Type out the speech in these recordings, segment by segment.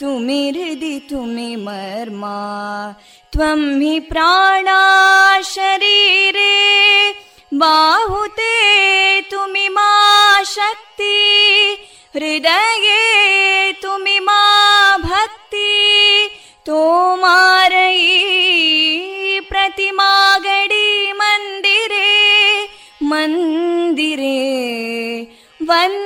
तुमि हृदि तुमि मर्मा त्वं हि प्राणा शरीरे बाहुते तुमि मा शक्ति हृदये तुमि मा भक्ति तोमारयी प्रतिमा गडी मन्दिरे मन्दिरे वन्दे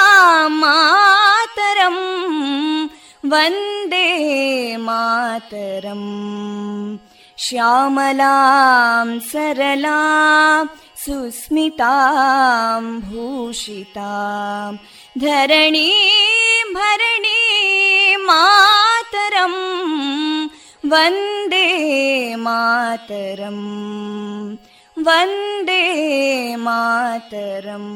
मातरम् वन्दे मातरम् श्यामलां सरलां सुस्मितां भूषितां धरणीं भरणीं मातरं वन्दे मातरम् वन्दे मातरम्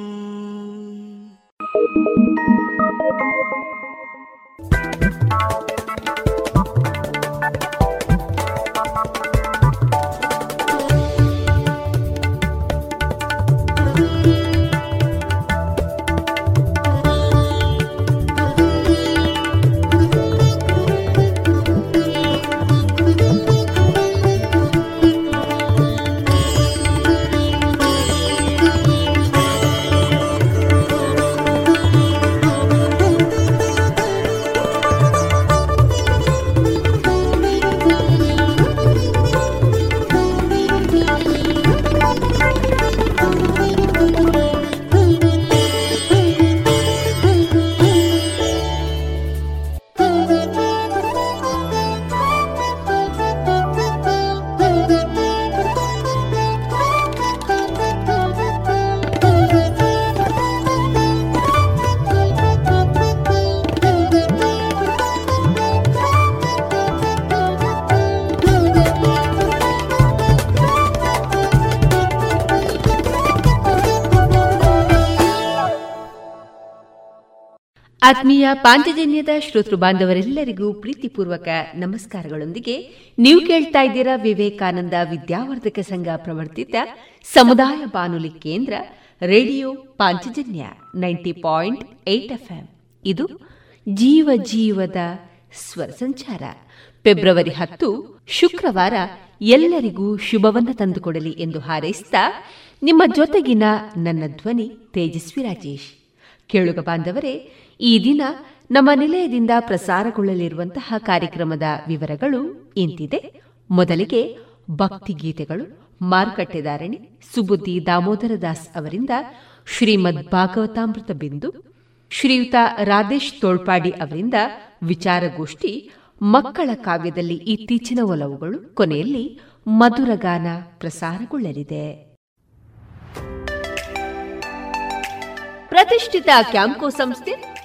Thank you. ಆತ್ಮೀಯ ಪಾಂಚಜನ್ಯದ ಶ್ರೋತೃ ಬಾಂಧವರೆಲ್ಲರಿಗೂ ಪ್ರೀತಿಪೂರ್ವಕ ನಮಸ್ಕಾರಗಳೊಂದಿಗೆ ನೀವು ಕೇಳ್ತಾ ಇದ್ದೀರಾ ವಿವೇಕಾನಂದ ವಿದ್ಯಾವರ್ಧಕ ಸಂಘ ಪ್ರವರ್ತಿತ ಸಮುದಾಯ ಬಾನುಲಿ ಕೇಂದ್ರ, radio Panchajanya ninety point eight F ಇದು ಜೀವ ಜೀವದ ಸ್ವರ ಸಂಚಾರ. ಫೆಬ್ರವರಿ ಹತ್ತು, ಶುಕ್ರವಾರ ಎಲ್ಲರಿಗೂ ಶುಭವನ್ನ ತಂದುಕೊಡಲಿ ಎಂದು ಹಾರೈಸಿದ ನಿಮ್ಮ ಜೊತೆಗಿನ ನನ್ನ ಧ್ವನಿ ತೇಜಸ್ವಿ ರಾಜೇಶ್. ಕೇಳುಗ ಬಾಂಧವರೇ ಈ ದಿನ ನಮ್ಮ ನಿಲಯದಿಂದ ಪ್ರಸಾರಗೊಳ್ಳಲಿರುವಂತಹ ಕಾರ್ಯಕ್ರಮದ ವಿವರಗಳು ಇಂತಿದೆ. ಮೊದಲಿಗೆ ಭಕ್ತಿಗೀತೆಗಳು ಮಾರುಕಟ್ಟೆದಾರಣಿ ಸುಬುದ್ದಿ ದಾಮೋದರ ದಾಸ್ ಅವರಿಂದ ಶ್ರೀಮದ್ ಭಾಗವತಾಮೃತ ಬಿಂದು, ಶ್ರೀಯುತ ರಾಧೇಶ್ ತೋಳ್ಪಾಡಿ ಅವರಿಂದ ವಿಚಾರಗೋಷ್ಠಿ, ಮಕ್ಕಳ ಕಾವ್ಯದಲ್ಲಿ ಇತ್ತೀಚಿನ ಒಲವುಗಳು, ಕೊನೆಯಲ್ಲಿ ಮಧುರಗಾನ ಪ್ರಸಾರಗೊಳ್ಳಲಿದೆ. ಪ್ರತಿಷ್ಠಿತ ಕ್ಯಾಂಕೋ ಸಂಸ್ಥೆ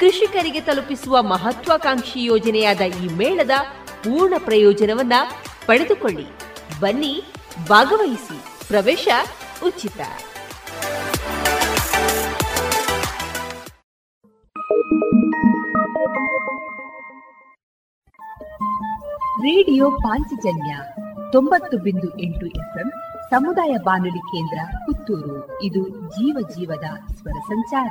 ಕೃಷಿಕರಿಗೆ ತಲುಪಿಸುವ ಮಹತ್ವಾಕಾಂಕ್ಷಿ ಯೋಜನೆಯಾದ ಈ ಮೇಳದ ಪೂರ್ಣ ಪ್ರಯೋಜನವನ್ನ ಪಡೆದುಕೊಳ್ಳಿ. ಬನ್ನಿ, ಭಾಗವಹಿಸಿ. ಪ್ರವೇಶ ಉಚಿತ. ರೇಡಿಯೋ ಪಾಂಚಜನ್ಯ ತೊಂಬತ್ತು ಬಿಂದು ಎಂಟು ಎಫ್ಎಂ ಸಮುದಾಯ ಬಾನುಲಿ ಕೇಂದ್ರ ಪುತ್ತೂರು. ಇದು ಜೀವ ಜೀವದ ಸ್ವರ ಸಂಚಾರ.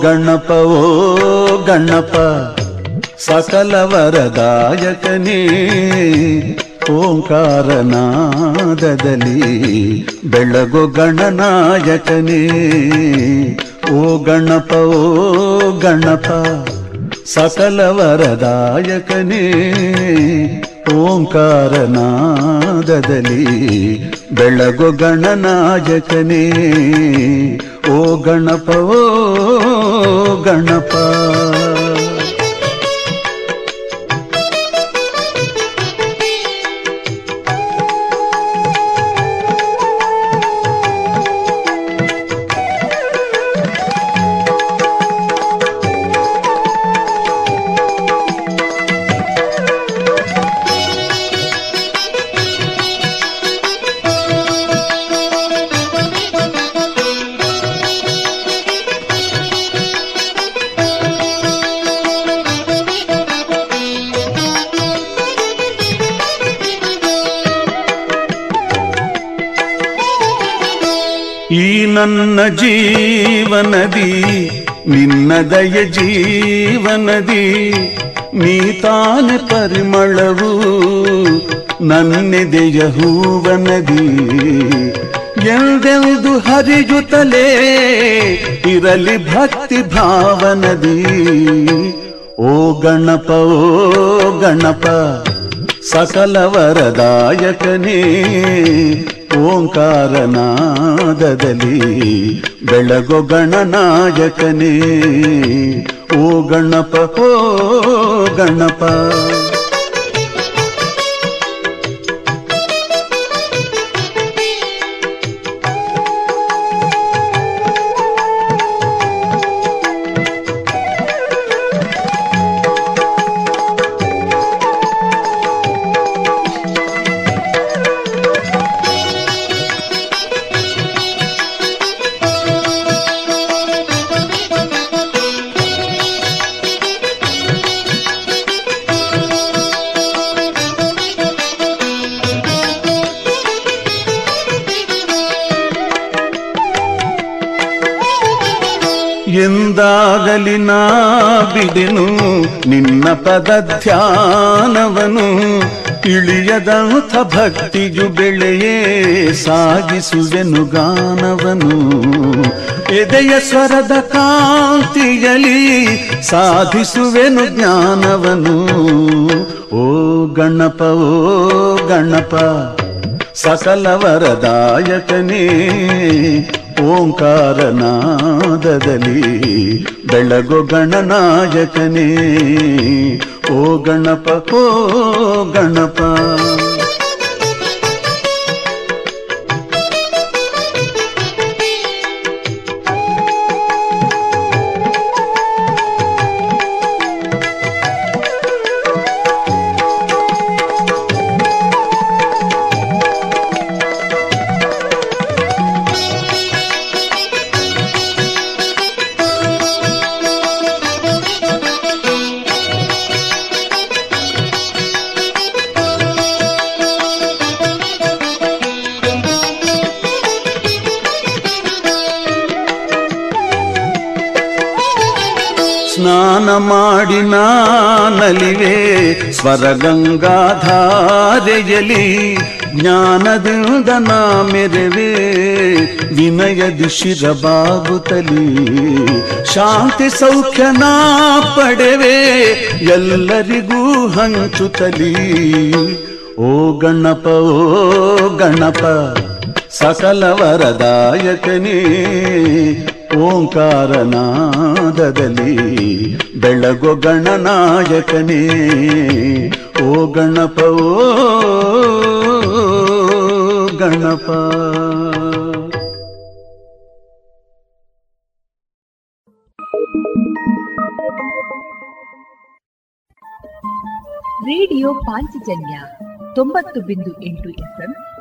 ಗಣಪ ಓ ಗಣಪ, ಸಕಲ ವರದಾಯಕನೇ. ಓಂಕಾರನಾದದಲ್ಲಿ ಬೆಳಗು ಗಣನಾಯಕನೇ. ಓ ಗಣಪ ಓ ಗಣಪ, ಸಕಲ ವರದಾಯಕನೇ. ಓಂಕಾರನಾದದಲ್ಲಿ ಬೆಳಗು ಗಣನಾಯಕನೇ. ಓ ಗಣಪ ಓ ಗಣಪ. ಜೀವನದಿ, ನಿನ್ನ ದಯ ಜೀವನದಿ, ನೀ ತಾನೆ ಪರಿಮಳವು, ನನ್ನೆದೆಯ ಹೂವನದಿ. ಎಂದೆಂದು ಹರಿಯುತ್ತಲೇ ಇರಲಿ ಭಕ್ತಿ ಭಾವನದಿ. ಓ ಗಣಪ ಓ ಗಣಪ ಸಕಲ ವರದಾಯಕನೇ ಓಂಕಾರನಾದದಲ್ಲಿ ಬೆಳಗೊ ಗಣನಾಯಕನೇ ಓ ಗಣಪ ಓ ಗಣಪ. ಬಿಡೆನು ನಿನ್ನ ಪದ ಧ್ಯಾನವನು ಇಳಿಯದಂಥ ಭಕ್ತಿಯು ಬೆಳೆಯೇ ಸಾಗಿಸುವೆನು ಗಾನವನು. ಎದೆಯ ಸ್ವರದ ಕಾಂತಿಯಲಿ ಸಾಧಿಸುವೆನು ಜ್ಞಾನವನು. ಓ ಗಣಪ ಓ ಗಣಪ, ಸಕಲ ವರದಾಯಕನೇ. ಓಂಕಾರನಾದದಲ್ಲಿ ಬೆಳಗು ಗಣನಾಯಕನೇ ಓ ಗಣಪ ಓ ಗಣಪ. ಸ್ವರಗಂಗಾಧಾರೆಯಲಿ ಜ್ಞಾನದಿಂದ ನಾ ಮೆರವೆ ವಿನಯದಿ ಶಿರಬಾಗುತ್ತಲಿ ಶಾಂತಿ ಸೌಖ್ಯ ನಾ ಪಡೆವೆ, ಎಲ್ಲರಿಗೂ ಹಂಚುತ್ತಲಿ. ಓ ಗಣಪ ಓ ಗಣಪ, ಸಕಲ ವರದಾಯಕನೇ ಓಂಕಾರನಾದದಲ್ಲಿ ಬೆಳಗು ಗಣನಾಯಕನೇ ಓ ಗಣಪ ಓ ಗಣಪ. ರೇಡಿಯೋ ಪಾಂಚಜನ್ಯ ತೊಂಬತ್ತು ಬಿಂದು ಎಂಟು ಎಫ್ಎಂ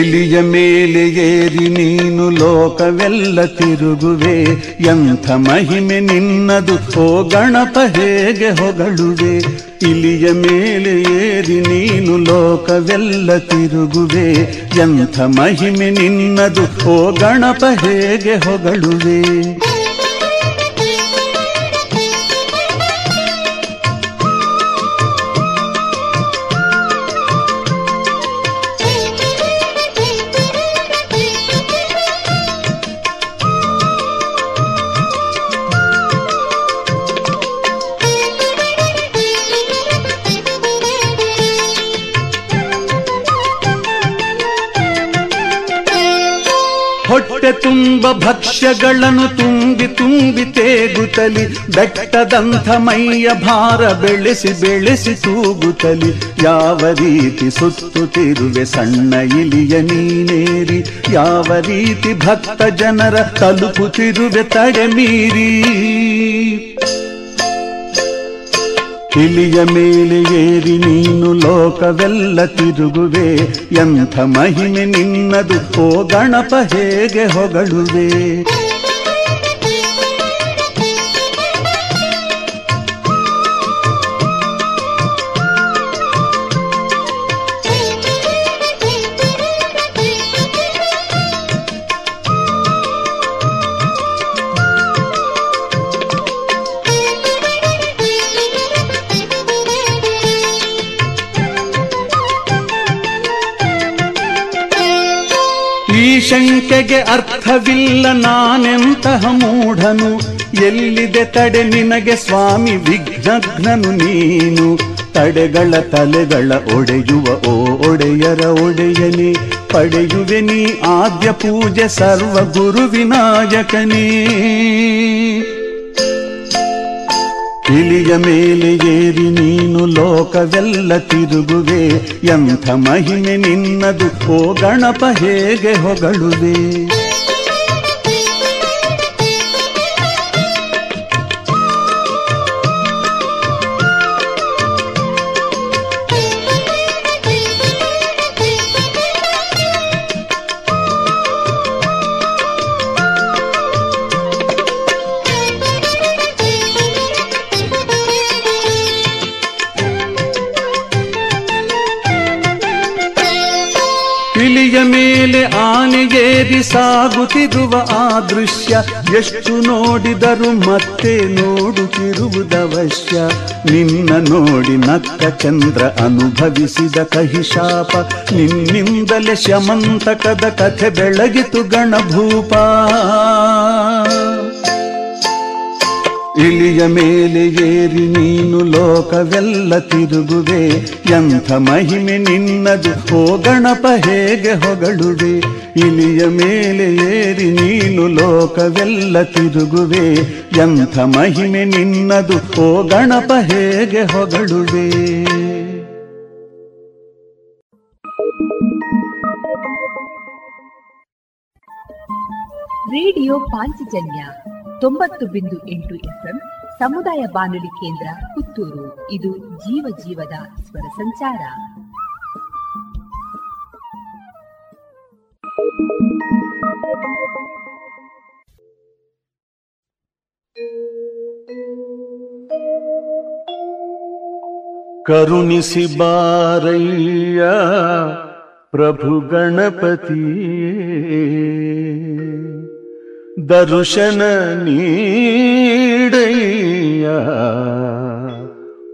ಇಲಿಯ ಮೇಲೆ ಏರಿ ನೀನು ಲೋಕವೆಲ್ಲ ತಿರುಗುವೆ, ಎಂಥ ಮಹಿಮೆ ನಿನ್ನದು, ಓ ಗಣಪ ಹೇಗೆ ಹೊಗಳುವೆ? ಇಲಿಯ ಮೇಲೆ ಏರಿ ನೀನು ಲೋಕವೆಲ್ಲ ತಿರುಗುವೆ, ಎಂಥ ಮಹಿಮೆ ನಿನ್ನದು, ಓ ಗಣಪ ಹೇಗೆ ಹೊಗಳುವೆ? ತುಂಬ ಭಕ್ಷ್ಯಗಳನ್ನು ತುಂಬಿ ತುಂಬಿ ತೇಗುತ್ತಲಿ ಬೆಟ್ಟದಂಥ ಮೈಯ ಭಾರ ಬೆಳೆಸಿ ಬೆಳೆಸಿ ತೂಗುತ್ತಲಿ ಯಾವ ರೀತಿ ಸುತ್ತುತ್ತಿರುವೆ ಸಣ್ಣ ಇಲಿಯ ನೀನೇರಿ, ಯಾವ ರೀತಿ ಭಕ್ತ ಜನರ ತಲುಪುತ್ತಿರುವೆ ತಡೆ ಮೀರಿ. ಇಲಿಯ ಮೇಲೆ ಏರಿ ನೀನು ಲೋಕವೆಲ್ಲ ತಿರುಗುವೆ ಎಂಥ ಮಹಿಮೆ ನಿನ್ನದು ಓ ಗಣಪ ಹೇಗೆ ಹೊಗಳುವೆ? ಶಂಕೆಗೆ ಅರ್ಥವಿಲ್ಲ ನಾನೆಂತಹ ಮೂಢನು. ಎಲ್ಲಿದೆ ತಡೆ ನಿನಗೆ ಸ್ವಾಮಿ ವಿಘ್ನಘ್ನನು ನೀನು. ತಡೆಗಳ ತಲೆಗಳ ಒಡೆಯುವ ಓ ಒಡೆಯರ ಒಡೆಯನೆ. ಪಡೆಯುವೆ ನೀ ಆದ್ಯ ಪೂಜೆ ಸರ್ವ ಗುರು ಇಲಿಯ ಮೇಲೆ ಏರಿ ನೀನು ಲೋಕವೆಲ್ಲ ತಿರುಗುವೆ. ಎಂಥ ಮಹಿಮೆ ನಿನ್ನದು ಓ ಗಣಪ ಹೇಗೆ ಹೊಗಳುವೆ? ಆನೆಗೇರಿ ಸಾಗುತ್ತಿರುವ ಆ ದೃಶ್ಯ, ಎಷ್ಟು ನೋಡಿದರೂ ಮತ್ತೆ ನೋಡುತ್ತಿರುವುದವಶ್ಯ. ನಿನ್ನ ನೋಡಿ ನಕ್ಕ ಚಂದ್ರ ಅನುಭವಿಸಿದ ಕಹಿಶಾಪ, ನಿನ್ನಿಂದಲೇ ಶಮಂತಕದ ಕಥೆ ಬೆಳಗಿತು ಗಣಭೂಪ. ಇಲಿಯ ಮೇಲೆ ಏರಿ ನೀನು ಲೋಕವೆಲ್ಲ ತಿರುಗುವೆ. ಎಂಥ ಮಹಿಮೆ ನಿನ್ನದು, ಓ ಗಣಪ ಹೇಗೆ ಹೊಗಳುವೆ. ಇಲಿಯ ಮೇಲೆ ಏರಿ ನೀನು ಲೋಕವೆಲ್ಲ ತಿರುಗುವೆ. ಎಂಥ ಮಹಿಮೆ ನಿನ್ನದು, ಓ ಗಣಪ ಹೇಗೆ ಹೊಗಳುವೆ. ರೇಡಿಯೋ ಪಾಂಚಜನ್ಯ ತೊಂಬತ್ತು ಬಿಂದು ಎಂಟು ಎಫ್ಎಂ ಸಮುದಾಯ ಬಾನುಲಿ ಕೇಂದ್ರ ಪುತ್ತೂರು. ಇದು ಜೀವ ಜೀವದ ಸ್ವರ ಸಂಚಾರ. ಕರುಣಿಸಿ ಬಾರಯ್ಯ ಪ್ರಭು ಗಣಪತಿ. दर्शन दर्शननीडैया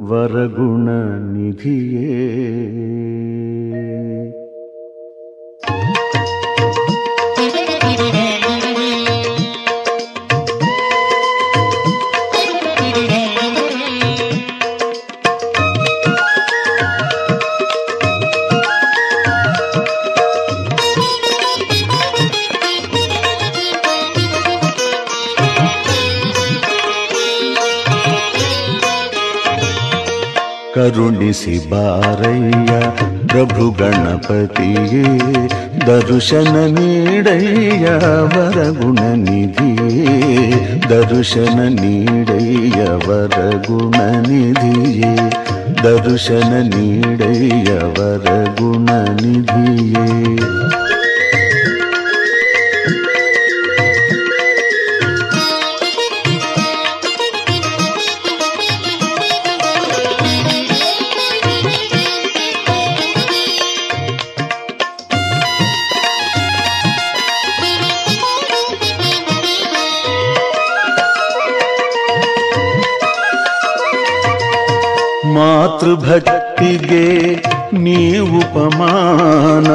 वरगुणनिधिये ಕರುಣಿಸಿ ಬಾರಯ್ಯ ಪ್ರಭು ಗಣಪತಿಯೇ ದರ್ಶನ ನೀಡಯ್ಯ ವರಗುಣ ನಿಧಿಯೇ ದರ್ಶನ ನೀಡಯ್ಯ ವರಗುಣ ನಿಧಿಯೇ ದರ್ಶನ ನೀಡಯ್ಯ ವರಗುಣ ನಿಧಿಯೇ ಮಾತೃಭಕ್ತಿಗೆ ನೀವು ಉಪಮಾನ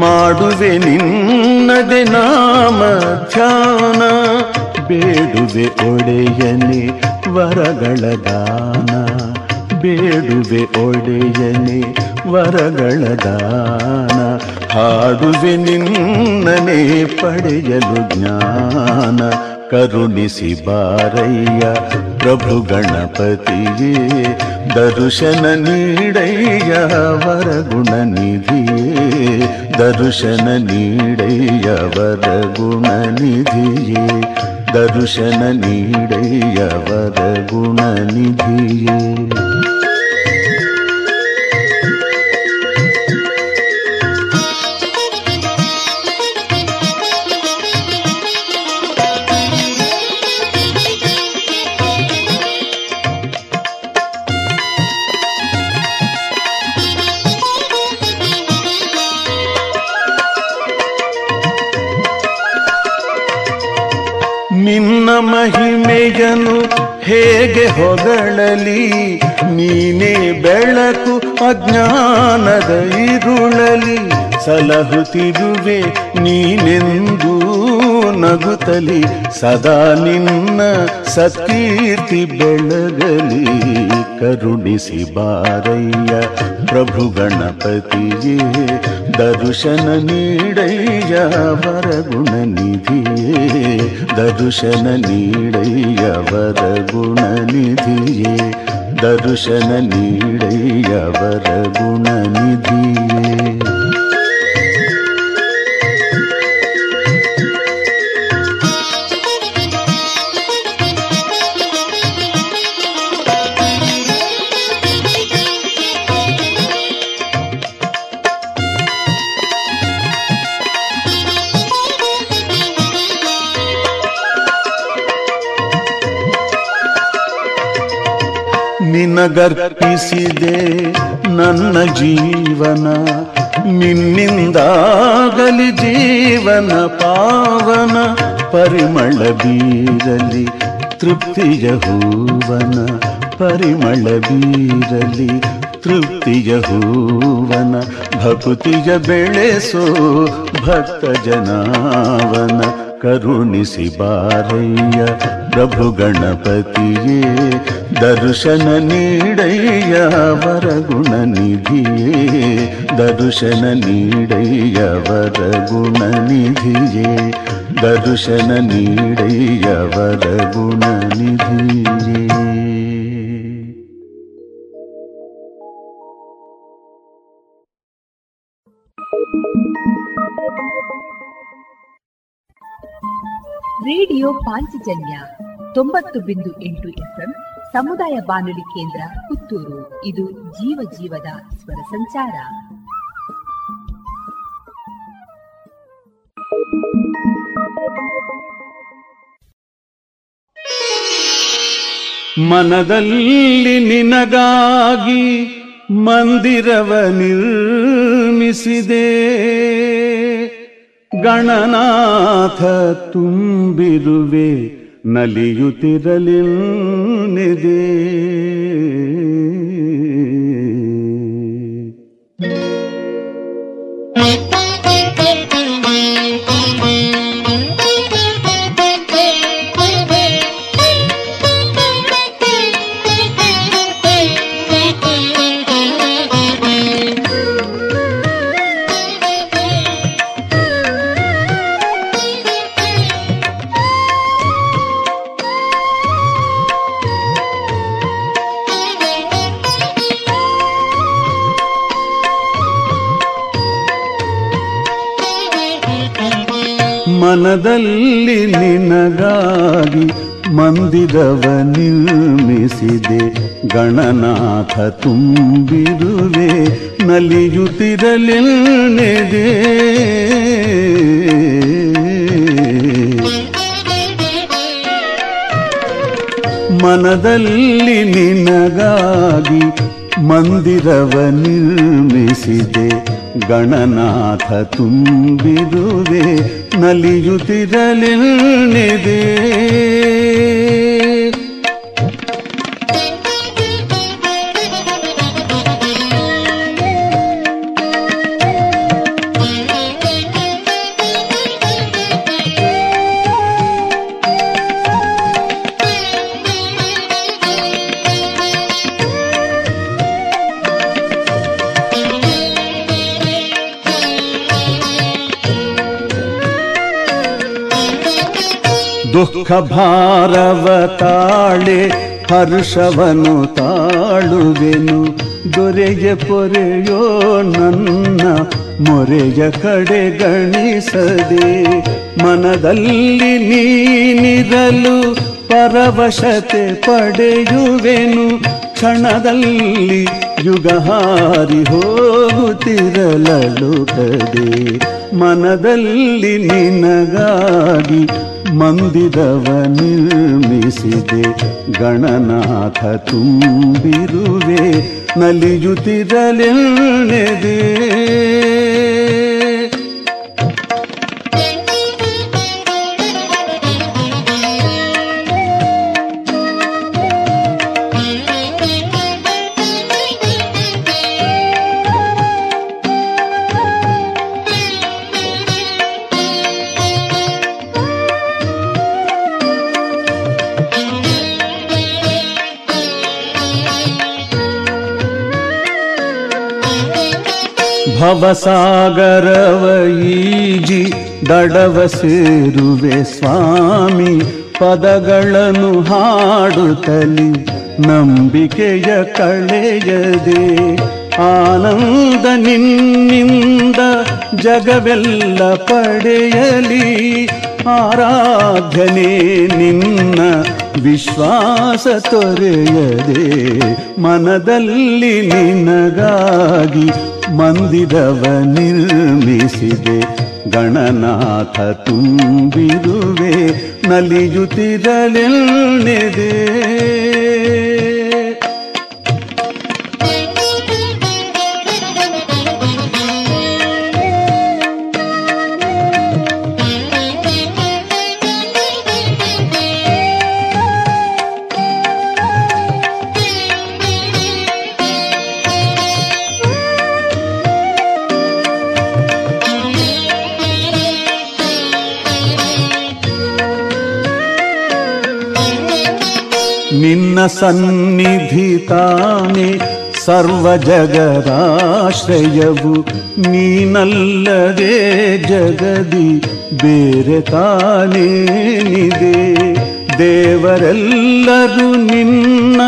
ಮಾಡುವೆ ನಿನ್ನದೆ ನಾಮ ಧ್ಯಾನ ಬೇಡುವೆ ಒಡೆಯನೆ ವರಗಳ ದಾನ, ಬೇಡುವೆ ಒಡೆಯನೆ ವರಗಳ ದಾನ, ಹಾಡುವೆ ನಿನ್ನನೆ ಪಡೆಯಲು ಜ್ಞಾನ. ಕರುಣಿಸಿ ಬಾರಯ್ಯ ಪ್ರಭು ಗಣಪತಿಯೇ ದರ್ಶನ ನೀಡಯ್ಯ ವರಗುಣ ನಿಧಿಯೇ ದರ್ಶನ ನೀಡಯ್ಯ ವರಗುಣ ನಿಧಿಯೇ ದರ್ಶನ ನೀಡಯ್ಯ ವರಗುಣ ನಿಧಿಯೇ ಹೊಗಳಲಿ ನೀನೇ ಬೆಳಕು ಅಜ್ಞಾನದ ಇರುಳಲಿ. ಸಲಹುತ್ತಿರುವೆ ನೀನೆಂದೂ ನಗುತ್ತಲಿ ಸದಾ ನಿನ್ನ ಸತ್ಕೀರ್ತಿ ಬೆಳಗಲಿ. ಕರುಣಿಸಿ ಬಾರಯ್ಯ ಪ್ರಭು ಗಣಪತಿಯೇ, ದರ್ಶನ ನೀಡಯ್ಯ ವರಗುಣ ನಿಧಿಯೇ. ದರ್ಶನ ನೀಡಯ್ಯ ವರಗುಣ ನಿಧಿಯೇ. ದರ್ಶನ ನೀಡಯ್ಯ ವರಗುಣ ನಿಧಿಯೇ. ನಿನಗರ್ಪಿಸಿದೆ ನನ್ನ ಜೀವನ, ನಿನ್ನಿಂದಾಗಲಿ ಜೀವನ ಪಾವನ, ಪರಿಮಳ ಬೀರಲಿ ತೃಪ್ತಿಯ ಹೂವನ, ಪರಿಮಳ ಬೀರಲಿ ತೃಪ್ತಿಯ ಹೂವನ, ಭಕ್ತಿಯ ಬೆಳೆಸೋ ಭಕ್ತ ಜನಾವನ, ಕರುಣಿಸಿ ಬಾರಯ್ಯ. ಪ್ರಭು ಗಣಪತಿಯೇ ದರ್ಶನ ನೀಡಯ್ಯ ವರಗುಣ ನಿಧಿಯೇ ದರ್ಶನ ನೀಡಯ್ಯ ವರಗುಣ ನಿಧಿಯೇ ದರ್ಶನ ನೀಡಯ್ಯ ವರಗುಣ ನಿಧಿಯೇ ರೇಡಿಯೋ ಪಾಂಚಜನ್ಯ ತೊಂಬತ್ತು ಬಿಂದು ಎಂಟು ಎಫ್ಎಂ ಸಮುದಾಯ ಬಾನುಲಿ ಕೇಂದ್ರ ಪುತ್ತೂರು. ಇದು ಜೀವ ಜೀವದ ಸ್ವರ ಸಂಚಾರ. ಮನದಲ್ಲಿ ನಿನಗಾಗಿ ಮಂದಿರವ ನಿರ್ಮಿಸಿದೆ. ಗಣನಾಥ ತುಂಬಿರುವೆ ನಲಿಯುತ್ತಿರಲಿದೆ ಮನದಲ್ಲಿ ನಿನಗಾಗಿ ಮಂದಿರವ ನಿರ್ಮಿಸಿದೆ. ಗಣನಾಥ ತುಂಬಿರುವೆ ನಲಿಯುತ್ತಿರಲಿಲ್ಲದೆ ಮನದಲ್ಲಿ ನಿನಗಾಗಿ ಮಂದಿರವ ನಿರ್ಮಿಸಿದೆ. ಗಣನಾಥ ತುಂಬಿರುವೆ ನಲಿಯುತ್ತಿರಲೆದೆ ದುಃಖ ಭಾರವ ತಾಳೆ ಹರ್ಷವನು ತಾಳುವೆನು. ದೊರೆಯ ಪೊರೆಯೋ ನನ್ನ ಮೊರೆಯ ಕಡೆ ಗಣಿಸದೆ. ಮನದಲ್ಲಿ ನೀನಿರಲು ಪರವಶತೆ ಪಡೆಯುವೆನು. ಕ್ಷಣದಲ್ಲಿ ತಿರಲಳು ಕಡೆ. ಮನದಲ್ಲಿ ನಿನಗಾಗಿ ಮಂದಿರವ ನಿರ್ಮಿಸಿದೆ ಗಣನಾಥ ತುಂಬಿರುವೆ ನಲಿಯುತ್ತಿರಲೆದೆ ಭವಸಾಗರವ ಈಜಿ ದಡವ ಸೇರುವೆ ಸ್ವಾಮಿ, ಪದಗಳನ್ನು ಹಾಡುತ್ತಲಿ ನಂಬಿಕೆಯ ಕಳೆಯದೆ. ಆನಂದ ನಿನ್ನಿಂದ ಜಗವೆಲ್ಲ ಪಡೆಯಲಿ, ಆರಾಧನೆ ನಿನ್ನ ವಿಶ್ವಾಸ ತೊರೆಯದೆ ಮನದಲ್ಲಿ ನಿನಗಾಗಿ ಮಂದಿದವ ನಿರ್ಮಿಸಿದೆ. ಗಣನಾಥ ತುಂಬಿರುವೆ ನಲಿಯುತ್ತಿರಲೆಲ್ನೆದೆ. ನಿನ್ನ ಸನ್ನಿಧಿ ತಾನೆ ಸರ್ವ ಜಗದಾಶ್ರಯವು ನೀನಲ್ಲದೆ ಜಗದಿ ಬೇರೆ ತಾನೇನಿದೆ ದೇವರೆಲ್ಲರೂ ನಿನ್ನ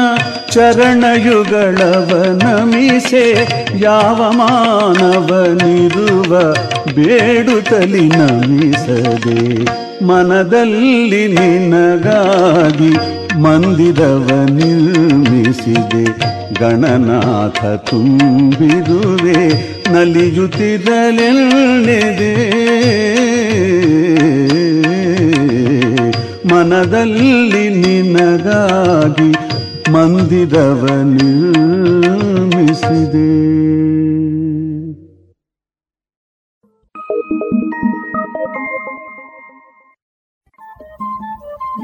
ಚರಣಯುಗಳವ ನಮಿಸೆ ಯಾವ ಮಾನವನಿರುವ ಬೇಡುತ್ತಲಿ ನಮಿಸದೆ. ಮನದಲ್ಲಿ ನಿನಗಾಗಿ ಮಂದಿರವ ನಿರ್ಮಿಸಿದೆ ಗಣನಾಥ ತುಂಬಿರುವೆ ನಲಿಯುತ್ತಿರಲೆಲ್ಲೆದೆ ಮನದಲ್ಲಿ ನಿನಗಾಗಿ ಮಂದಿರವ ನಿರ್ಮಿಸಿದೆ.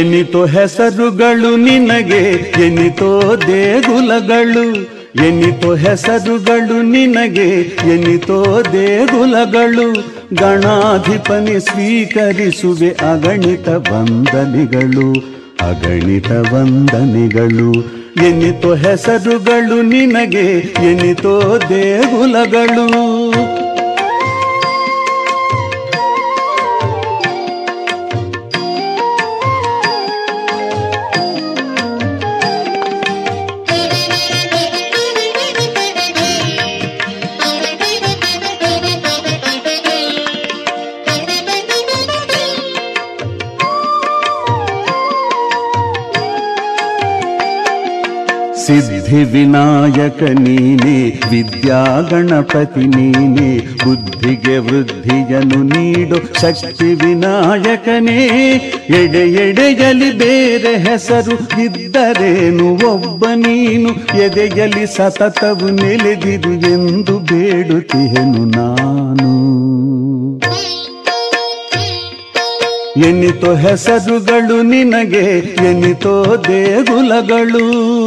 ಎನಿತೋ ಹೆಸರುಗಳು ನಿನಗೆ, ಎನಿತೋ ದೇಗುಲಗಳು, ಎನಿತೋ ಹೆಸರುಗಳು ನಿನಗೆ, ಎನಿತೋ ದೇಗುಲಗಳು. ಗಣಾಧಿಪನಿ ಸ್ವೀಕರಿಸುವೆ ಅಗಣಿತ ವಂದನೆಗಳು ಅಗಣಿತ ವಂದನೆಗಳು. ಎನಿತೋ ಹೆಸರುಗಳು ನಿನಗೆ, ಎನಿತೋ ದೇಗುಲಗಳು. ವಿನಾಯಕ ನೀನೆ, ವಿದ್ಯಾ ಗಣಪತಿ ನೀನೆ, ಬುದ್ಧಿಗೆ ವೃದ್ಧಿಯನ್ನು ನೀಡು ಶಕ್ತಿ ವಿನಾಯಕನೇ. ಎಡೆ ಎಡೆಯಲಿ ಬೇರೆ ಹೆಸರು ಇದ್ದರೇನು ಒಬ್ಬ ನೀನು? ಎದೆಯಲ್ಲಿ ಸತತವು ನೆಲೆದಿರು ಎಂದು ಬೇಡುತ್ತಿಹೆನು ನಾನು. ಎನ್ನಿತೋ ಹೆಸರುಗಳು ನಿನಗೆ, ಎನ್ನಿತೋ ದೇಗುಲಗಳು.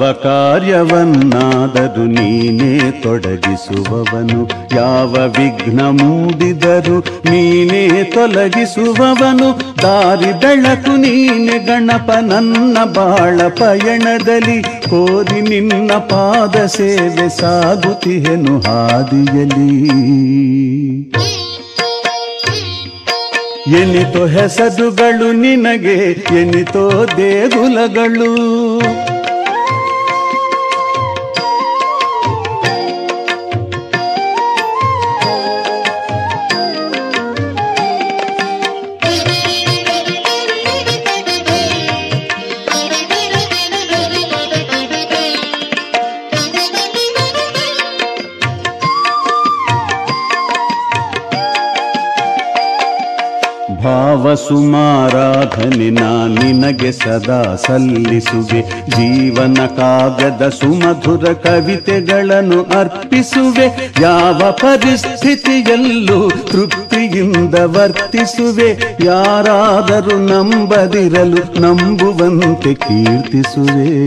ಯಾವ ಕಾರ್ಯವನ್ನಾದರೂ ನೀನೇ ತೊಡಗಿಸುವವನು. ಯಾವ ವಿಘ್ನ ಮೂಡಿದರು ನೀನೇ ತೊಲಗಿಸುವವನು. ದಾರಿ ಬೆಳಕು ನೀನೆ ಗಣಪ ನನ್ನ ಬಾಳ ಪಯಣದಲ್ಲಿ ಕೋರಿ ನಿನ್ನ ಪಾದ ಸೇವೆ ಸಾಗುತ್ತಿಹೆನು ಹಾದಿಯಲಿ ಎನಿತೋ ಹೆಸರುಗಳು ನಿನಗೆ, ಎನಿತೋ ದೇಗುಲಗಳು. ಸುಮಾರಾಧನೆ ನಾ ನಿನಗೆ ಸದಾ ಸಲ್ಲಿಸುವೆ. ಜೀವನ ಕಾಗದ ಸುಮಧುರ ಕವಿತೆಗಳನ್ನು ಅರ್ಪಿಸುವೆ. ಯಾವ ಪರಿಸ್ಥಿತಿಯಲ್ಲೂ ತೃಪ್ತಿಯಿಂದ ವರ್ತಿಸುವೆ. ಯಾರಾದರೂ ನಂಬದಿರಲು ನಂಬುವಂತೆ ಕೀರ್ತಿಸುವೆ.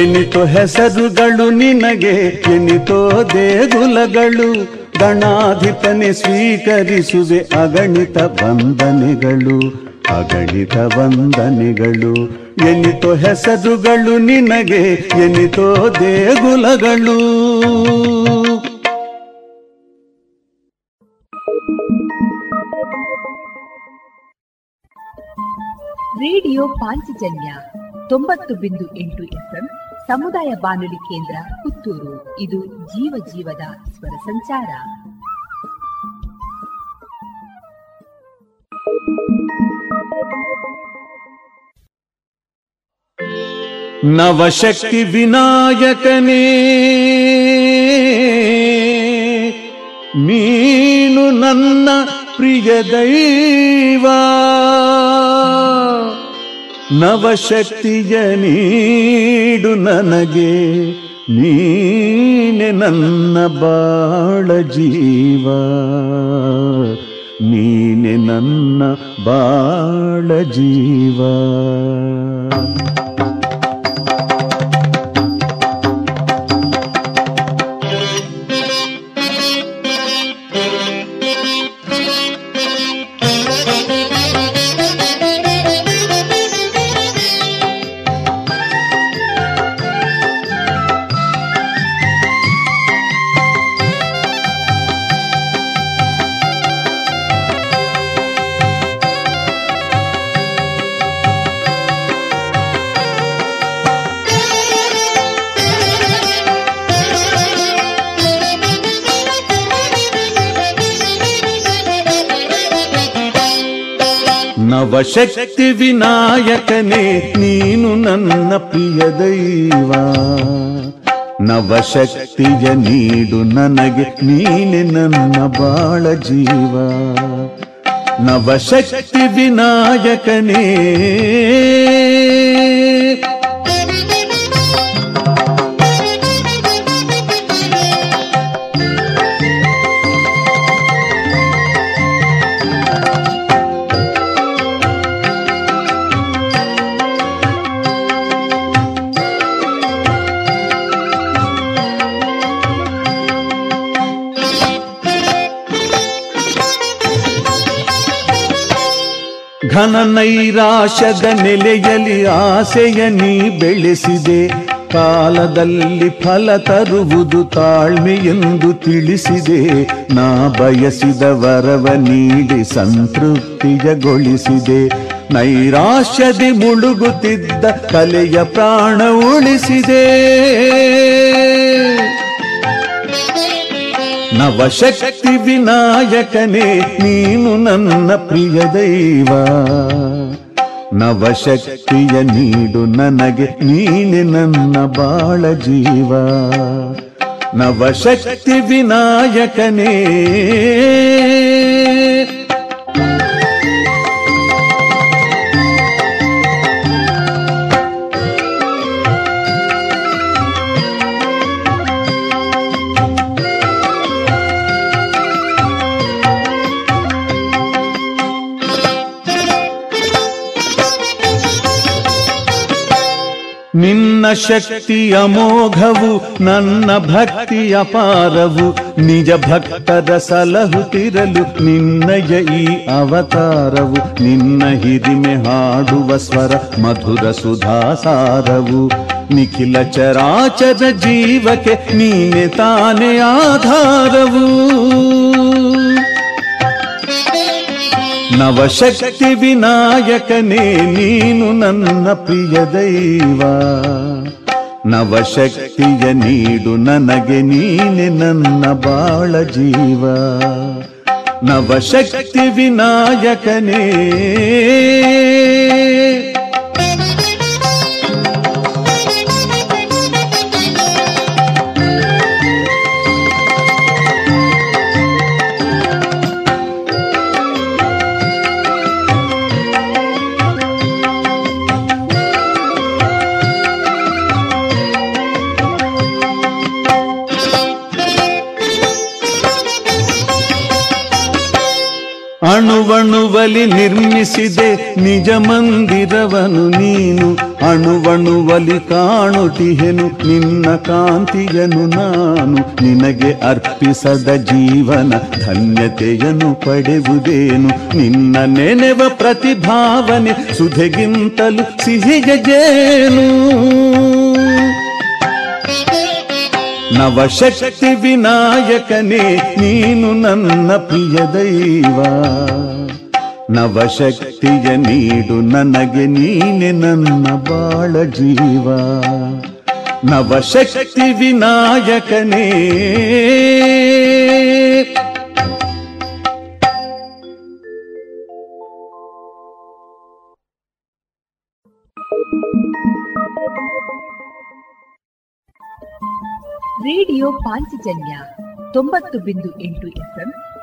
ಎನಿತೋ ಹೆಸರುಗಳು ನಿನಗೆ, ಎನಿತೋ ದೇಗುಲಗಳು ಗಣಾಧಿಪನೆ ಸ್ವೀಕರಿಸುವೆ ಅಗಣಿತ ವಂದನೆಗಳು ಅಗಣಿತ ವಂದನೆಗಳು. ಎನಿತೋ ಹೆಸರುಗಳು ನಿನಗೆ, ಎನಿತೋ ದೇಗುಲಗಳು. ರೇಡಿಯೋ ಪಾಂಚಜನ್ಯ ತೊಂಬತ್ತು ಬಿಂದು ಎಂಟು ಎಫ್ಎಂ ಸಮುದಾಯ ಬಾನುಲಿ ಕೇಂದ್ರ ಪುತ್ತೂರು. ಇದು ಜೀವ ಜೀವದ ಸ್ವರ ಸಂಚಾರ. ನವಶಕ್ತಿ ವಿನಾಯಕನೇ, ನೀನು ನನ್ನ ಪ್ರಿಯ ದೈವ. ನವಶಕ್ತಿಯ ನೀಡು ನನಗೆ ನೀನೆ ನನ್ನ ಬಾಳ ಜೀವ. ನೀನೆ ನನ್ನ ಬಾಳ ಜೀವ. ನವಶಕ್ತಿ ವಿನಾಯಕನೇ, ನೀನು ನನ್ನ ಪ್ರಿಯ ದೈವ. ನವಶಕ್ತಿಯ ನೀಡು ನನಗೆ, ನೀನೆ ನನ್ನ ಬಾಳ ಜೀವ. ನವಶಕ್ತಿ ವಿನಾಯಕನೇ. ಘನ ನೈರಾಶದ ನೆಲೆಯಲ್ಲಿ ಆಸೆಯ ನೀ ಬೆಳೆಸಿದೆ. ಕಾಲದಲ್ಲಿ ಫಲ ತರುವುದು ತಾಳ್ಮೆ ಎಂದು ತಿಳಿಸಿದೆ. ನಾ ಬಯಸಿದ ವರವ ನೀಡಿ ಸಂತೃಪ್ತಿಯಗೊಳಿಸಿದೆ. ನೈರಾಶ್ಯದಿ ಮುಳುಗುತ್ತಿದ್ದ ಕಲೆಯ ಪ್ರಾಣ ಉಳಿಸಿದೆ. ನವಶಕ್ತಿ ವಿನಾಯಕನೇ, ನೀನು ನನ್ನ ಪ್ರಿಯ ದೈವ. ನವಶಕ್ತಿಯ ನೀಡು ನನಗೆ, ನೀನೆ ನನ್ನ ಬಾಳ ಜೀವ. ನವಶಕ್ತಿ ವಿನಾಯಕನೇ ಶಕ್ತಿ ಅಮೋಘವು ನನ್ನ ಭಕ್ತಿ ಅಪಾರವು ನಿಜ ಭಕ್ತರ ಸಲಹುತ್ತಿರಲು ನಿನ್ನಯ ಈ ಅವತಾರವು, ನಿನ್ನ ಹಿರಿಮೆ ಹಾಡುವ ಸ್ವರ ಮಧುರ ಸುಧಾಸಾರವು. ನಿಖಿಲ ಚರಾಚರ ಜೀವಕ್ಕೆ ನೀನೆ ತಾನೇ ಆಧಾರವು. ನವಶಕ್ತಿ ವಿನಾಯಕನೇ, ನೀನು ನನ್ನ ಪ್ರಿಯ ದೈವ. ನವಶಕ್ತಿಯ ನೀಡು ನನಗೆ ನೀನೆ ನನ್ನ ಬಾಳ ಜೀವ. ನವಶಕ್ತಿ ವಿನಾಯಕನೇ. ನಿರ್ಮಿಸಿದೆ ನಿಜ ಮಂದಿರವನು ನೀನು. ಅಣುವಣುವಲಿ ಕಾಣುತ್ತಿಹೆನು ನಿನ್ನ ಕಾಂತಿಯನು ನಾನು. ನಿನಗೆ ಅರ್ಪಿಸದ ಜೀವನ ಧನ್ಯತೆಯನ್ನು ಪಡೆಯುವುದೇನು? ನಿನ್ನ ನೆನೆವ ಪ್ರತಿಭಾವನೆ ಸುಧೆಗಿಂತಲೂ ಸಿಹಿಗೆಜೇನು ಜೇನು. ನವಶಕ್ತಿ ವಿನಾಯಕನೇ, ನೀನು ನನ್ನ ಪ್ರಿಯ ದೈವ. ನವಶಕ್ತಿಯ ನೀಡು ನನಗೆ ನೀನೆ ನನ್ನ ಬಾಳ ಜೀವ. ನವಶಕ್ತಿ ವಿನಾಯಕನೇ. ರೇಡಿಯೋ ಪಾಂಚಜನ್ಯ ತೊಂಬತ್ತು ಬಿಂದು ಎಂಟು ಎಫ್ಎಂ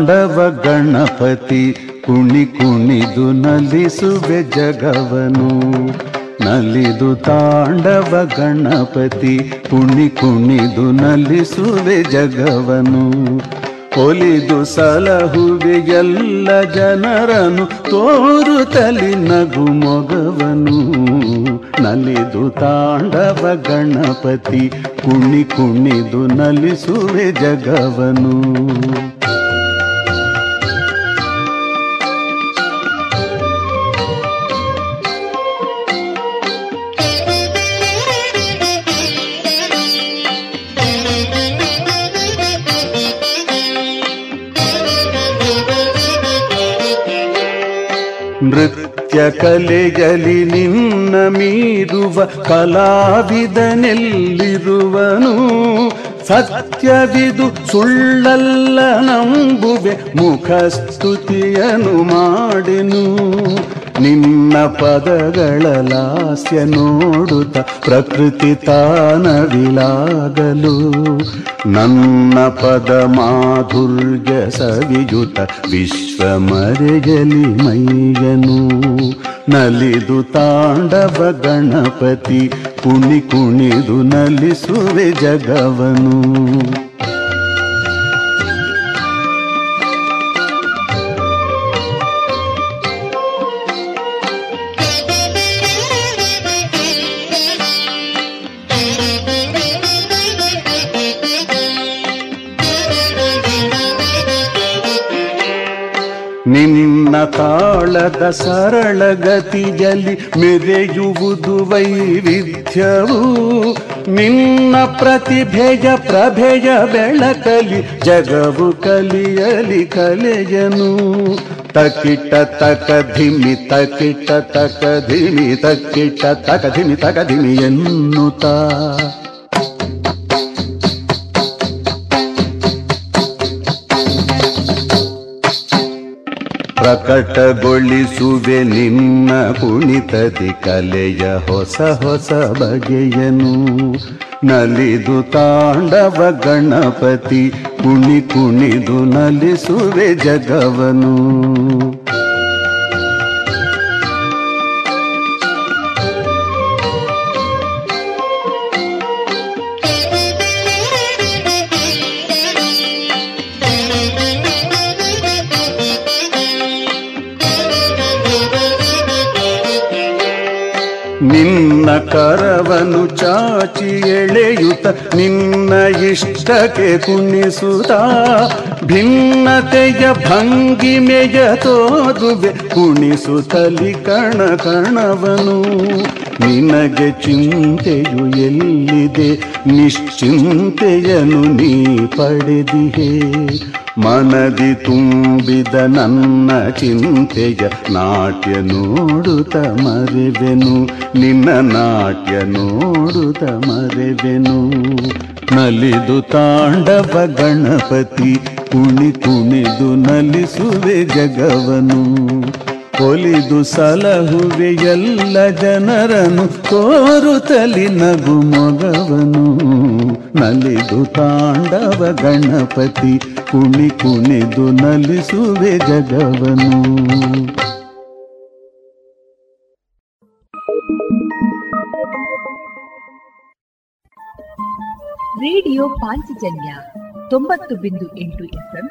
ತಾಂಡವ ಗಣಪತಿ ಕುಣಿ ಕುಣಿದು ನಲಿಸುವೆ ಜಗವನು. ನಲಿದು ತಾಂಡವ ಗಣಪತಿ ಕುಣಿ ಕುಣಿದು ನಲಿಸುವೆ ಜಗವನು. ಒಲಿದು ಸಲಹುವೆ ಎಲ್ಲ ಜನರನು ತೋರುತ್ತಲಿ ನಗು ಮೊಗವನು. ನಲಿದು ತಾಂಡವ ಗಣಪತಿ ಕುಣಿ ಕುಣಿದು ನಲಿಸುವೆ ಜಗವನು. ನೃತ್ಯ ಕಲೆಗಲಿ ನಿನ್ನ ಮೀರುವ ಕಲಾವಿದನೆಲ್ಲಿರುವನು? ಸತ್ಯವಿದು ಸುಳ್ಳಲ್ಲ ನಂಬುವೆ ಮುಖಸ್ತುತಿಯನು ಮಾಡೆನು. ನಿನ್ನ ಪದಗಳ ಲಾಸ್ಯ ನೋಡುತ್ತ ಪ್ರಕೃತಿ ತಾನವಿಲಾಗಲು. ನನ್ನ ಪದ ಮಾಧುರ್ಯ ಸವಿಯುತ ವಿಶ್ವ ಮರೆಯಲಿ ಮೈಯನು. ನಲಿದು ತಾಂಡವ ಗಣಪತಿ, ಕುಣಿ ಕುಣಿದು ನಲಿಸುವೆ ಜಗವನು. ತಾಳದ ಸರಳ ಗತಿಯಲ್ಲಿ ಮೆರೆಯುವುದು ವೈವಿಧ್ಯವು. ನಿನ್ನ ಪ್ರತಿಭೆಯ ಪ್ರಭೆಯ ಬೆಳಕಲಿ ಜಗವು ಕಲಿಯಲಿ ಕಲೆಯನು. ತಕಿಟ ತಕ ಧಿಮಿ ತಕಿಟ ತಕ ಧಿಮಿ ತಕಿಟ ತಕ ಧಿಮಿ ತಕ ಧಿಮಿ ಎನ್ನುತ್ತಾ. ಪ್ರಕಟಗೊಳಿಸುವೆ ನಿನ್ನ ಕುಣಿತದಿ ಕಲೆಯ ಹೊಸ ಹೊಸ ಬಗೆಯನು. ನಲಿದು ತಾಂಡವ ಗಣಪತಿ ಕುಣಿ ಕುಣಿದು ನಲಿಸುವೆ ಜಗವನು. ನಿನ್ನ ಕರವನು ಚಾಚಿ ಎಳೆಯುತ್ತ ನಿನ್ನ ಇಷ್ಟಕ್ಕೆ ಕುಣಿಸುತ್ತ. ಭಿನ್ನತೆಯ ಭಂಗಿಮೆಯ ತೋದುವೆ ಕುಣಿಸುತ್ತಲಿ ಕಣ ಕಣವನು. ನಿನಗೆ ಚಿಂತೆಯು ಎಲ್ಲಿದೆ? ನಿಶ್ಚಿಂತೆಯನು ನೀ ಪಡೆದಿಹೇ. ಮನದಿ ತುಂಬಿದ ನನ್ನ ಚಿಂತೆಯ ನಾಟ್ಯ ನೋಡುತ್ತ ಮರೆವೆನು. ನಿನ್ನ ನಾಟ್ಯ ನೋಡುತ್ತ ಮರೆವೆನು. ನಲಿದು ತಾಂಡವ ಗಣಪತಿ, ಕುಣಿ ಕುಣಿದು ನಲಿಸುವೆ ಜಗವನು. ಒಲಿದು ಸಲಹುವೆ ಎಲ್ಲ ಜನರನು ತೋರುತ್ತಲಿ ನಗು ಮೊಗವನು. ನಲಿದು ತಾಂಡವ ಗಣಪತಿ ಕುಣಿ ಕುಣಿದು ನಲಿಸುವೆ ಜಗವನು. ರೇಡಿಯೋ ಪಾಂಚಜನ್ಯ ತೊಂಬತ್ತು ಬಿಂದು ಎಂಟು ಎಫ್ಎಂ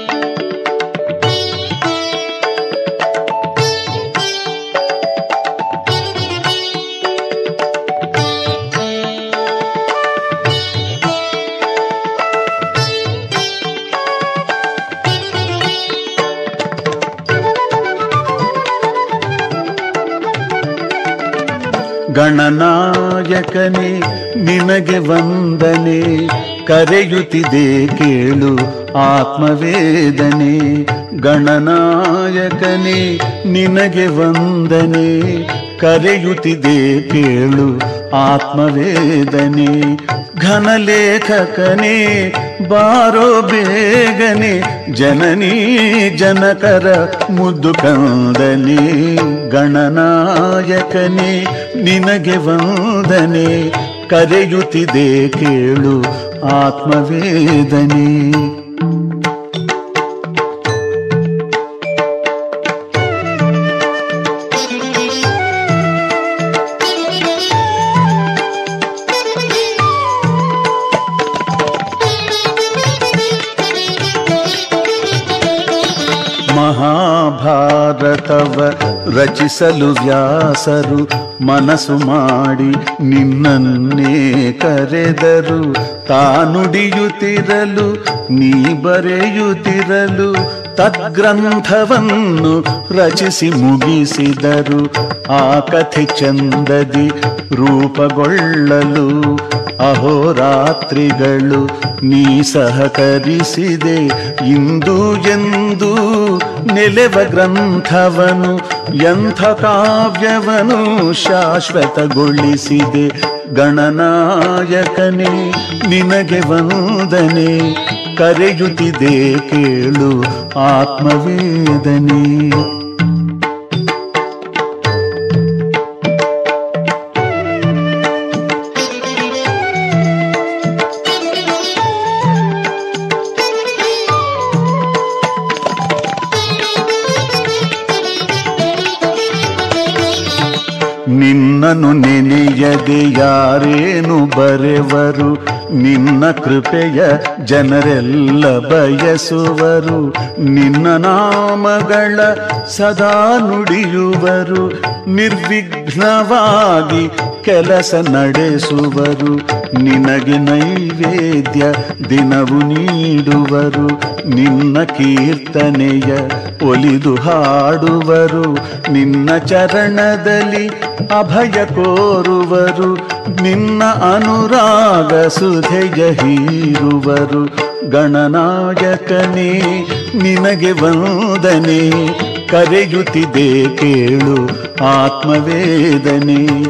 ಗಣನಾಯಕನೇ ನಿನಗೆ ವಂದನೆ. ಕರೆಯುತ್ತಿದೆ ಕೇಳು ಆತ್ಮವೇದನೆ. ಗಣನಾಯಕನೇ ನಿನಗೆ ವಂದನೆ. ಕರೆಯುತ್ತಿದೆ ಕೇಳು ಆತ್ಮವೇದನೆ. ಘನಲೇಖಕನೇ ಬಾರೋ ಬೇಗನೆ ಜನನೀ ಜನಕರ ಮುದ್ದು ಕಂದನೆ ಗಣನಾಯಕನೆ ನಿನಗೆ ವಂದನೆ ಕರೆಯುತ್ತಿದೆ ಕೇಳು ಆತ್ಮವೇದನೆ. ರಚಿಸಲು ವ್ಯಾಸರು ಮನಸ್ಸು ಮಾಡಿ ನಿನ್ನನ್ನೇ ಕರೆದರು. ತಾನುಡಿಯುತ್ತಿರಲು, ನೀ ಬರೆಯುತ್ತಿರಲು, ತದ್ಗ್ರಂಥವನ್ನು ರಚಿಸಿ ಮುಗಿಸಿದರು. ಆ ಕಥೆ ಚಂದದಿ ರೂಪಗೊಳ್ಳಲು ಅಹೋರಾತ್ರಿಗಳು ನೀ ಸಹಕರಿಸಿದೆ. ಇಂದು ಎಂದು ನೆಲೆವ ಗ್ರಂಥವನು, ಎಂಥ ಕಾವ್ಯವನು ಶಾಶ್ವತಗೊಳಿಸಿದೆ. ಗಣನಾಯಕನೇ, ನಿನಗೆ ವಂದನೆ, ಕರೆಯುತ್ತಿದೆ ಕೇಳು ಆತ್ಮವೇದನೆ. ಯಾರೇನು ಬರೆವರು? ನಿನ್ನ ಕೃಪೆಯ ಜನರೆಲ್ಲ ಬಯಸುವರು. ನಿನ್ನ ನಾಮಗಳ ಸದಾ ನುಡಿಯುವರು. ನಿರ್ವಿಘ್ನವಾಗಿ ಕೆಲಸ ನಡೆಸುವರು. ನಿನಗೆ ನೈವೇದ್ಯ ದಿನವು ನೀಡುವರು. ನಿನ್ನ ಕೀರ್ತನೆಯ ಒಲಿದು ಹಾಡುವರು. ನಿನ್ನ ಚರಣದಲ್ಲಿ ಅಭಯ ಕೋರುವರು. ನಿನ್ನ ಅನುರಾಗ ಸುಧೆಯ ಹೀರುವರು ಗಣನಾಯಕನೇ, ನಿನಗೆ ವಂದನೆ. ಕರೆಯುತ್ತಿದೆ ಕೇಳು ಆತ್ಮವೇದನೆ.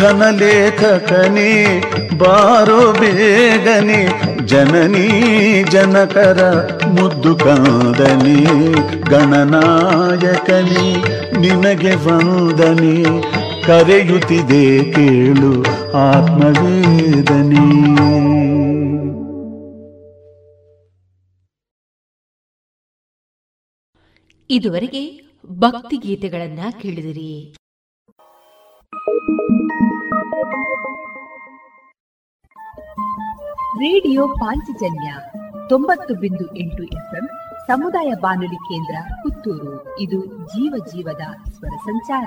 ಘನಲೇಖಕನೇ, ಬಾರೋ ಬೇಗನೆ. ಜನನೀ ಜನಕರ ಮುದ್ದು ಕಂದನೆ. ಗಣನಾಯಕನೇ, ನಿನಗೆ ವಂದನೆ. ಕರೆಯುತ್ತಿದೆ ಕೇಳು ಆತ್ಮವೇದನೆ. ಇದುವರೆಗೆ ಭಕ್ತಿ ಗೀತೆಗಳನ್ನ ಕೇಳಿದಿರಿ. ರೇಡಿಯೋ ಪಾಂಚಜನ್ಯ ತೊಂಬತ್ತು ಬಿಂದು ಎಂಟು ಎಫ್ಎಂ ಸಮುದಾಯ ಬಾನುಲಿ ಕೇಂದ್ರ ಪುತ್ತೂರು. ಇದು ಜೀವ ಜೀವದ ಸ್ವರ ಸಂಚಾರ.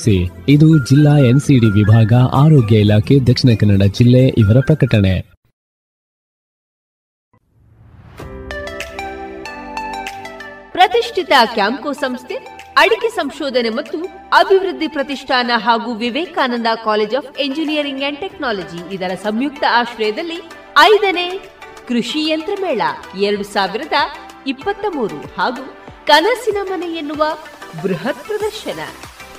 ವಹಿಸಿ ಇದು ಜಿಲ್ಲಾ ಎನ್ಸಿಡಿ ವಿಭಾಗ, ಆರೋಗ್ಯ ಇಲಾಖೆ, ದಕ್ಷಿಣ ಕನ್ನಡ ಜಿಲ್ಲೆ ಇವರ ಪ್ರಕಟಣೆ. ಪ್ರತಿಷ್ಠಿತ ಕ್ಯಾಂಕೋ ಸಂಸ್ಥೆ, ಅಡಿಕೆ ಸಂಶೋಧನೆ ಮತ್ತು ಅಭಿವೃದ್ಧಿ ಪ್ರತಿಷ್ಠಾನ ಹಾಗೂ Vivekananda college of engineering and technology ಇದರ ಸಂಯುಕ್ತ ಆಶ್ರಯದಲ್ಲಿ ಐದನೇ ಕೃಷಿ ಯಂತ್ರ ಮೇಳ ಎರಡು ಸಾವಿರದ ಇಪ್ಪತ್ತ ಮೂರು ಹಾಗೂ ಕನಸಿನ ಮನೆ ಎನ್ನುವ ಬೃಹತ್ ಪ್ರದರ್ಶನ.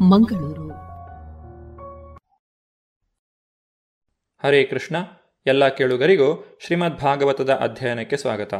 ಮಂಗಳೂರು. ಹರೇ ಕೃಷ್ಣ, ಎಲ್ಲ ಕೇಳುಗರಿಗೂ ಶ್ರೀಮದ್ ಭಾಗವತದ ಅಧ್ಯಯನಕ್ಕೆ ಸ್ವಾಗತ.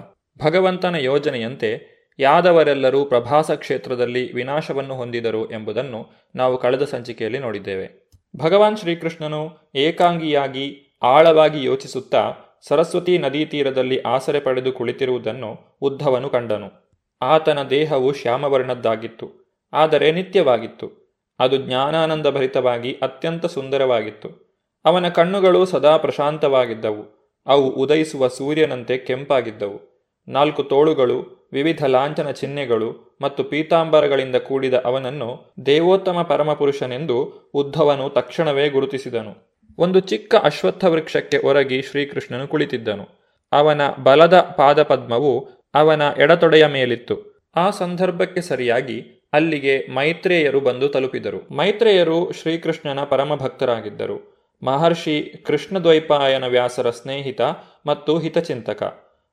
ಭಗವಂತನ ಯೋಜನೆಯಂತೆ ಯಾದವರೆಲ್ಲರೂ ಪ್ರಭಾಸ ಕ್ಷೇತ್ರದಲ್ಲಿ ವಿನಾಶವನ್ನು ಹೊಂದಿದರು ಎಂಬುದನ್ನು ನಾವು ಕಳೆದ ಸಂಚಿಕೆಯಲ್ಲಿ ನೋಡಿದ್ದೇವೆ. ಭಗವಾನ್ ಶ್ರೀಕೃಷ್ಣನು ಏಕಾಂಗಿಯಾಗಿ ಆಳವಾಗಿ ಯೋಚಿಸುತ್ತಾ ಸರಸ್ವತಿ ನದೀ ತೀರದಲ್ಲಿ ಆಸರೆ ಪಡೆದು ಕುಳಿತಿರುವುದನ್ನು ಉದ್ಧವನು ಕಂಡನು. ಆತನ ದೇಹವು ಶ್ಯಾಮವರ್ಣದ್ದಾಗಿತ್ತು. ಆದರೆ ನಿತ್ಯವಾಗಿತ್ತು. ಅದು ಜ್ಞಾನಾನಂದ ಭರಿತವಾಗಿ ಅತ್ಯಂತ ಸುಂದರವಾಗಿತ್ತು. ಅವನ ಕಣ್ಣುಗಳು ಸದಾ ಪ್ರಶಾಂತವಾಗಿದ್ದವು. ಅವು ಉದಯಿಸುವ ಸೂರ್ಯನಂತೆ ಕೆಂಪಾಗಿದ್ದವು. ನಾಲ್ಕು ತೋಳುಗಳು, ವಿವಿಧ ಲಾಂಛನ ಚಿಹ್ನೆಗಳು ಮತ್ತು ಪೀತಾಂಬರಗಳಿಂದ ಕೂಡಿದ ಅವನನ್ನು ದೇವೋತ್ತಮ ಪರಮಪುರುಷನೆಂದು ಉದ್ಧವನು ತಕ್ಷಣವೇ ಗುರುತಿಸಿದನು. ಒಂದು ಚಿಕ್ಕ ಅಶ್ವತ್ಥ ವೃಕ್ಷಕ್ಕೆ ಒರಗಿ ಶ್ರೀಕೃಷ್ಣನು ಕುಳಿತಿದ್ದನು. ಅವನ ಬಲದ ಪಾದಪದ್ಮವು ಅವನ ಎಡತೊಡೆಯ ಮೇಲಿತ್ತು. ಆ ಸಂದರ್ಭಕ್ಕೆ ಸರಿಯಾಗಿ ಅಲ್ಲಿಗೆ ಮೈತ್ರೇಯರು ಬಂದು ತಲುಪಿದರು. ಮೈತ್ರೇಯರು ಶ್ರೀಕೃಷ್ಣನ ಪರಮ ಭಕ್ತರಾಗಿದ್ದರು ಮಹರ್ಷಿ ಕೃಷ್ಣದ್ವೈಪಾಯನ ವ್ಯಾಸರ ಸ್ನೇಹಿತ ಮತ್ತು ಹಿತಚಿಂತಕ.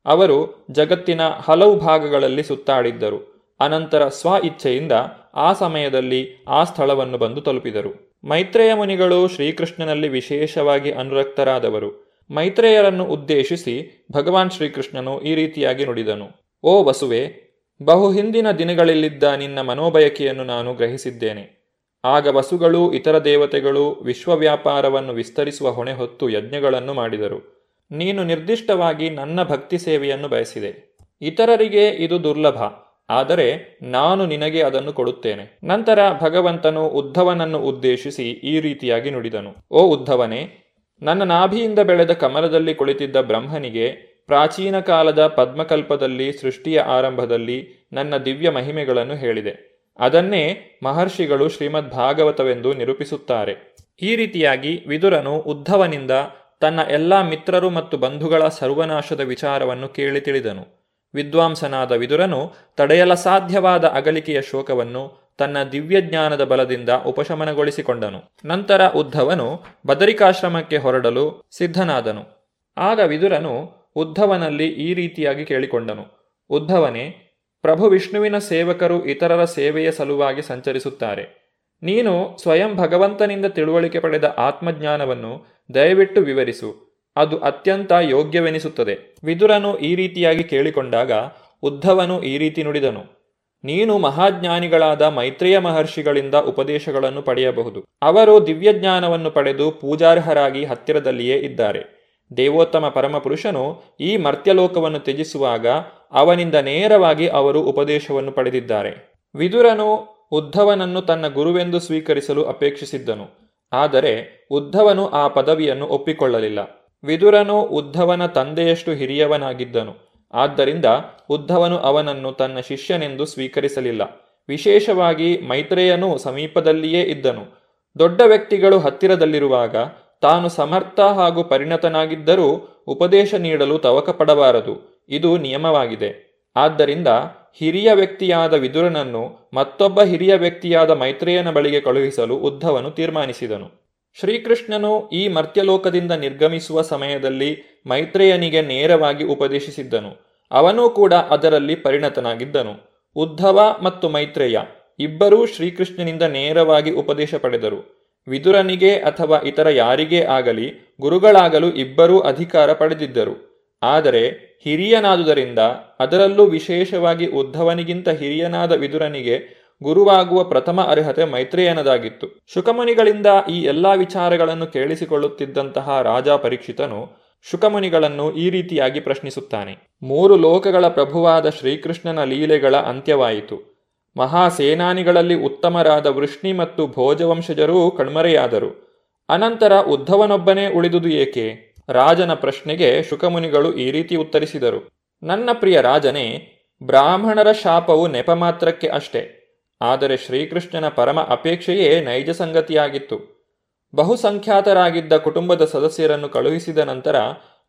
ಅವರು ಜಗತ್ತಿನ ಹಲವು ಭಾಗಗಳಲ್ಲಿ ಸುತ್ತಾಡಿದ್ದರು. ಅನಂತರ ಸ್ವ ಇಚ್ಛೆಯಿಂದ ಆ ಸಮಯದಲ್ಲಿ ಆ ಸ್ಥಳವನ್ನು ಬಂದು ತಲುಪಿದರು. ಮೈತ್ರೇಯ ಮುನಿಗಳು ಶ್ರೀಕೃಷ್ಣನಲ್ಲಿ ವಿಶೇಷವಾಗಿ ಅನುರಕ್ತರಾದವರು. ಮೈತ್ರೇಯರನ್ನು ಉದ್ದೇಶಿಸಿ ಭಗವಾನ್ ಶ್ರೀಕೃಷ್ಣನು ಈ ರೀತಿಯಾಗಿ ನುಡಿದನು. ಓ ವಸುವೆ ಬಹು ಹಿಂದಿನ ದಿನಗಳಲ್ಲಿದ್ದ ನಿನ್ನ ಮನೋಬಯಕೆಯನ್ನು ನಾನು ಗ್ರಹಿಸಿದ್ದೇನೆ. ಆಗ ವಸುಗಳು ಇತರ ದೇವತೆಗಳು ವಿಶ್ವವ್ಯಾಪಾರವನ್ನು ವಿಸ್ತರಿಸುವ ಹೊಣೆ ಹೊತ್ತು ಯಜ್ಞಗಳನ್ನು ಮಾಡಿದರು. ನೀನು ನಿರ್ದಿಷ್ಟವಾಗಿ ನನ್ನ ಭಕ್ತಿ ಸೇವೆಯನ್ನು ಬಯಸಿದೆ. ಇತರರಿಗೆ ಇದು ದುರ್ಲಭ. ಆದರೆ ನಾನು ನಿನಗೆ ಅದನ್ನು ಕೊಡುತ್ತೇನೆ. ನಂತರ ಭಗವಂತನು ಉದ್ಧವನನ್ನು ಉದ್ದೇಶಿಸಿ ಈ ರೀತಿಯಾಗಿ ನುಡಿದನು. ಓ ಉದ್ಧವನೇ, ನನ್ನ ನಾಭಿಯಿಂದ ಬೆಳೆದ ಕಮಲದಲ್ಲಿ ಕುಳಿತಿದ್ದ ಬ್ರಹ್ಮನಿಗೆ ಪ್ರಾಚೀನ ಕಾಲದ ಪದ್ಮಕಲ್ಪದಲ್ಲಿ ಸೃಷ್ಟಿಯ ಆರಂಭದಲ್ಲಿ ನನ್ನ ದಿವ್ಯ ಮಹಿಮೆಗಳನ್ನು ಹೇಳಿದೆ. ಅದನ್ನೇ ಮಹರ್ಷಿಗಳು ಶ್ರೀಮದ್ ಭಾಗವತವೆಂದು ನಿರೂಪಿಸುತ್ತಾರೆ. ಈ ರೀತಿಯಾಗಿ ವಿದುರನು ಉದ್ಧವನಿಂದ ತನ್ನ ಎಲ್ಲಾ ಮಿತ್ರರು ಮತ್ತು ಬಂಧುಗಳ ಸರ್ವನಾಶದ ವಿಚಾರವನ್ನು ಕೇಳಿ ತಿಳಿದನು. ವಿದ್ವಾಂಸನಾದ ವಿದುರನು ತಡೆಯಲ ಸಾಧ್ಯವಾದ ಅಗಲಿಕೆಯ ಶೋಕವನ್ನು ತನ್ನ ದಿವ್ಯಜ್ಞಾನದ ಬಲದಿಂದ ಉಪಶಮನಗೊಳಿಸಿಕೊಂಡನು. ನಂತರ ಉದ್ಧವನು ಬದರಿಕಾಶ್ರಮಕ್ಕೆ ಹೊರಡಲು ಸಿದ್ಧನಾದನು. ಆಗ ವಿದುರನು ಉದ್ಧವನಲ್ಲಿ ಈ ರೀತಿಯಾಗಿ ಕೇಳಿಕೊಂಡನು. ಉದ್ಧವನೇ, ಪ್ರಭು ವಿಷ್ಣುವಿನ ಸೇವಕರು ಇತರರ ಸೇವೆಯ ಸಲುವಾಗಿ ಸಂಚರಿಸುತ್ತಾರೆ. ನೀನು ಸ್ವಯಂ ಭಗವಂತನಿಂದ ತಿಳುವಳಿಕೆ ಪಡೆದ ಆತ್ಮಜ್ಞಾನವನ್ನು ದಯವಿಟ್ಟು ವಿವರಿಸು. ಅದು ಅತ್ಯಂತ ಯೋಗ್ಯವೆನಿಸುತ್ತದೆ. ವಿದುರನು ಈ ರೀತಿಯಾಗಿ ಕೇಳಿಕೊಂಡಾಗ ಉದ್ಧವನು ಈ ರೀತಿ ನುಡಿದನು. ನೀನು ಮಹಾಜ್ಞಾನಿಗಳಾದ ಮೈತ್ರೇಯ ಮಹರ್ಷಿಗಳಿಂದ ಉಪದೇಶಗಳನ್ನು ಪಡೆಯಬಹುದು. ಅವರು ದಿವ್ಯಜ್ಞಾನವನ್ನು ಪಡೆದು ಪೂಜಾರ್ಹರಾಗಿ ಹತ್ತಿರದಲ್ಲಿಯೇ ಇದ್ದಾರೆ. ದೇವೋತ್ತಮ ಪರಮಪುರುಷನು ಈ ಮರ್ತ್ಯಲೋಕವನ್ನು ತ್ಯಜಿಸುವಾಗ ಅವನಿಂದ ನೇರವಾಗಿ ಅವರು ಉಪದೇಶವನ್ನು ಪಡೆದಿದ್ದಾರೆ. ವಿದುರನು ಉದ್ಧವನನ್ನು ತನ್ನ ಗುರುವೆಂದು ಸ್ವೀಕರಿಸಲು ಅಪೇಕ್ಷಿಸಿದ್ದನು. ಆದರೆ ಉದ್ಧವನು ಆ ಪದವಿಯನ್ನು ಒಪ್ಪಿಕೊಳ್ಳಲಿಲ್ಲ. ವಿದುರನು ಉದ್ಧವನ ತಂದೆಯಷ್ಟು ಹಿರಿಯವನಾಗಿದ್ದನು. ಆದ್ದರಿಂದ ಉದ್ಧವನು ಅವನನ್ನು ತನ್ನ ಶಿಷ್ಯನೆಂದು ಸ್ವೀಕರಿಸಲಿಲ್ಲ. ವಿಶೇಷವಾಗಿ ಮೈತ್ರೇಯನು ಸಮೀಪದಲ್ಲಿಯೇ ಇದ್ದನು. ದೊಡ್ಡ ವ್ಯಕ್ತಿಗಳು ಹತ್ತಿರದಲ್ಲಿರುವಾಗ ತಾನು ಸಮರ್ಥ ಹಾಗೂ ಪರಿಣತನಾಗಿದ್ದರೂ ಉಪದೇಶ ನೀಡಲು ತವಕ ಪಡಬಾರದು ಇದು ನಿಯಮವಾಗಿದೆ. ಆದ್ದರಿಂದ ಹಿರಿಯ ವ್ಯಕ್ತಿಯಾದ ವಿದುರನನ್ನು ಮತ್ತೊಬ್ಬ ಹಿರಿಯ ವ್ಯಕ್ತಿಯಾದ ಮೈತ್ರೇಯನ ಬಳಿಗೆ ಕಳುಹಿಸಲು ಉದ್ಧವನು ತೀರ್ಮಾನಿಸಿದನು. ಶ್ರೀಕೃಷ್ಣನು ಈ ಮರ್ತ್ಯಲೋಕದಿಂದ ನಿರ್ಗಮಿಸುವ ಸಮಯದಲ್ಲಿ ಮೈತ್ರೇಯನಿಗೆ ನೇರವಾಗಿ ಉಪದೇಶಿಸಿದ್ದನು. ಅವನೂ ಕೂಡ ಅದರಲ್ಲಿ ಪರಿಣತನಾಗಿದ್ದನು. ಉದ್ಧವ ಮತ್ತು ಮೈತ್ರೇಯ ಇಬ್ಬರೂ ಶ್ರೀಕೃಷ್ಣನಿಂದ ನೇರವಾಗಿ ಉಪದೇಶ ಪಡೆದರು. ವಿದುರನಿಗೆ ಅಥವಾ ಇತರ ಯಾರಿಗೇ ಆಗಲಿ ಗುರುಗಳಾಗಲು ಇಬ್ಬರೂ ಅಧಿಕಾರ ಪಡೆದಿದ್ದರು. ಆದರೆ ಹಿರಿಯನಾದುದರಿಂದ ಅದರಲ್ಲೂ ವಿಶೇಷವಾಗಿ ಉದ್ಧವನಿಗಿಂತ ಹಿರಿಯನಾದ ವಿದುರನಿಗೆ ಗುರುವಾಗುವ ಪ್ರಥಮ ಅರ್ಹತೆ ಮೈತ್ರೇಯನದಾಗಿತ್ತು. ಶುಕಮುನಿಗಳಿಂದ ಈ ಎಲ್ಲಾ ವಿಚಾರಗಳನ್ನು ಕೇಳಿಸಿಕೊಳ್ಳುತ್ತಿದ್ದಂತಹ ರಾಜ ಪರೀಕ್ಷಿತನು ಶುಕಮುನಿಗಳನ್ನು ಈ ರೀತಿಯಾಗಿ ಪ್ರಶ್ನಿಸುತ್ತಾನೆ. ಮೂರು ಲೋಕಗಳ ಪ್ರಭುವಾದ ಶ್ರೀಕೃಷ್ಣನ ಲೀಲೆಗಳ ಅಂತ್ಯವಾಯಿತು. ಮಹಾಸೇನಾನಿಗಳಲ್ಲಿ ಉತ್ತಮರಾದ ವೃಷ್ಣಿ ಮತ್ತು ಭೋಜವಂಶಜರೂ ಕಣ್ಮರೆಯಾದರು. ಅನಂತರ ಉದ್ಧವನೊಬ್ಬನೇ ಉಳಿದುದು ಏಕೆ? ರಾಜನ ಪ್ರಶ್ನೆಗೆ ಶುಕಮುನಿಗಳು ಈ ರೀತಿ ಉತ್ತರಿಸಿದರು. ನನ್ನ ಪ್ರಿಯ ರಾಜನೇ, ಬ್ರಾಹ್ಮಣರ ಶಾಪವು ನೆಪ ಮಾತ್ರಕ್ಕೆ ಅಷ್ಟೇ. ಆದರೆ ಶ್ರೀಕೃಷ್ಣನ ಪರಮ ಅಪೇಕ್ಷೆಯೇ ನೈಜ ಸಂಗತಿಯಾಗಿತ್ತು. ಬಹುಸಂಖ್ಯಾತರಾಗಿದ್ದ ಕುಟುಂಬದ ಸದಸ್ಯರನ್ನು ಕಳುಹಿಸಿದ ನಂತರ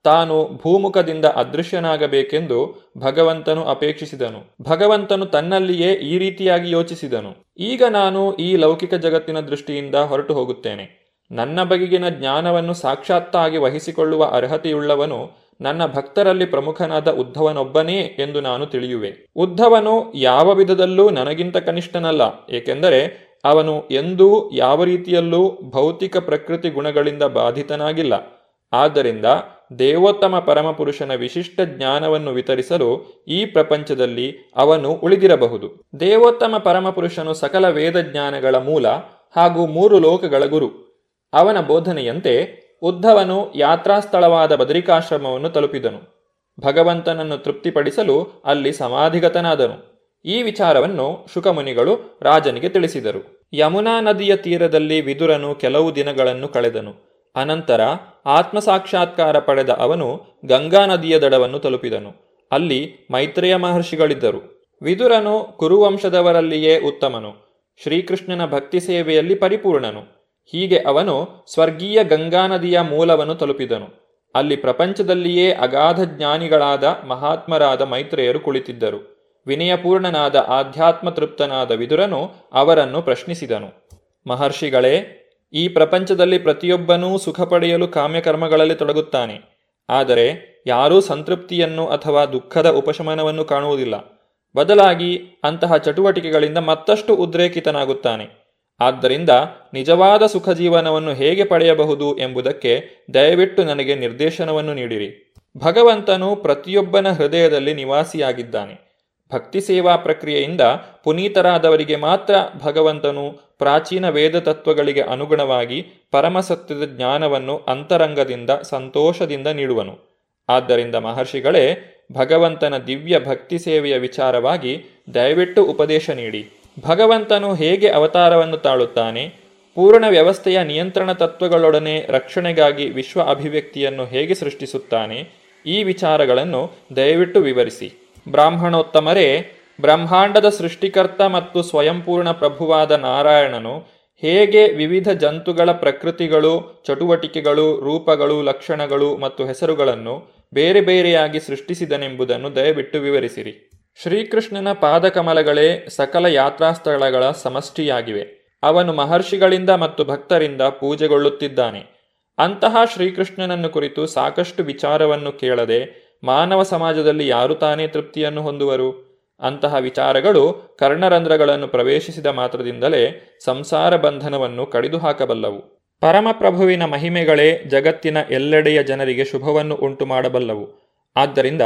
ತಾನು ಭೂಮುಖದಿಂದ ಅದೃಶ್ಯನಾಗಬೇಕೆಂದು ಭಗವಂತನು ಅಪೇಕ್ಷಿಸಿದನು. ಭಗವಂತನು ತನ್ನಲ್ಲಿಯೇ ಈ ರೀತಿಯಾಗಿ ಯೋಚಿಸಿದನು. ಈಗ ನಾನು ಈ ಲೌಕಿಕ ಜಗತ್ತಿನ ದೃಷ್ಟಿಯಿಂದ ಹೊರಟು ಹೋಗುತ್ತೇನೆ. ನನ್ನ ಬಗೆಗಿನ ಜ್ಞಾನವನ್ನು ಸಾಕ್ಷಾತ್ತಾಗಿ ವಹಿಸಿಕೊಳ್ಳುವ ಅರ್ಹತೆಯುಳ್ಳವನು ನನ್ನ ಭಕ್ತರಲ್ಲಿ ಪ್ರಮುಖನಾದ ಉದ್ಧವನೊಬ್ಬನೇ ಎಂದು ನಾನು ತಿಳಿಯುವೆ. ಉದ್ಧವನು ಯಾವ ವಿಧದಲ್ಲೂ ನನಗಿಂತ ಕನಿಷ್ಠನಲ್ಲ, ಏಕೆಂದರೆ ಅವನು ಎಂದೂ ಯಾವ ರೀತಿಯಲ್ಲೂ ಭೌತಿಕ ಪ್ರಕೃತಿ ಗುಣಗಳಿಂದ ಬಾಧಿತನಾಗಿಲ್ಲ. ಆದ್ದರಿಂದ ದೇವೋತ್ತಮ ಪರಮಪುರುಷನ ವಿಶಿಷ್ಟ ಜ್ಞಾನವನ್ನು ವಿತರಿಸಲು ಈ ಪ್ರಪಂಚದಲ್ಲಿ ಅವನು ಉಳಿದಿರಬಹುದು. ದೇವೋತ್ತಮ ಪರಮಪುರುಷನು ಸಕಲ ವೇದ ಜ್ಞಾನಗಳ ಮೂಲ ಹಾಗೂ ಮೂರು ಲೋಕಗಳ ಗುರು. ಅವನ ಬೋಧನೆಯಂತೆ ಉದ್ಧವನು ಯಾತ್ರಾಸ್ಥಳವಾದ ಬದರಿಕಾಶ್ರಮವನ್ನು ತಲುಪಿದನು. ಭಗವಂತನನ್ನು ತೃಪ್ತಿಪಡಿಸಲು ಅಲ್ಲಿ ಸಮಾಧಿಗತನಾದನು. ಈ ವಿಚಾರವನ್ನು ಶುಕಮುನಿಗಳು ರಾಜನಿಗೆ ತಿಳಿಸಿದರು. ಯಮುನಾ ನದಿಯ ತೀರದಲ್ಲಿ ವಿದುರನು ಕೆಲವು ದಿನಗಳನ್ನು ಕಳೆದನು. ಅನಂತರ ಆತ್ಮಸಾಕ್ಷಾತ್ಕಾರ ಪಡೆದ ಅವನು ಗಂಗಾ ನದಿಯ ದಡವನ್ನು ತಲುಪಿದನು. ಅಲ್ಲಿ ಮೈತ್ರೇಯ ಮಹರ್ಷಿಗಳಿದ್ದರು. ವಿದುರನು ಕುರುವಂಶದವರಲ್ಲಿಯೇ ಉತ್ತಮನು. ಶ್ರೀಕೃಷ್ಣನ ಭಕ್ತಿ ಸೇವೆಯಲ್ಲಿ ಪರಿಪೂರ್ಣನು. ಹೀಗೆ ಅವನು ಸ್ವರ್ಗೀಯ ಗಂಗಾ ನದಿಯ ಮೂಲವನ್ನು ತಲುಪಿದನು. ಅಲ್ಲಿ ಪ್ರಪಂಚದಲ್ಲಿಯೇ ಅಗಾಧ ಜ್ಞಾನಿಗಳಾದ ಮಹಾತ್ಮರಾದ ಮೈತ್ರೇಯರು ಕುಳಿತಿದ್ದರು. ವಿನಯಪೂರ್ಣನಾದ ಆಧ್ಯಾತ್ಮ ತೃಪ್ತನಾದ ವಿದುರನು ಅವರನ್ನು ಪ್ರಶ್ನಿಸಿದನು. ಮಹರ್ಷಿಗಳೇ ಈ ಪ್ರಪಂಚದಲ್ಲಿ ಪ್ರತಿಯೊಬ್ಬನೂ ಸುಖ ಪಡೆಯಲು ಕಾಮ್ಯಕರ್ಮಗಳಲ್ಲಿ ತೊಡಗುತ್ತಾನೆ. ಆದರೆ ಯಾರೂ ಸಂತೃಪ್ತಿಯನ್ನು ಅಥವಾ ದುಃಖದ ಉಪಶಮನವನ್ನು ಕಾಣುವುದಿಲ್ಲ. ಬದಲಾಗಿ ಅಂತಹ ಚಟುವಟಿಕೆಗಳಿಂದ ಮತ್ತಷ್ಟು ಉದ್ರೇಕಿತನಾಗುತ್ತಾನೆ. ಆದ್ದರಿಂದ ನಿಜವಾದ ಸುಖ ಜೀವನವನ್ನು ಹೇಗೆ ಪಡೆಯಬಹುದು ಎಂಬುದಕ್ಕೆ ದಯವಿಟ್ಟು ನನಗೆ ನಿರ್ದೇಶನವನ್ನು ನೀಡಿರಿ. ಭಗವಂತನು ಪ್ರತಿಯೊಬ್ಬನ ಹೃದಯದಲ್ಲಿ ನಿವಾಸಿಯಾಗಿದ್ದಾನೆ. ಭಕ್ತಿ ಸೇವಾ ಪ್ರಕ್ರಿಯೆಯಿಂದ ಪುನೀತರಾದವರಿಗೆ ಮಾತ್ರ ಭಗವಂತನು ಪ್ರಾಚೀನ ವೇದ ತತ್ವಗಳಿಗೆ ಅನುಗುಣವಾಗಿ ಪರಮಸತ್ಯದ ಜ್ಞಾನವನ್ನು ಅಂತರಂಗದಿಂದ ಸಂತೋಷದಿಂದ ನೀಡುವನು. ಆದ್ದರಿಂದ ಮಹರ್ಷಿಗಳೇ, ಭಗವಂತನ ದಿವ್ಯ ಭಕ್ತಿ ಸೇವೆಯ ವಿಚಾರವಾಗಿ ದಯವಿಟ್ಟು ಉಪದೇಶ ನೀಡಿ. ಭಗವಂತನು ಹೇಗೆ ಅವತಾರವನ್ನು ತಾಳುತ್ತಾನೆ? ಪೂರ್ಣ ವ್ಯವಸ್ಥೆಯ ನಿಯಂತ್ರಣ ತತ್ವಗಳೊಡನೆ ರಕ್ಷಣೆಗಾಗಿ ವಿಶ್ವ ಅಭಿವ್ಯಕ್ತಿಯನ್ನು ಹೇಗೆ ಸೃಷ್ಟಿಸುತ್ತಾನೆ? ಈ ವಿಚಾರಗಳನ್ನು ದಯವಿಟ್ಟು ವಿವರಿಸಿ. ಬ್ರಾಹ್ಮಣೋತ್ತಮರೇ, ಬ್ರಹ್ಮಾಂಡದ ಸೃಷ್ಟಿಕರ್ತ ಮತ್ತು ಸ್ವಯಂಪೂರ್ಣ ಪ್ರಭುವಾದ ನಾರಾಯಣನು ಹೇಗೆ ವಿವಿಧ ಜಂತುಗಳ ಪ್ರಕೃತಿಗಳು, ಚಟುವಟಿಕೆಗಳು, ರೂಪಗಳು, ಲಕ್ಷಣಗಳು ಮತ್ತು ಹೆಸರುಗಳನ್ನು ಬೇರೆ ಬೇರೆಯಾಗಿ ಸೃಷ್ಟಿಸಿದನೆಂಬುದನ್ನು ದಯವಿಟ್ಟು ವಿವರಿಸಿರಿ. ಶ್ರೀಕೃಷ್ಣನ ಪಾದಕಮಲಗಳೇ ಸಕಲ ಯಾತ್ರಾಸ್ಥಳಗಳ ಸಮಷ್ಟಿಯಾಗಿವೆ. ಅವನು ಮಹರ್ಷಿಗಳಿಂದ ಮತ್ತು ಭಕ್ತರಿಂದ ಪೂಜೆಗೊಳ್ಳುತ್ತಿದ್ದಾನೆ. ಅಂತಹ ಶ್ರೀಕೃಷ್ಣನನ್ನು ಕುರಿತು ಸಾಕಷ್ಟು ವಿಚಾರವನ್ನು ಕೇಳದೆ ಮಾನವ ಸಮಾಜದಲ್ಲಿ ಯಾರು ತಾನೇ ತೃಪ್ತಿಯನ್ನು ಹೊಂದುವರು? ಅಂತಹ ವಿಚಾರಗಳು ಕರ್ಣರಂಧ್ರಗಳನ್ನು ಪ್ರವೇಶಿಸಿದ ಮಾತ್ರದಿಂದಲೇ ಸಂಸಾರ ಬಂಧನವನ್ನು ಕಡಿದು ಹಾಕಬಲ್ಲವು ಪರಮಪ್ರಭುವಿನ ಮಹಿಮೆಗಳೇ ಜಗತ್ತಿನ ಎಲ್ಲೆಡೆಯ ಜನರಿಗೆ ಶುಭವನ್ನು ಉಂಟು ಮಾಡಬಲ್ಲವು ಆದ್ದರಿಂದ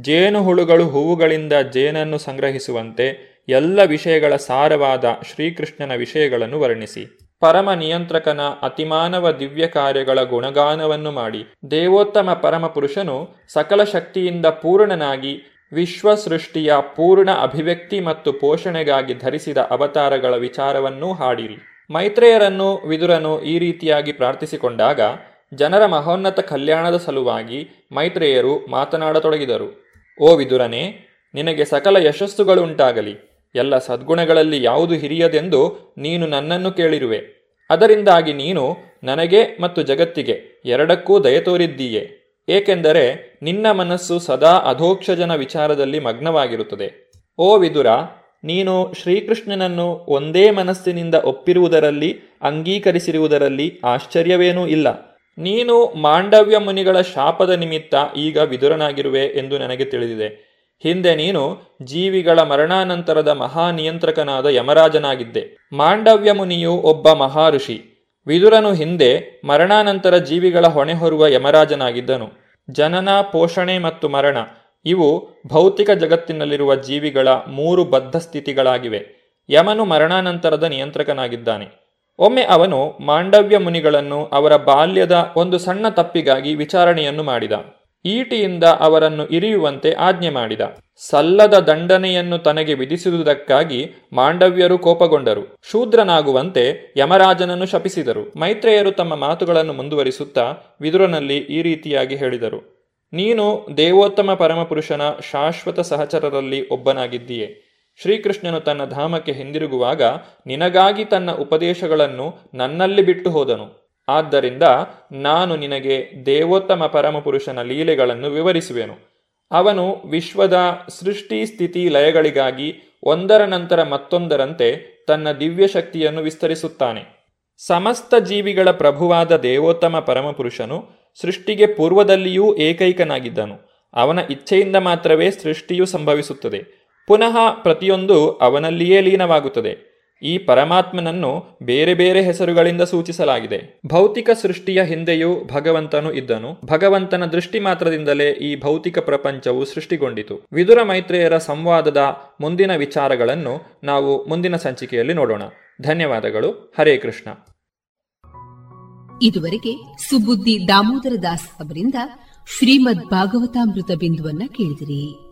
ಜೇನುಹುಳುಗಳು ಹೂವುಗಳಿಂದ ಜೇನನ್ನು ಸಂಗ್ರಹಿಸುವಂತೆ ಎಲ್ಲ ವಿಷಯಗಳ ಸಾರವಾದ ಶ್ರೀಕೃಷ್ಣನ ವಿಷಯಗಳನ್ನು ವರ್ಣಿಸಿ. ಪರಮ ನಿಯಂತ್ರಕನ ಅತಿಮಾನವ ದಿವ್ಯ ಕಾರ್ಯಗಳ ಗುಣಗಾನವನ್ನು ಮಾಡಿ ದೇವೋತ್ತಮ ಪರಮಪುರುಷನು ಸಕಲ ಶಕ್ತಿಯಿಂದ ಪೂರ್ಣನಾಗಿ ವಿಶ್ವ ಸೃಷ್ಟಿಯ ಪೂರ್ಣ ಅಭಿವ್ಯಕ್ತಿ ಮತ್ತು ಪೋಷಣೆಗಾಗಿ ಧರಿಸಿದ ಅವತಾರಗಳ ವಿಚಾರವನ್ನೂ ಹಾಡಿರಿ. ಮೈತ್ರೇಯರನ್ನು, ವಿದುರನು ಈ ರೀತಿಯಾಗಿ ಪ್ರಾರ್ಥಿಸಿಕೊಂಡಾಗ ಜನರ ಮಹೋನ್ನತ ಕಲ್ಯಾಣದ ಸಲುವಾಗಿ ಮೈತ್ರೇಯರು ಮಾತನಾಡತೊಡಗಿದರು. ಓ ವಿದುರನೇ, ನಿನಗೆ ಸಕಲ ಯಶಸ್ಸುಗಳುಂಟಾಗಲಿ. ಎಲ್ಲ ಸದ್ಗುಣಗಳಲ್ಲಿ ಯಾವುದು ಹಿರಿಯದೆಂದು ನೀನು ನನ್ನನ್ನು ಕೇಳಿರುವೆ. ಅದರಿಂದಾಗಿ ನೀನು ನನಗೆ ಮತ್ತು ಜಗತ್ತಿಗೆ ಎರಡಕ್ಕೂ ದಯ ತೋರಿದ್ದೀಯೆ. ಏಕೆಂದರೆ ನಿನ್ನ ಮನಸ್ಸು ಸದಾ ಅಧೋಕ್ಷಜನ ವಿಚಾರದಲ್ಲಿ ಮಗ್ನವಾಗಿರುತ್ತದೆ. ಓ ವಿದುರ, ನೀನು ಶ್ರೀಕೃಷ್ಣನನ್ನು ಒಂದೇ ಮನಸ್ಸಿನಿಂದ ಒಪ್ಪಿರುವುದರಲ್ಲಿ, ಅಂಗೀಕರಿಸಿರುವುದರಲ್ಲಿ ಆಶ್ಚರ್ಯವೇನೂ ಇಲ್ಲ. ನೀನು ಮಾಂಡವ್ಯ ಮುನಿಗಳ ಶಾಪದ ನಿಮಿತ್ತ ಈಗ ವಿದುರನಾಗಿರುವೆ ಎಂದು ನನಗೆ ತಿಳಿದಿದೆ. ಹಿಂದೆ ನೀನು ಜೀವಿಗಳ ಮರಣಾನಂತರದ ಮಹಾನಿಯಂತ್ರಕನಾದ ಯಮರಾಜನಾಗಿದ್ದೆ. ಮಾಂಡವ್ಯ ಮುನಿಯು ಒಬ್ಬ ಮಹಾಋಷಿ. ವಿದುರನು ಹಿಂದೆ ಮರಣಾನಂತರ ಜೀವಿಗಳ ಹೊಣೆ ಹೊರುವ ಯಮರಾಜನಾಗಿದ್ದನು. ಜನನ, ಪೋಷಣೆ ಮತ್ತು ಮರಣ ಇವು ಭೌತಿಕ ಜಗತ್ತಿನಲ್ಲಿರುವ ಜೀವಿಗಳ ಮೂರು ಬದ್ಧ ಸ್ಥಿತಿಗಳಾಗಿವೆ. ಯಮನು ಮರಣಾನಂತರದ ನಿಯಂತ್ರಕನಾಗಿದ್ದಾನೆ. ಒಮ್ಮೆ ಅವನು ಮಾಂಡವ್ಯ ಮುನಿಗಳನ್ನು ಅವರ ಬಾಲ್ಯದ ಒಂದು ಸಣ್ಣ ತಪ್ಪಿಗಾಗಿ ವಿಚಾರಣೆಯನ್ನು ಮಾಡಿದ. ಈಟಿಯಿಂದ ಅವರನ್ನು ಇರಿಯುವಂತೆ ಆಜ್ಞೆ ಮಾಡಿದ. ಸಲ್ಲದ ದಂಡನೆಯನ್ನು ತನಗೆ ವಿಧಿಸುವುದಕ್ಕಾಗಿ ಮಾಂಡವ್ಯರು ಕೋಪಗೊಂಡರು. ಶೂದ್ರನಾಗುವಂತೆ ಯಮರಾಜನನ್ನು ಶಪಿಸಿದರು. ಮೈತ್ರೇಯರು ತಮ್ಮ ಮಾತುಗಳನ್ನು ಮುಂದುವರಿಸುತ್ತಾ ವಿದುರನಲ್ಲಿ ಈ ರೀತಿಯಾಗಿ ಹೇಳಿದರು. ನೀನು ದೇವೋತ್ತಮ ಪರಮಪುರುಷನ ಶಾಶ್ವತ ಸಹಚರರಲ್ಲಿ ಒಬ್ಬನಾಗಿದ್ದೀಯೆ. ಶ್ರೀಕೃಷ್ಣನು ತನ್ನ ಧಾಮಕ್ಕೆ ಹಿಂದಿರುಗುವಾಗ ನಿನಗಾಗಿ ತನ್ನ ಉಪದೇಶಗಳನ್ನು ನನ್ನಲ್ಲಿ ಬಿಟ್ಟು ಹೋದನು. ಆದ್ದರಿಂದ ನಾನು ನಿನಗೆ ದೇವೋತ್ತಮ ಪರಮಪುರುಷನ ಲೀಲೆಗಳನ್ನು ವಿವರಿಸುವೆನು. ಅವನು ವಿಶ್ವದ ಸೃಷ್ಟಿ ಸ್ಥಿತಿ ಲಯಗಳಿಗಾಗಿ ಒಂದರ ನಂತರ ಮತ್ತೊಂದರಂತೆ ತನ್ನ ದಿವ್ಯ ಶಕ್ತಿಯನ್ನು ವಿಸ್ತರಿಸುತ್ತಾನೆ. ಸಮಸ್ತ ಜೀವಿಗಳ ಪ್ರಭುವಾದ ದೇವೋತ್ತಮ ಪರಮಪುರುಷನು ಸೃಷ್ಟಿಗೆ ಪೂರ್ವದಲ್ಲಿಯೂ ಏಕೈಕನಾಗಿದ್ದನು. ಅವನ ಇಚ್ಛೆಯಿಂದ ಮಾತ್ರವೇ ಸೃಷ್ಟಿಯು ಸಂಭವಿಸುತ್ತದೆ. ಪುನಃ ಪ್ರತಿಯೊಂದು ಅವನಲ್ಲಿಯೇ ಲೀನವಾಗುತ್ತದೆ. ಈ ಪರಮಾತ್ಮನನ್ನು ಬೇರೆ ಬೇರೆ ಹೆಸರುಗಳಿಂದ ಸೂಚಿಸಲಾಗಿದೆ. ಭೌತಿಕ ಸೃಷ್ಟಿಯ ಹಿಂದೆಯೂ ಭಗವಂತನು ಇದ್ದನು. ಭಗವಂತನ ದೃಷ್ಟಿ ಮಾತ್ರದಿಂದಲೇ ಈ ಭೌತಿಕ ಪ್ರಪಂಚವು ಸೃಷ್ಟಿಗೊಂಡಿತು. ವಿದುರ ಮೈತ್ರೇಯರ ಸಂವಾದದ ಮುಂದಿನ ವಿಚಾರಗಳನ್ನು ನಾವು ಮುಂದಿನ ಸಂಚಿಕೆಯಲ್ಲಿ ನೋಡೋಣ. ಧನ್ಯವಾದಗಳು. ಹರೇ ಕೃಷ್ಣ. ಇದುವರೆಗೆ ಸುಬುದ್ದಿ ದಾಮೋದರ ದಾಸ್ ಅವರಿಂದ ಶ್ರೀಮದ್ ಭಾಗವತಾಮೃತ ಬಿಂದುವನ್ನ ಕೇಳಿದಿರಿ.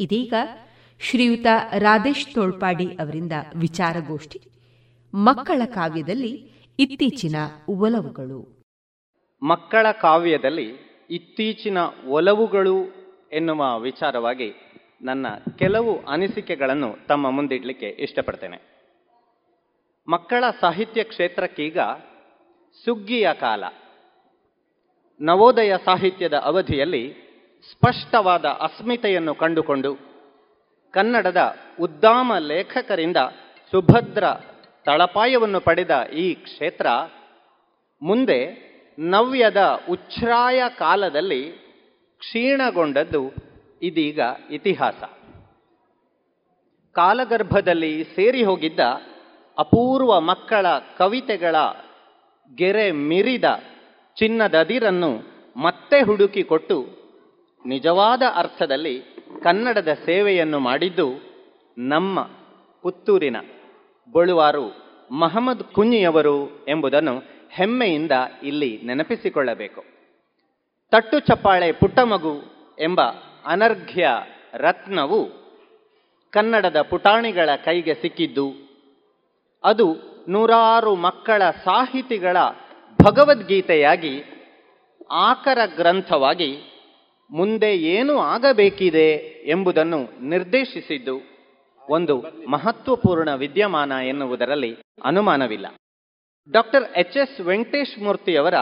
ಇದೀಗ ಶ್ರೀಯುತ ರಾಧೇಶ್ ತೋಳ್ಪಾಡಿ ಅವರಿಂದ ವಿಚಾರಗೋಷ್ಠಿ, ಮಕ್ಕಳ ಕಾವ್ಯದಲ್ಲಿ ಇತ್ತೀಚಿನ ಒಲವುಗಳು. ಮಕ್ಕಳ ಕಾವ್ಯದಲ್ಲಿ ಇತ್ತೀಚಿನ ಒಲವುಗಳು ಎನ್ನುವ ವಿಚಾರವಾಗಿ ನನ್ನ ಕೆಲವು ಅನಿಸಿಕೆಗಳನ್ನು ತಮ್ಮ ಮುಂದಿಡಲಿಕ್ಕೆ ಇಷ್ಟಪಡ್ತೇನೆ. ಮಕ್ಕಳ ಸಾಹಿತ್ಯ ಕ್ಷೇತ್ರಕ್ಕೀಗ ಸುಗ್ಗಿಯ ಕಾಲ. ನವೋದಯ ಸಾಹಿತ್ಯದ ಅವಧಿಯಲ್ಲಿ ಸ್ಪಷ್ಟವಾದ ಅಸ್ಮಿತೆಯನ್ನು ಕಂಡುಕೊಂಡು ಕನ್ನಡದ ಉದ್ದಾಮ ಲೇಖಕರಿಂದ ಸುಭದ್ರ ತಳಪಾಯವನ್ನು ಪಡೆದ ಈ ಕ್ಷೇತ್ರ ಮುಂದೆ ನವ್ಯದ ಉಚ್ಛ್ರಾಯ ಕಾಲದಲ್ಲಿ ಕ್ಷೀಣಗೊಂಡದ್ದು ಇದೀಗ ಇತಿಹಾಸ. ಕಾಲಗರ್ಭದಲ್ಲಿ ಸೇರಿ ಹೋಗಿದ್ದ ಅಪೂರ್ವ ಮಕ್ಕಳ ಕವಿತೆಗಳ ಗೆರೆ ಮಿರಿದ ಚಿನ್ನದದಿರನ್ನು ಮತ್ತೆ ಹುಡುಕಿಕೊಟ್ಟು ನಿಜವಾದ ಅರ್ಥದಲ್ಲಿ ಕನ್ನಡದ ಸೇವೆಯನ್ನು ಮಾಡಿದ್ದು ನಮ್ಮ ಪುತ್ತೂರಿನ ಬಳುವಾರು ಮಹಮ್ಮದ್ ಕುಂಜಿಯವರು ಎಂಬುದನ್ನು ಹೆಮ್ಮೆಯಿಂದ ಇಲ್ಲಿ ನೆನಪಿಸಿಕೊಳ್ಳಬೇಕು. ತಟ್ಟು ಚಪ್ಪಾಳೆ ಪುಟ್ಟಮಗು ಎಂಬ ಅನರ್ಘ್ಯ ರತ್ನವು ಕನ್ನಡದ ಪುಟಾಣಿಗಳ ಕೈಗೆ ಸಿಕ್ಕಿದ್ದು, ಅದು ನೂರಾರು ಮಕ್ಕಳ ಸಾಹಿತಿಗಳ ಭಗವದ್ಗೀತೆಯಾಗಿ, ಆಕರ ಗ್ರಂಥವಾಗಿ ಮುಂದೆ ಏನು ಆಗಬೇಕಿದೆ ಎಂಬುದನ್ನು ನಿರ್ದೇಶಿಸಿದ್ದು ಒಂದು ಮಹತ್ವಪೂರ್ಣ ವಿದ್ಯಮಾನ ಎನ್ನುವುದರಲ್ಲಿ ಅನುಮಾನವಿಲ್ಲ. ಡಾಕ್ಟರ್ ಎಚ್ ಎಸ್ ವೆಂಕಟೇಶ್ ಮೂರ್ತಿಯವರ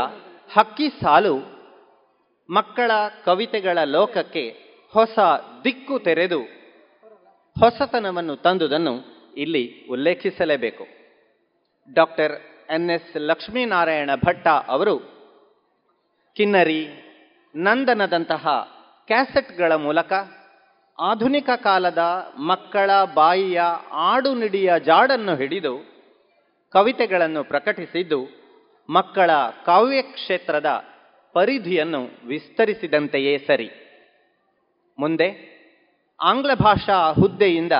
ಹಕ್ಕಿ ಸಾಲು ಮಕ್ಕಳ ಕವಿತೆಗಳ ಲೋಕಕ್ಕೆ ಹೊಸ ದಿಕ್ಕು ತೆರೆದು ಹೊಸತನವನ್ನು ತಂದುದನ್ನು ಇಲ್ಲಿ ಉಲ್ಲೇಖಿಸಲೇಬೇಕು. Doctor N S Lakshminarayana Bhatta ಅವರು ಕಿನ್ನರಿ ನಂದನದಂತಹ ಕ್ಯಾಸೆಟ್ಗಳ ಮೂಲಕ ಆಧುನಿಕ ಕಾಲದ ಮಕ್ಕಳ ಬಾಯಿಯ ಆಡುನಿಡಿಯ ಜಾಡನ್ನು ಹಿಡಿದು ಕವಿತೆಗಳನ್ನು ಪ್ರಕಟಿಸಿದ್ದು, ಮಕ್ಕಳ ಕಾವ್ಯ ಕ್ಷೇತ್ರದ ಪರಿಧಿಯನ್ನು ವಿಸ್ತರಿಸಿದಂತೆಯೇ ಸರಿ. ಮುಂದೆ ಆಂಗ್ಲ ಭಾಷಾ ಹುದ್ದೆಯಿಂದ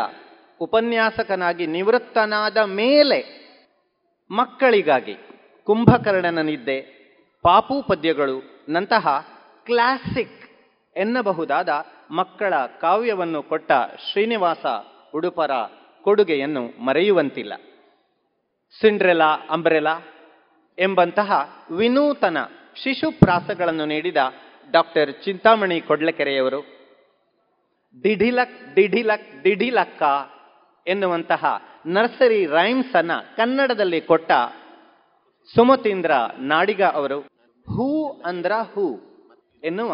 ಉಪನ್ಯಾಸಕನಾಗಿ ನಿವೃತ್ತನಾದ ಮೇಲೆ ಮಕ್ಕಳಿಗಾಗಿ ಕುಂಭಕರ್ಣನ ನಿದ್ದೆ ಪಾಪು ಪದ್ಯಗಳು ನಂತಹ ಕ್ಲಾಸಿಕ್ ಎನ್ನಬಹುದಾದ ಮಕ್ಕಳ ಕಾವ್ಯವನ್ನು ಕೊಟ್ಟ ಶ್ರೀನಿವಾಸ ಉಡುಪರ ಕೊಡುಗೆಯನ್ನು ಮರೆಯುವಂತಿಲ್ಲ. ಸಿಂಡ್ರೆಲಾ, ಅಂಬ್ರೆಲಾ ಎಂಬಂತಹ ವಿನೂತನ ಶಿಶುಪ್ರಾಸಗಳನ್ನು ನೀಡಿದ ಡಾಕ್ಟರ್ ಚಿಂತಾಮಣಿ ಕೊಡ್ಲಕೆರೆಯವರು ಡಿಢಿಲಕ್ ಡಿಢಿಲಕ್ ಡಿಢಿಲಕ್ಕ ಎನ್ನುವಂತಹ ನರ್ಸರಿ ರೈಮ್ಸ್ ಅನ್ನ ಕನ್ನಡದಲ್ಲಿ ಕೊಟ್ಟ ಸುಮತೀಂದ್ರ ನಾಡಿಗ ಅವರು ಹೂ ಅಂದ್ರ ಹೂ. ಎನ್ನುವ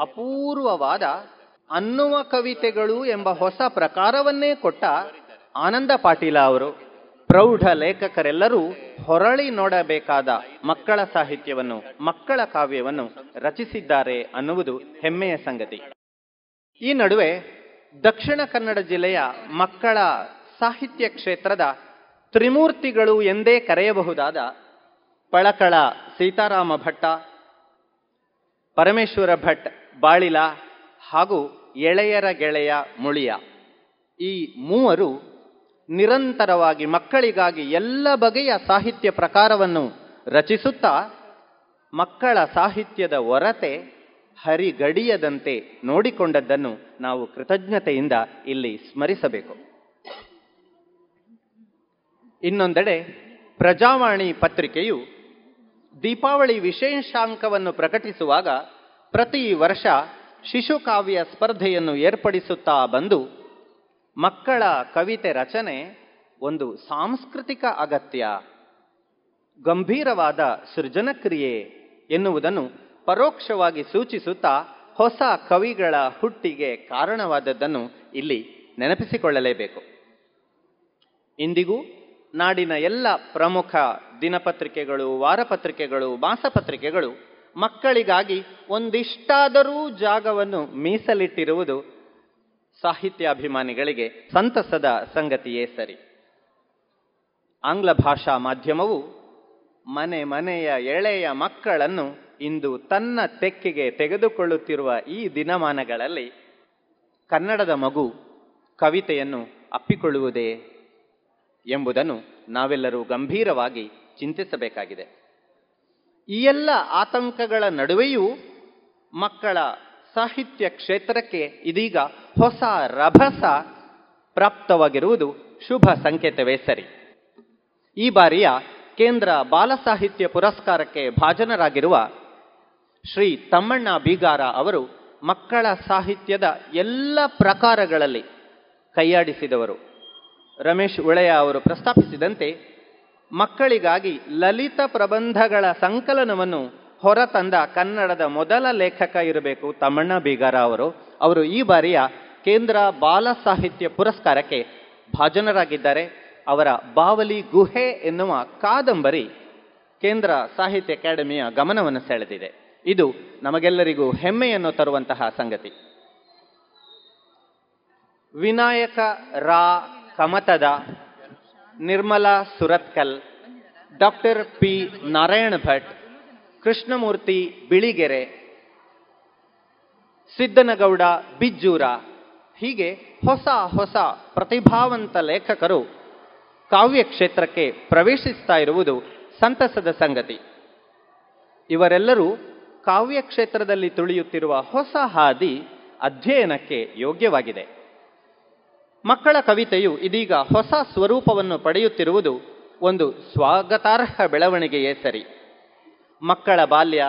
ಅಪೂರ್ವವಾದ ಅನ್ನುವ ಕವಿತೆಗಳು ಎಂಬ ಹೊಸ ಪ್ರಕಾರವನ್ನೇ ಕೊಟ್ಟ ಆನಂದ ಪಾಟೀಲ ಅವರು. ಪ್ರೌಢ ಲೇಖಕರೆಲ್ಲರೂ ಹೊರಳಿ ನೋಡಬೇಕಾದ ಮಕ್ಕಳ ಸಾಹಿತ್ಯವನ್ನು, ಮಕ್ಕಳ ಕಾವ್ಯವನ್ನು ರಚಿಸಿದ್ದಾರೆ ಅನ್ನುವುದು ಹೆಮ್ಮೆಯ ಸಂಗತಿ. ಈ ನಡುವೆ ದಕ್ಷಿಣ ಕನ್ನಡ ಜಿಲ್ಲೆಯ ಮಕ್ಕಳ ಸಾಹಿತ್ಯ ಕ್ಷೇತ್ರದ ತ್ರಿಮೂರ್ತಿಗಳು ಎಂದೇ ಕರೆಯಬಹುದಾದ ಪಳಕಳ ಸೀತಾರಾಮ ಭಟ್ಟ ಪರಮೇಶ್ವರ ಭಟ್ ಬಾಳಿಲ ಹಾಗೂ ಎಳೆಯರ ಗೆಳೆಯ ಮುಳಿಯ. ಈ ಮೂವರು ನಿರಂತರವಾಗಿ ಮಕ್ಕಳಿಗಾಗಿ ಎಲ್ಲ ಬಗೆಯ ಸಾಹಿತ್ಯ ಪ್ರಕಾರವನ್ನು ರಚಿಸುತ್ತಾ ಮಕ್ಕಳ ಸಾಹಿತ್ಯದ ಹೊರತೆ ಹರಿಗಡಿಯದಂತೆ ನೋಡಿಕೊಂಡದ್ದನ್ನು ನಾವು ಕೃತಜ್ಞತೆಯಿಂದ ಇಲ್ಲಿ ಸ್ಮರಿಸಬೇಕು. ಇನ್ನೊಂದೆಡೆ ಪ್ರಜಾವಾಣಿ ಪತ್ರಿಕೆಯು ದೀಪಾವಳಿ ವಿಶೇಷಾಂಕವನ್ನು ಪ್ರಕಟಿಸುವಾಗ ಪ್ರತಿ ವರ್ಷ ಶಿಶುಕಾವ್ಯ ಸ್ಪರ್ಧೆಯನ್ನು ಏರ್ಪಡಿಸುತ್ತಾ ಬಂದು ಮಕ್ಕಳ ಕವಿತೆ ರಚನೆ ಒಂದು ಸಾಂಸ್ಕೃತಿಕ ಅಗತ್ಯ. ಗಂಭೀರವಾದ ಸೃಜನಕ್ರಿಯೆ ಎನ್ನುವುದನ್ನು ಪರೋಕ್ಷವಾಗಿ ಸೂಚಿಸುತ್ತಾ ಹೊಸ ಕವಿಗಳ ಹುಟ್ಟಿಗೆ ಕಾರಣವಾದದ್ದನ್ನು ಇಲ್ಲಿ ನೆನಪಿಸಿಕೊಳ್ಳಲೇಬೇಕು. ಇಂದಿಗೂ ನಾಡಿನ ಎಲ್ಲ ಪ್ರಮುಖ ದಿನಪತ್ರಿಕೆಗಳು, ವಾರಪತ್ರಿಕೆಗಳು, ಮಾಸಪತ್ರಿಕೆಗಳು ಮಕ್ಕಳಿಗಾಗಿ ಒಂದಿಷ್ಟಾದರೂ ಜಾಗವನ್ನು ಮೀಸಲಿಟ್ಟಿರುವುದು ಸಾಹಿತ್ಯಾಭಿಮಾನಿಗಳಿಗೆ ಸಂತಸದ ಸಂಗತಿಯೇ ಸರಿ. ಆಂಗ್ಲ ಭಾಷಾ ಮಾಧ್ಯಮವು ಮನೆ ಮನೆಯ ಎಳೆಯ ಮಕ್ಕಳನ್ನು ಇಂದು ತನ್ನ ತೆಕ್ಕೆಗೆ ತೆಗೆದುಕೊಳ್ಳುತ್ತಿರುವ ಈ ದಿನಮಾನಗಳಲ್ಲಿ ಕನ್ನಡದ ಮಗು ಕವಿತೆಯನ್ನು ಅಪ್ಪಿಕೊಳ್ಳುವುದೇ ಎಂಬುದನ್ನು ನಾವೆಲ್ಲರೂ ಗಂಭೀರವಾಗಿ ಚಿಂತಿಸಬೇಕಾಗಿದೆ. ಈ ಎಲ್ಲ ಆತಂಕಗಳ ನಡುವೆಯೂ ಮಕ್ಕಳ ಸಾಹಿತ್ಯ ಕ್ಷೇತ್ರಕ್ಕೆ ಇದೀಗ ಹೊಸ ರಭಸ ಪ್ರಾಪ್ತವಾಗಿರುವುದು ಶುಭ ಸಂಕೇತವೇ ಸರಿ. ಈ ಬಾರಿಯ ಕೇಂದ್ರ ಬಾಲ ಸಾಹಿತ್ಯ ಪುರಸ್ಕಾರಕ್ಕೆ ಭಾಜನರಾಗಿರುವ ಶ್ರೀ ತಮ್ಮಣ್ಣ ಬೀಗಾರ ಅವರು ಮಕ್ಕಳ ಸಾಹಿತ್ಯದ ಎಲ್ಲ ಪ್ರಕಾರಗಳಲ್ಲಿ ಕೈಯಾಡಿಸಿದವರು. ರಮೇಶ್ ಉಳೆಯ ಅವರು ಪ್ರಸ್ತಾಪಿಸಿದಂತೆ, ಮಕ್ಕಳಿಗಾಗಿ ಲಲಿತ ಪ್ರಬಂಧಗಳ ಸಂಕಲನವನ್ನು ಹೊರತಂದ ಕನ್ನಡದ ಮೊದಲ ಲೇಖಕ ಇರಬೇಕು ತಮ್ಮಣ್ಣ ಬೀಗಾರ ಅವರು. ಅವರು ಈ ಬಾರಿಯ ಕೇಂದ್ರ ಬಾಲ ಸಾಹಿತ್ಯ ಪುರಸ್ಕಾರಕ್ಕೆ ಭಾಜನರಾಗಿದ್ದಾರೆ. ಅವರ ಬಾವಲಿ ಗುಹೆ ಎನ್ನುವ ಕಾದಂಬರಿ ಕೇಂದ್ರ ಸಾಹಿತ್ಯ ಅಕಾಡೆಮಿಯ ಗಮನವನ್ನು ಸೆಳೆದಿದೆ. ಇದು ನಮಗೆಲ್ಲರಿಗೂ ಹೆಮ್ಮೆಯನ್ನು ತರುವಂತಹ ಸಂಗತಿ. ವಿನಾಯಕ ರಾ ಕಮತದ ನಿರ್ಮಲಾ ಸುರತ್ಕಲ್, ಡಾಕ್ಟರ್ ಪಿ ನಾರಾಯಣ ಭಟ್, ಕೃಷ್ಣಮೂರ್ತಿ ಬಿಳಿಗೆರೆ, ಸಿದ್ದನಗೌಡ ಬಿಜ್ಜೂರ. ಹೀಗೆ ಹೊಸ ಹೊಸ ಪ್ರತಿಭಾವಂತ ಲೇಖಕರು ಕಾವ್ಯ ಕ್ಷೇತ್ರಕ್ಕೆ ಪ್ರವೇಶಿಸ್ತಾ ಇರುವುದು ಸಂತಸದ ಸಂಗತಿ. ಇವರೆಲ್ಲರೂ ಕಾವ್ಯ ಕ್ಷೇತ್ರದಲ್ಲಿ ತುಳಿಯುತ್ತಿರುವ ಹೊಸ ಹಾದಿ ಅಧ್ಯಯನಕ್ಕೆ ಯೋಗ್ಯವಾಗಿದೆ. ಮಕ್ಕಳ ಕವಿತೆಯು ಇದೀಗ ಹೊಸ ಸ್ವರೂಪವನ್ನು ಪಡೆಯುತ್ತಿರುವುದು ಒಂದು ಸ್ವಾಗತಾರ್ಹ ಬೆಳವಣಿಗೆಯೇ ಸರಿ. ಮಕ್ಕಳ ಬಾಲ್ಯ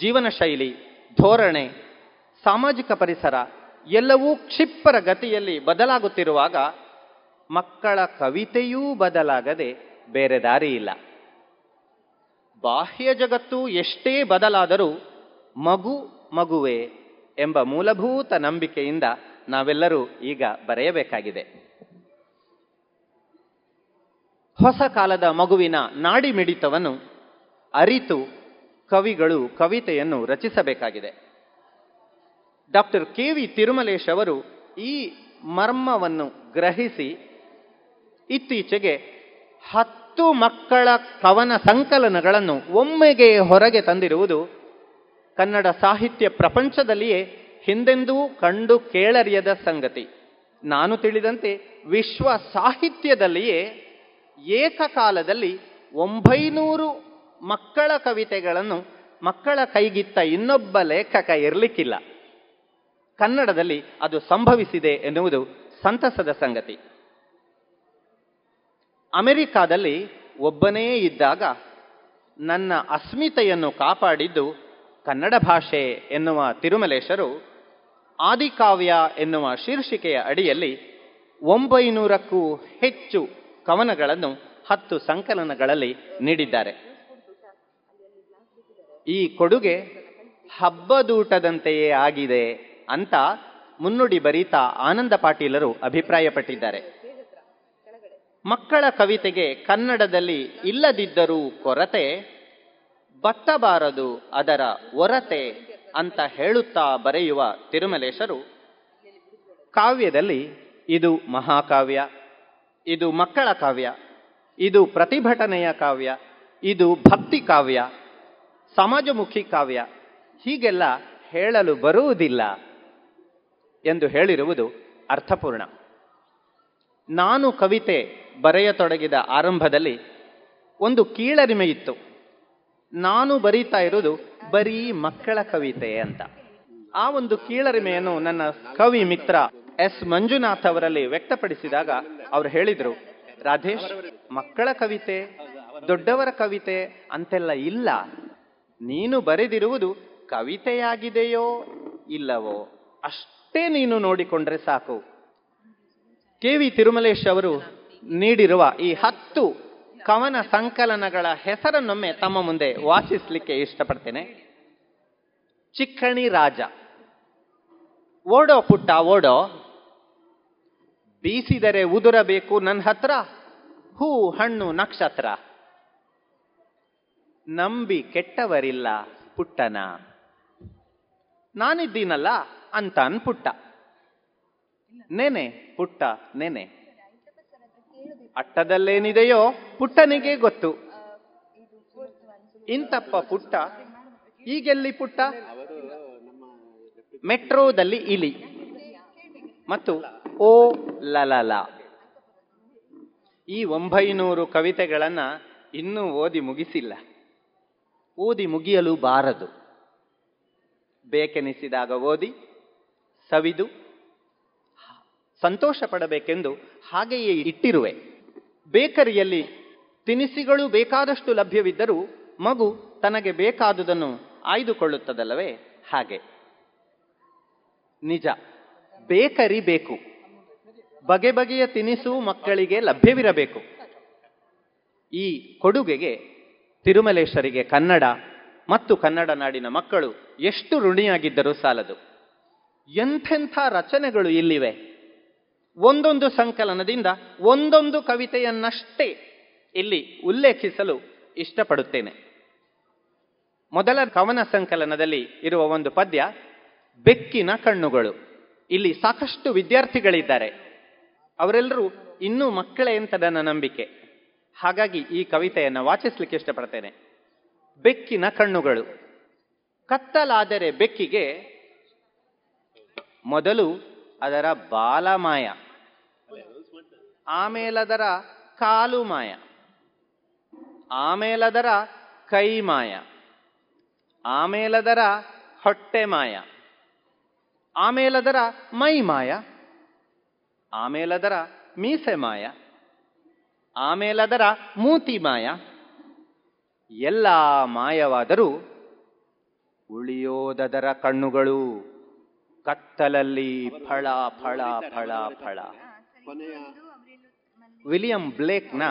ಜೀವನ ಶೈಲಿ ಧೋರಣೆ, ಸಾಮಾಜಿಕ ಪರಿಸರ ಎಲ್ಲವೂ ಕ್ಷಿಪ್ರ ಗತಿಯಲ್ಲಿ ಬದಲಾಗುತ್ತಿರುವಾಗ ಮಕ್ಕಳ ಕವಿತೆಯೂ ಬದಲಾಗದೆ ಬೇರೆ ದಾರಿ ಇಲ್ಲ. ಬಾಹ್ಯ ಜಗತ್ತು ಎಷ್ಟೇ ಬದಲಾದರೂ ಮಗು ಮಗುವೆ ಎಂಬ ಮೂಲಭೂತ ನಂಬಿಕೆಯಿಂದ ನಾವೆಲ್ಲರೂ ಈಗ ಬರೆಯಬೇಕಾಗಿದೆ. ಹೊಸ ಕಾಲದ ಮಗುವಿನ ನಾಡಿ ಮಿಡಿತವನ್ನು ಅರಿತು ಕವಿಗಳು ಕವಿತೆಯನ್ನು ರಚಿಸಬೇಕಾಗಿದೆ. ಡಾಕ್ಟರ್ ಕೆ ವಿ ತಿರುಮಲೇಶ್ ಅವರು ಈ ಮರ್ಮವನ್ನು ಗ್ರಹಿಸಿ ಇತ್ತೀಚೆಗೆ ಹತ್ತು ಮಕ್ಕಳ ಕವನ ಸಂಕಲನಗಳನ್ನು ಒಮ್ಮೆಗೆ ಹೊರಗೆ ತಂದಿರುವುದು ಕನ್ನಡ ಸಾಹಿತ್ಯ ಪ್ರಪಂಚದಲ್ಲಿಯೇ ಹಿಂದೆಂದೂ ಕಂಡು ಕೇಳರಿಯದ ಸಂಗತಿ. ನಾನು ತಿಳಿದಂತೆ ವಿಶ್ವ ಸಾಹಿತ್ಯದಲ್ಲಿಯೇ ಏಕಕಾಲದಲ್ಲಿ ಒಂಬೈನೂರು ಮಕ್ಕಳ ಕವಿತೆಗಳನ್ನು ಮಕ್ಕಳ ಕೈಗಿತ್ತ ಇನ್ನೊಬ್ಬ ಲೇಖಕ ಇರಲಿಕ್ಕಿಲ್ಲ. ಕನ್ನಡದಲ್ಲಿ ಅದು ಸಂಭವಿಸಿದೆ ಎನ್ನುವುದು ಸಂತಸದ ಸಂಗತಿ. ಅಮೆರಿಕಾದಲ್ಲಿ ಒಬ್ಬನೇ ಇದ್ದಾಗ ನನ್ನ ಅಸ್ಮಿತೆಯನ್ನು ಕಾಪಾಡಿದ್ದು ಕನ್ನಡ ಭಾಷೆ ಎನ್ನುವ ತಿರುಮಲೇಶರು, ಆದಿಕಾವ್ಯ ಎನ್ನುವ ಶೀರ್ಷಿಕೆಯ ಅಡಿಯಲ್ಲಿ ಒಂಬೈನೂರಕ್ಕೂ ಹೆಚ್ಚು ಕವನಗಳನ್ನು, ಹತ್ತು ಸಂಕಲನಗಳಲ್ಲಿ ನೀಡಿದ್ದಾರೆ. ಈ ಕೊಡುಗೆ ಹಬ್ಬದೂಟದಂತೆಯೇ ಆಗಿದೆ ಅಂತ ಮುನ್ನುಡಿ ಬರೀತಾ ಆನಂದ ಪಾಟೀಲರು ಅಭಿಪ್ರಾಯಪಟ್ಟಿದ್ದಾರೆ. ಮಕ್ಕಳ ಕವಿತೆಗೆ ಕನ್ನಡದಲ್ಲಿ ಇಲ್ಲದಿದ್ದರೂ ಕೊರತೆ ಬತ್ತಬಾರದು ಅದರ ಒರತೆ ಅಂತ ಹೇಳುತ್ತಾ ಬರೆಯುವ ತಿರುಮಲೇಶರು, ಕಾವ್ಯದಲ್ಲಿ ಇದು ಮಹಾಕಾವ್ಯ, ಇದು ಮಕ್ಕಳ ಕಾವ್ಯ, ಇದು ಪ್ರತಿಭಟನೆಯ ಕಾವ್ಯ, ಇದು ಭಕ್ತಿ ಕಾವ್ಯ, ಸಮಾಜಮುಖಿ ಕಾವ್ಯ, ಹೀಗೆಲ್ಲ ಹೇಳಲು ಬರುವುದಿಲ್ಲ ಎಂದು ಹೇಳಿರುವುದು ಅರ್ಥಪೂರ್ಣ. ನಾನು ಕವಿತೆ ಬರೆಯತೊಡಗಿದ ಆರಂಭದಲ್ಲಿ ಒಂದು ಕೀಳರಿಮೆ ಇತ್ತು ನಾನು ಬರೀತಾ ಇರೋದು ಬರೀ ಮಕ್ಕಳ ಕವಿತೆ ಅಂತ. ಆ ಒಂದು ಕೀಳರಿಮೆಯನ್ನು ನನ್ನ ಕವಿ ಮಿತ್ರ ಎಸ್ ಮಂಜುನಾಥ್ ಅವರಲ್ಲಿ ವ್ಯಕ್ತಪಡಿಸಿದಾಗ ಅವರು ಹೇಳಿದರು, ರಾಧೇಶ್, ಮಕ್ಕಳ ಕವಿತೆ, ದೊಡ್ಡವರ ಕವಿತೆ ಅಂತೆಲ್ಲ ಇಲ್ಲ. ನೀನು ಬರೆದಿರುವುದು ಕವಿತೆಯಾಗಿದೆಯೋ ಇಲ್ಲವೋ ಅಷ್ಟೇ ನೀನು ನೋಡಿಕೊಂಡ್ರೆ ಸಾಕು. ಕೆ ವಿ ತಿರುಮಲೇಶ್ ಅವರು ನೀಡಿರುವ ಈ ಹತ್ತು ಕವನ ಸಂಕಲನಗಳ ಹೆಸರನ್ನೊಮ್ಮೆ ತಮ್ಮ ಮುಂದೆ ವಾಚಿಸಲಿಕ್ಕೆ ಇಷ್ಟಪಡ್ತೇನೆ. ಚಿಕ್ಕಣಿ ರಾಜ. ಓಡೋ ಪುಟ್ಟ, ಓಡೋ. ಬೀಸಿದರೆ ಉದುರಬೇಕು ನನ್ನ ಹತ್ರ, ಹೂ, ಹಣ್ಣು, ನಕ್ಷತ್ರ. ನಂಬಿ ಕೆಟ್ಟವರಿಲ್ಲ ಪುಟ್ಟನ. ನಾನಿದ್ದೀನಲ್ಲ ಅಂತ ಅನ್ಪುಟ್ಟ. ನೆನೆ, ಪುಟ್ಟ, ನೆನೆ. ಅಟ್ಟದಲ್ಲೇನಿದೆಯೋ ಪುಟ್ಟನಿಗೆ ಗೊತ್ತು. ಇಂತಪ್ಪ ಪುಟ್ಟ, ಈಗೆಲ್ಲಿ ಪುಟ್ಟ? ಮೆಟ್ರೋದಲ್ಲಿ ಇಲಿ. ಮತ್ತು ಓ ಲಲಲ ಈ ಒಂಬೈನೂರು ಕವಿತೆಗಳನ್ನು ಇನ್ನೂ ಓದಿ ಮುಗಿಸಿಲ್ಲ. ಓದಿ ಮುಗಿಯಲು ಬಾರದು. ಬೇಕೆನಿಸಿದಾಗ ಓದಿ, ಸವಿದು ಸಂತೋಷ ಪಡಬೇಕೆಂದು ಹಾಗೆಯೇ ಇಟ್ಟಿರುವೆ. ಬೇಕರಿಯಲ್ಲಿ ತಿನಿಸಿಗಳು ಬೇಕಾದಷ್ಟು ಲಭ್ಯವಿದ್ದರೂ ಮಗು ತನಗೆ ಬೇಕಾದುದನ್ನು ಆಯ್ದುಕೊಳ್ಳುತ್ತದಲ್ಲವೇ? ಹಾಗೆ. ನಿಜ. ಬೇಕರಿ ಬೇಕು. ಬಗೆ ಬಗೆಯ ತಿನಿಸು ಮಕ್ಕಳಿಗೆ ಲಭ್ಯವಿರಬೇಕು. ಈ ಕೊಡುಗೆಗೆ ತಿರುಮಲೇಶ್ವರಿಗೆ ಕನ್ನಡ ಮತ್ತು ಕನ್ನಡ ನಾಡಿನ ಮಕ್ಕಳು ಎಷ್ಟು ಋಣಿಯಾಗಿದ್ದರೂ ಸಾಲದು. ಎಂಥೆಂಥ ರಚನೆಗಳು ಇಲ್ಲಿವೆ. ಒಂದೊಂದು ಸಂಕಲನದಿಂದ ಒಂದೊಂದು ಕವಿತೆಯನ್ನಷ್ಟೇ ಇಲ್ಲಿ ಉಲ್ಲೇಖಿಸಲು ಇಷ್ಟಪಡುತ್ತೇನೆ. ಮೊದಲ ಕವನ ಸಂಕಲನದಲ್ಲಿ ಇರುವ ಒಂದು ಪದ್ಯ, ಬೆಕ್ಕಿನ ಕಣ್ಣುಗಳು. ಇಲ್ಲಿ ಸಾಕಷ್ಟು ವಿದ್ಯಾರ್ಥಿಗಳಿದ್ದಾರೆ. ಅವರೆಲ್ಲರೂ ಇನ್ನೂ ಮಕ್ಕಳೇ ಅಂತ ನನ್ನ ನಂಬಿಕೆ. ಹಾಗಾಗಿ ಈ ಕವಿತೆಯನ್ನು ವಾಚಿಸ್ಲಿಕ್ಕೆ ಇಷ್ಟಪಡ್ತೇನೆ. ಬೆಕ್ಕಿನ ಕಣ್ಣುಗಳು. ಕತ್ತಲಾದರೆ ಬೆಕ್ಕಿಗೆ ಮೊದಲು ಅದರ ಬಾಲ ಮಾಯ ಆಮೇಲದರ ಕಾಲು ಮಾಯ. ಆಮೇಲದರ ಕೈ ಮಾಯ. ಆಮೇಲದರ ಹೊಟ್ಟೆ ಮಾಯ. ಆಮೇಲದರ ಮೈ ಮಾಯ. ಆಮೇಲದರ ಮೀಸೆ ಮಾಯ. ಆಮೇಲದರ ಮೂತಿ ಮಾಯ. ಎಲ್ಲ ಮಾಯವಾದರೂ ಉಳಿಯೋದದರ ಕಣ್ಣುಗಳು ಕತ್ತಲಲ್ಲಿ ಫಳ ಫಳ ಫಳ ಫಳ. William ಬ್ಲೇಕ್ನ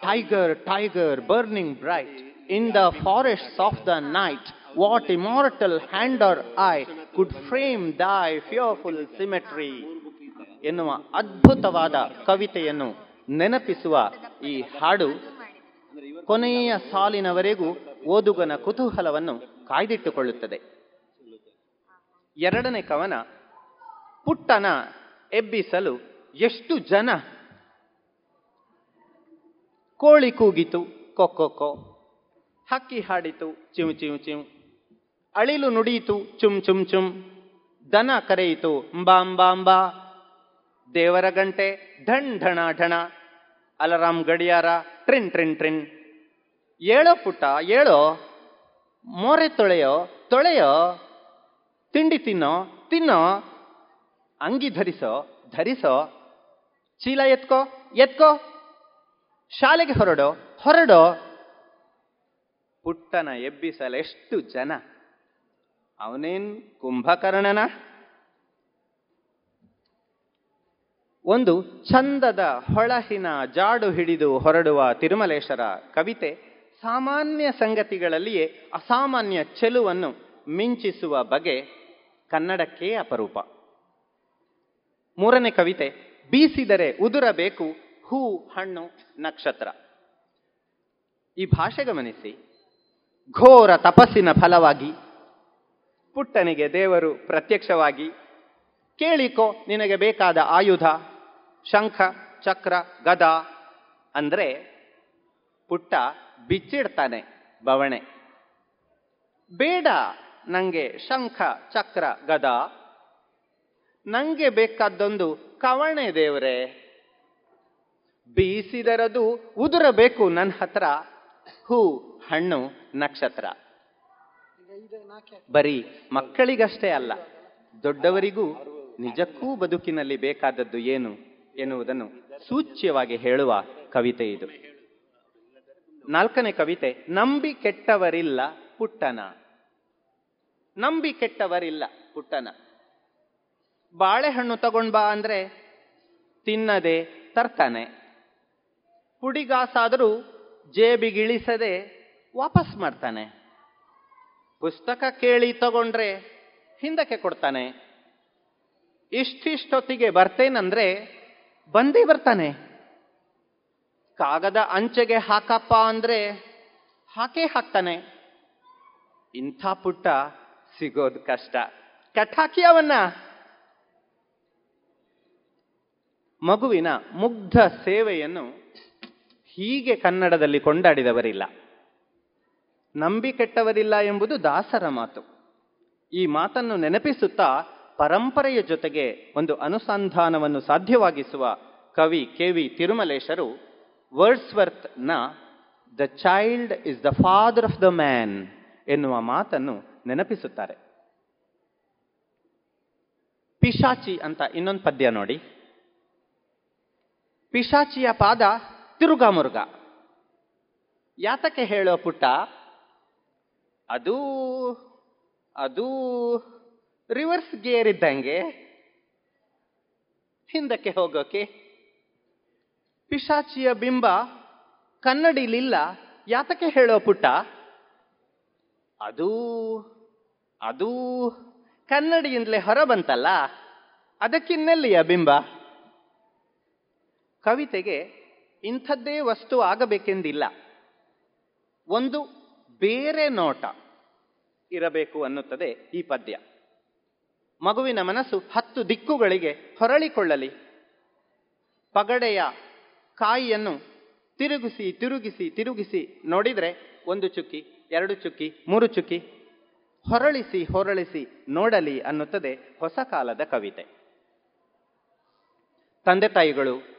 tiger tiger, burning bright, in the forest of the night, what immortal hand or eye could frame thy fearful symmetry ಎನ್ನುವ ಅದ್ಭುತವಾದ ಕವಿತೆಯನ್ನು ನೆನಪಿಸುವ ಈ ಹಾಡು ಕೊನೆಯ ಸಾಲಿನವರೆಗೂ ಓದುಗನ ಕುತೂಹಲವನ್ನು ಕಾಯ್ದಿಟ್ಟುಕೊಳ್ಳುತ್ತದೆ. ಎರಡನೇ ಕವನ, ಪುಟ್ಟನ ಎಬ್ಬಿಸಲು ಎಷ್ಟು ಜನ ಕೋಳಿ ಕೂಗಿತು ಕೊಕ್ಕೊಕ್ಕೊ ಹಕ್ಕಿ ಹಾಡಿತು, ಚಿಮ್ ಚಿಮ್ ಚಿಮ್. ಅಳಿಲು ನುಡಿಯಿತು, ಚುಮ್ ಚುಮ್ ಚುಮ್. ದನ ಕರೆಯಿತು ಅಂಬಾಂಬಾಂಬಾ ದೇವರ ಗಂಟೆ, ಢಣ್, ಢಣ ಢಣ. ಅಲರಾಮ್ ಗಡಿಯಾರ, ಟ್ರಿನ್ ಟ್ರಿನ್ ಟ್ರಿನ್. ಏಳೋ ಪುಟ್ಟ, ಏಳೋ? ಮೋರೆ ತೊಳೆಯೋ ತೊಳೆಯೋ? ತಿಂಡಿ ತಿನ್ನೋ ತಿನ್ನೋ? ಅಂಗಿ ಧರಿಸೋ ಧರಿಸೋ? ಚೀಲ ಎತ್ಕೋ ಎತ್ಕೋ? ಶಾಲೆಗೆ ಹೊರಡೋ ಹೊರಡೋ. ಪುಟ್ಟನ ಎಬ್ಬಿಸಲೆಷ್ಟು ಜನ? ಅವನೇನ್ ಕುಂಭಕರ್ಣನ? ಒಂದು ಚಂದದ ಹೊಳಹಿನ ಜಾಡು ಹಿಡಿದು ಹೊರಡುವ ತಿರುಮಲೇಶರ ಕವಿತೆ ಸಾಮಾನ್ಯ ಸಂಗತಿಗಳಲ್ಲಿಯೇ ಅಸಾಮಾನ್ಯ ಚೆಲುವನ್ನು ಮಿಂಚಿಸುವ ಬಗೆ ಕನ್ನಡಕ್ಕೇ ಅಪರೂಪ. ಮೂರನೇ ಕವಿತೆ, ಬೀಸಿದರೆ ಉದುರಬೇಕು ಹೂ, ಹಣ್ಣು, ನಕ್ಷತ್ರ. ಈ ಭಾಷೆ ಗಮನಿಸಿ. ಘೋರ ತಪಸ್ಸಿನ ಫಲವಾಗಿ ಪುಟ್ಟನಿಗೆ ದೇವರು ಪ್ರತ್ಯಕ್ಷವಾಗಿ, ಕೇಳಿಕೋ, ನಿನಗೆ ಬೇಕಾದ ಆಯುಧ, ಶಂಖ, ಚಕ್ರ, ಗದ ಅಂದ್ರೆ ಪುಟ್ಟ ಬಿಚ್ಚಿಡ್ತಾನೆ ಬವಣೆ. ಬೇಡ ನಂಗೆ ಶಂಖ, ಚಕ್ರ, ಗದ. ನಂಗೆ ಬೇಕಾದ್ದೊಂದು ಕವಣೆ ದೇವರೇ. ಬೀಸಿದರದು ಉದುರಬೇಕು ನನ್ನ ಹತ್ರ. ಹೂ, ಹಣ್ಣು, ನಕ್ಷತ್ರ. ಬರೀ ಮಕ್ಕಳಿಗಷ್ಟೇ ಅಲ್ಲ, ದೊಡ್ಡವರಿಗೂ ನಿಜಕ್ಕೂ ಬದುಕಿನಲ್ಲಿ ಬೇಕಾದದ್ದು ಏನು ಎನ್ನುವುದನ್ನು ಸೂಚ್ಯವಾಗಿ ಹೇಳುವ ಕವಿತೆ ಇದು. ನಾಲ್ಕನೇ ಕವಿತೆ, ನಂಬಿ ಕೆಟ್ಟವರಿಲ್ಲ ಪುಟ್ಟನ. ನಂಬಿ ಕೆಟ್ಟವರಿಲ್ಲ ಪುಟ್ಟನ. ಬಾಳೆಹಣ್ಣು ತಗೊಂಡ್ಬಾ ಅಂದ್ರೆ ತಿನ್ನದೆ ತರ್ತಾನೆ. ಪುಡಿಗಾಸಾದರೂ ಜೇಬಿಗಿಳಿಸದೆ ವಾಪಸ್ ಮಾಡ್ತಾನೆ. ಪುಸ್ತಕ ಕೇಳಿ ತಗೊಂಡ್ರೆ ಹಿಂದಕ್ಕೆ ಕೊಡ್ತಾನೆ. ಇಷ್ಟಿಷ್ಟೊತ್ತಿಗೆ ಬರ್ತೇನಂದ್ರೆ ಬಂದೇ ಬರ್ತಾನೆ. ಕಾಗದ ಅಂಚೆಗೆ ಹಾಕಪ್ಪ ಅಂದ್ರೆ ಹಾಕೇ ಹಾಕ್ತಾನೆ. ಇಂಥ ಪುಟ್ಟ ಸಿಗೋದು ಕಷ್ಟ. ಕಟ್ಟಾಕಿ ಅವನ್ನ. ಮಗುವಿನ ಮುಗ್ಧ ಸೇವೆಯನ್ನು ಹೀಗೆ ಕನ್ನಡದಲ್ಲಿ ಕೊಂಡಾಡಿದವರಿಲ್ಲ. ನಂಬಿ ಕೆಟ್ಟವರಿಲ್ಲ ಎಂಬುದು ದಾಸರ ಮಾತು. ಈ ಮಾತನ್ನು ನೆನಪಿಸುತ್ತಾ ಪರಂಪರೆಯ ಜೊತೆಗೆ ಒಂದು ಅನುಸಂಧಾನವನ್ನು ಸಾಧ್ಯವಾಗಿಸುವ ಕವಿ ಕೆ ವಿ ತಿರುಮಲೇಶರು ನ the child is the father of the man ಎನ್ನುವ ಮಾತನ್ನು ನೆನಪಿಸುತ್ತಾರೆ. ಪಿಶಾಚಿ ಅಂತ ಇನ್ನೊಂದು ಪದ್ಯ ನೋಡಿ. ಪಿಶಾಚಿಯ ಪಾದ ತಿರುಗಾಮುರುಗ. ಯಾತಕ್ಕೆ ಹೇಳೋ ಪುಟ್ಟ? ಅದು ಅದು ರಿವರ್ಸ್ ಗೇರ್ ಇದ್ದಂಗೆ ಹಿಂದಕ್ಕೆ ಹೋಗೋಕೆ. ಪಿಶಾಚಿಯ ಬಿಂಬ ಕನ್ನಡಿಲಿಲ್ಲ. ಯಾತಕ್ಕೆ ಹೇಳೋ ಪುಟ್ಟ? ಅದು ಅದು ಕನ್ನಡಿಯಿಂದಲೇ ಹೊರ ಬಂತಲ್ಲ ಅದಕ್ಕಿನ್ನೆಲ್ಲಿಯ ಬಿಂಬ? ಕವಿತೆಗೆ ಇಂಥದ್ದೇ ವಸ್ತು ಆಗಬೇಕೆಂದಿಲ್ಲ. ಒಂದು ಬೇರೆ ನೋಟ ಇರಬೇಕು ಅನ್ನುತ್ತದೆ ಈ ಪದ್ಯ. ಮಗುವಿನ ಮನಸ್ಸು ಹತ್ತು ದಿಕ್ಕುಗಳಿಗೆ ಹೊರಳಿಕೊಳ್ಳಲಿ. ಪಗಡೆಯ ಕಾಯಿಯನ್ನು ತಿರುಗಿಸಿ ತಿರುಗಿಸಿ ತಿರುಗಿಸಿ ನೋಡಿದರೆ ಒಂದು ಚುಕ್ಕಿ, ಎರಡು ಚುಕ್ಕಿ, ಮೂರು ಚುಕ್ಕಿ ಹೊರಳಿಸಿ ಹೊರಳಿಸಿ ನೋಡಲಿ ಅನ್ನುತ್ತದೆ ಹೊಸ ಕಾಲದ ಕವಿತೆ. ತಂದೆ ತಾಯಿಗಳು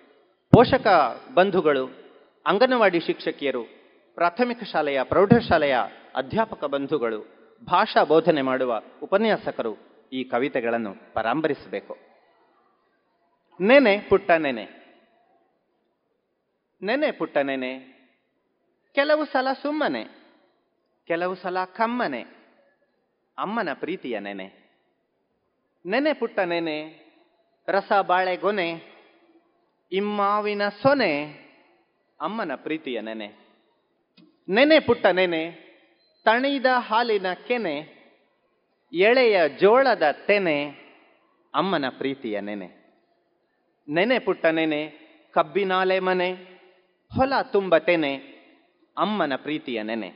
ಪೋಷಕ ಬಂಧುಗಳು, ಅಂಗನವಾಡಿ ಶಿಕ್ಷಕಿಯರು, ಪ್ರಾಥಮಿಕ ಶಾಲೆಯ ಪ್ರೌಢಶಾಲೆಯ ಅಧ್ಯಾಪಕ ಬಂಧುಗಳು, ಭಾಷಾ ಬೋಧನೆ ಮಾಡುವ ಉಪನ್ಯಾಸಕರು ಈ ಕವಿತೆಗಳನ್ನು ಪರಾಂಬರಿಸಬೇಕು. ನೆನೆ ಪುಟ್ಟ ನೆನೆ. ನೆನೆ ಪುಟ್ಟ ನೆನೆ. ಕೆಲವು ಸಲ ಸುಮ್ಮನೆ. ಕೆಲವು ಸಲ ಕಮ್ಮನೆ. ಅಮ್ಮನ ಪ್ರೀತಿಯ ನೆನೆ. ನೆನೆ ಪುಟ್ಟ ನೆನೆ. ರಸ ಬಾಳೆಗೊನೆ ಇಮ್ಮಾವಿನ ಸೊನೆ ಅಮ್ಮನ ಪ್ರೀತಿಯ ನೆನೆ. ನೆನೆ ಪುಟ್ಟ ನೆನೆ, ತಣಿದ ಹಾಲಿನ ಕೆನೆ, ಎಳೆಯ ಜೋಳದ ತೆನೆ, ಅಮ್ಮನ ಪ್ರೀತಿಯ ನೆನೆ. ನೆನೆ ಪುಟ್ಟ ನೆನೆ, ಕಬ್ಬಿನಾಲೆ ಮನೆ, ಹೊಲ ತುಂಬ ತೆನೆ, ಅಮ್ಮನ ಪ್ರೀತಿಯ ನೆನೆ.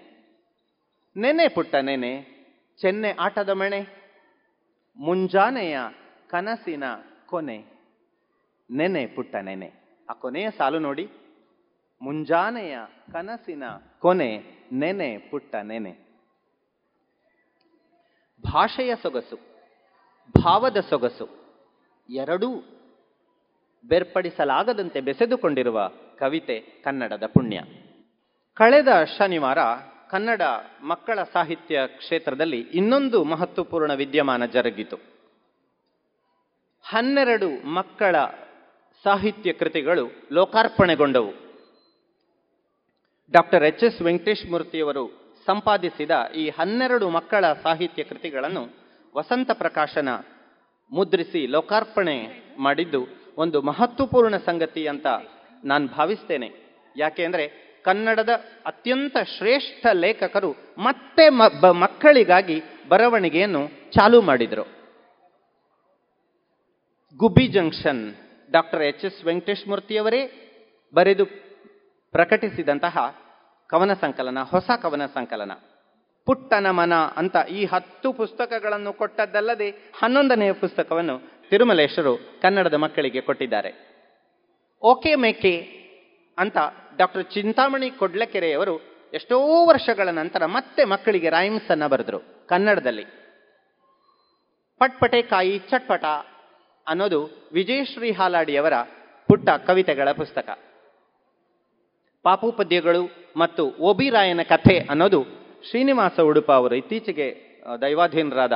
ನೆನೆ ಪುಟ್ಟ ನೆನೆ, ಚೆನ್ನೆ ಆಟದ ಮಣೆ, ಮುಂಜಾನೆಯ ಕನಸಿನ ಕೊನೆ. ನೆನೆ ಪುಟ್ಟ ನೆನೆ. ಆ ಕೊನೆಯ ಸಾಲು ನೋಡಿ. ಮುಂಜಾನೆಯ ಕನಸಿನ ಕೊನೆ ನೆನೆ ಪುಟ್ಟ ನೆನೆ. ಭಾಷೆಯ ಸೊಗಸು, ಭಾವದ ಸೊಗಸು ಎರಡೂ ಬೇರ್ಪಡಿಸಲಾಗದಂತೆ ಬೆಸೆದುಕೊಂಡಿರುವ ಕವಿತೆ ಕನ್ನಡದ ಪುಣ್ಯ. ಕಳೆದ ಶನಿವಾರ ಕನ್ನಡ ಮಕ್ಕಳ ಸಾಹಿತ್ಯ ಕ್ಷೇತ್ರದಲ್ಲಿ ಇನ್ನೊಂದು ಮಹತ್ವಪೂರ್ಣ ವಿದ್ಯಮಾನ ಜರುಗಿತು. ಹನ್ನೆರಡು ಮಕ್ಕಳ ಸಾಹಿತ್ಯ ಕೃತಿಗಳು ಲೋಕಾರ್ಪಣೆಗೊಂಡವು. ಡಾಕ್ಟರ್ ಎಚ್ ಎಸ್ ವೆಂಕಟೇಶ್ ಮೂರ್ತಿಯವರು ಸಂಪಾದಿಸಿದ ಈ ಹನ್ನೆರಡು ಮಕ್ಕಳ ಸಾಹಿತ್ಯ ಕೃತಿಗಳನ್ನು ವಸಂತ ಪ್ರಕಾಶನ ಮುದ್ರಿಸಿ ಲೋಕಾರ್ಪಣೆ ಮಾಡಿದ್ದು ಒಂದು ಮಹತ್ವಪೂರ್ಣ ಸಂಗತಿ ಅಂತ ನಾನು ಭಾವಿಸ್ತೇನೆ. ಯಾಕೆಂದ್ರೆ ಕನ್ನಡದ ಅತ್ಯಂತ ಶ್ರೇಷ್ಠ ಲೇಖಕರು ಮತ್ತೆ ಮಕ್ಕಳಿಗಾಗಿ ಬರವಣಿಗೆಯನ್ನು ಚಾಲೂ ಮಾಡಿದರು. Gubbi junction doctor H S Venkatesh ಮೂರ್ತಿಯವರೇ ಬರೆದು ಪ್ರಕಟಿಸಿದಂತಹ ಕವನ ಸಂಕಲನ, ಹೊಸ ಕವನ ಸಂಕಲನ. ಪುಟ್ಟನ ಮನ ಅಂತ ಈ ಹತ್ತು ಪುಸ್ತಕಗಳನ್ನು ಕೊಟ್ಟದ್ದಲ್ಲದೆ ಹನ್ನೊಂದನೆಯ ಪುಸ್ತಕವನ್ನು ತಿರುಮಲೇಶರು ಕನ್ನಡದ ಮಕ್ಕಳಿಗೆ ಕೊಟ್ಟಿದ್ದಾರೆ. ಓಕೆ ಮೇಕೆ ಅಂತ ಡಾಕ್ಟರ್ ಚಿಂತಾಮಣಿ ಕೊಡ್ಲಕೆರೆಯವರು ಎಷ್ಟೋ ವರ್ಷಗಳ ನಂತರ ಮತ್ತೆ ಮಕ್ಕಳಿಗೆ ರೈಮ್ಸ್ ಅನ್ನ ಬರೆದ್ರು ಕನ್ನಡದಲ್ಲಿ. ಪಟ್ಪಟೆ ಕಾಯಿ ಚಟ್ಪಟ ಅನ್ನೋದು ವಿಜಯಶ್ರೀ ಹಾಲಾಡಿಯವರ ಪುಟ್ಟ ಕವಿತೆಗಳ ಪುಸ್ತಕ. ಪಾಪುಪದ್ಯಗಳು ಮತ್ತು ಓಬಿರಾಯನ ಕಥೆ ಅನ್ನೋದು ಶ್ರೀನಿವಾಸ ಉಡುಪ ಅವರು ಇತ್ತೀಚೆಗೆ ದೈವಾಧೀನರಾದ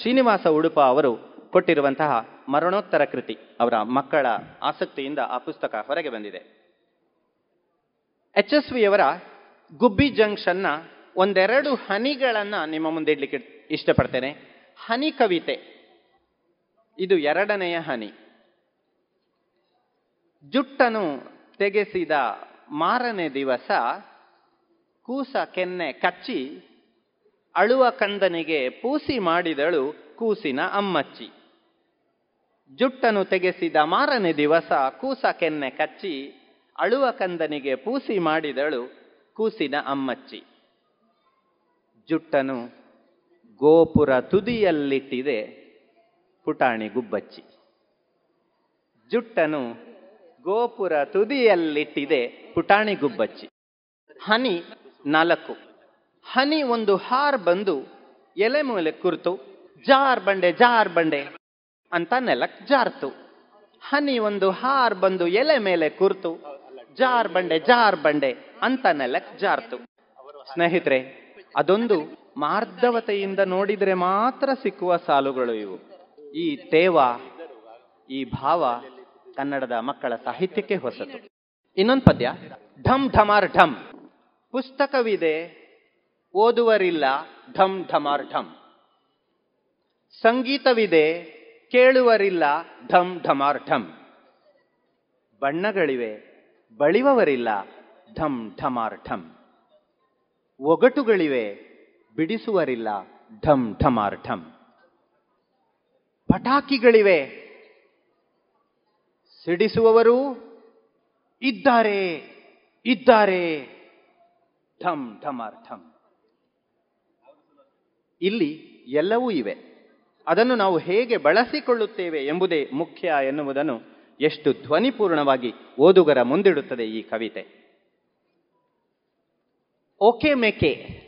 ಶ್ರೀನಿವಾಸ ಉಡುಪ ಅವರು ಕೊಟ್ಟಿರುವಂತಹ ಮರಣೋತ್ತರ ಕೃತಿ ಅವರ ಮಕ್ಕಳ ಆಸಕ್ತಿಯಿಂದ ಆ ಪುಸ್ತಕ ಹೊರಗೆ ಬಂದಿದೆ. ಎಚ್ ಎಸ್ ವಿಯವರ ಗುಬ್ಬಿ ಜಂಕ್ಷನ್ನ ಒಂದೆರಡು ಹನಿಗಳನ್ನ ನಿಮ್ಮ ಮುಂದೆ ಇಡ್ಲಿಕ್ಕೆ ಇಷ್ಟಪಡ್ತೇನೆ. ಹನಿ ಕವಿತೆ. ಇದು ಎರಡನೆಯ ಹನಿ. ಜುಟ್ಟನು ತೆಗೆಸಿದ ಮಾರನೇ ದಿವಸ ಕೂಸ ಕೆನ್ನೆ ಕಚ್ಚಿ ಅಳುವ ಕಂದನಿಗೆ ಪೂಸಿ ಮಾಡಿದಳು ಕೂಸಿನ ಅಮ್ಮಚ್ಚಿ. ಜುಟ್ಟನು ತೆಗೆಸಿದ ಮಾರನೇ ದಿವಸ ಕೂಸ ಕೆನ್ನೆ ಕಚ್ಚಿ ಅಳುವ ಕಂದನಿಗೆ ಪೂಸಿ ಮಾಡಿದಳು ಕೂಸಿನ ಅಮ್ಮಚ್ಚಿ. ಜುಟ್ಟನು ಗೋಪುರ ತುದಿಯಲ್ಲಿಟ್ಟಿದೆ. ಪುಟಾಣಿ ಗುಬ್ಬಚ್ಚಿ. ಜುಟ್ಟನು ಗೋಪುರ ತುದಿಯಲ್ಲಿಟ್ಟಿದೆ ಪುಟಾಣಿ ಗುಬ್ಬಚ್ಚಿ. ಹನಿ ನಾಲ್ಕು. ಹನಿ ಒಂದು ಹಾರ್ ಬಂದು ಎಲೆ ಮೂಲೆ ಕುರ್ತು. ಜಾರ್ ಬಂಡೆ ಜಾರ್ ಬಂಡೆ ಅಂತ ನೆಲಕ್ ಜಾರ್ತು. ಹನಿ ಒಂದು ಹಾರ್ ಬಂದು ಎಲೆ ಮೇಲೆ ಕುರ್ತು. ಜಾರ್ ಬಂಡೆ ಜಾರ್ ಬಂಡೆ ಅಂತ ನೆಲಕ್ ಜಾರ್ತು. ಸ್ನೇಹಿತರೆ, ಅದೊಂದು ಮಾರ್ಧವತೆಯಿಂದ ನೋಡಿದ್ರೆ ಮಾತ್ರ ಸಿಕ್ಕುವ ಸಾಲುಗಳು ಇವು. ಈ ತೇವ, ಈ ಭಾವ ಕನ್ನಡದ ಮಕ್ಕಳ ಸಾಹಿತ್ಯಕ್ಕೆ ಹೊಸತು. ಇನ್ನೊಂದು ಪದ್ಯ, ಢಮ್ ಢಮಾರ್ ಢಮ್. ಪುಸ್ತಕವಿದೆ, ಓದುವರಿಲ್ಲ, ಢಮ್ ಢಮಾರ್ ಢಮ್. ಸಂಗೀತವಿದೆ, ಕೇಳುವರಿಲ್ಲ, ಢಮ್ ಢಮಾರ್ ಢಮ್. ಬಣ್ಣಗಳಿವೆ, ಬಳಿವವರಿಲ್ಲ, ಢಮ್ ಢಮಾರ್ ಢಮ್. ಒಗಟುಗಳಿವೆ, ಬಿಡಿಸುವರಿಲ್ಲ, ಢಮ್ ಢಮಾರ್ ಢಮ್. ಪಟಾಕಿಗಳಿವೆ. ಸಿಡಿಸುವವರು ಇದ್ದಾರೆ ಇದ್ದಾರೆ. ಠಮ್ ಢಮ್ ಇಲ್ಲಿ ಎಲ್ಲವೂ ಇವೆ. ಅದನ್ನು ನಾವು ಹೇಗೆ ಬಳಸಿಕೊಳ್ಳುತ್ತೇವೆ ಎಂಬುದೇ ಮುಖ್ಯ ಎನ್ನುವುದನ್ನು ಎಷ್ಟು ಧ್ವನಿಪೂರ್ಣವಾಗಿ ಓದುಗರ ಮುಂದಿಡುತ್ತದೆ ಈ ಕವಿತೆ. ಓಕೆ ಮೇಕೆ.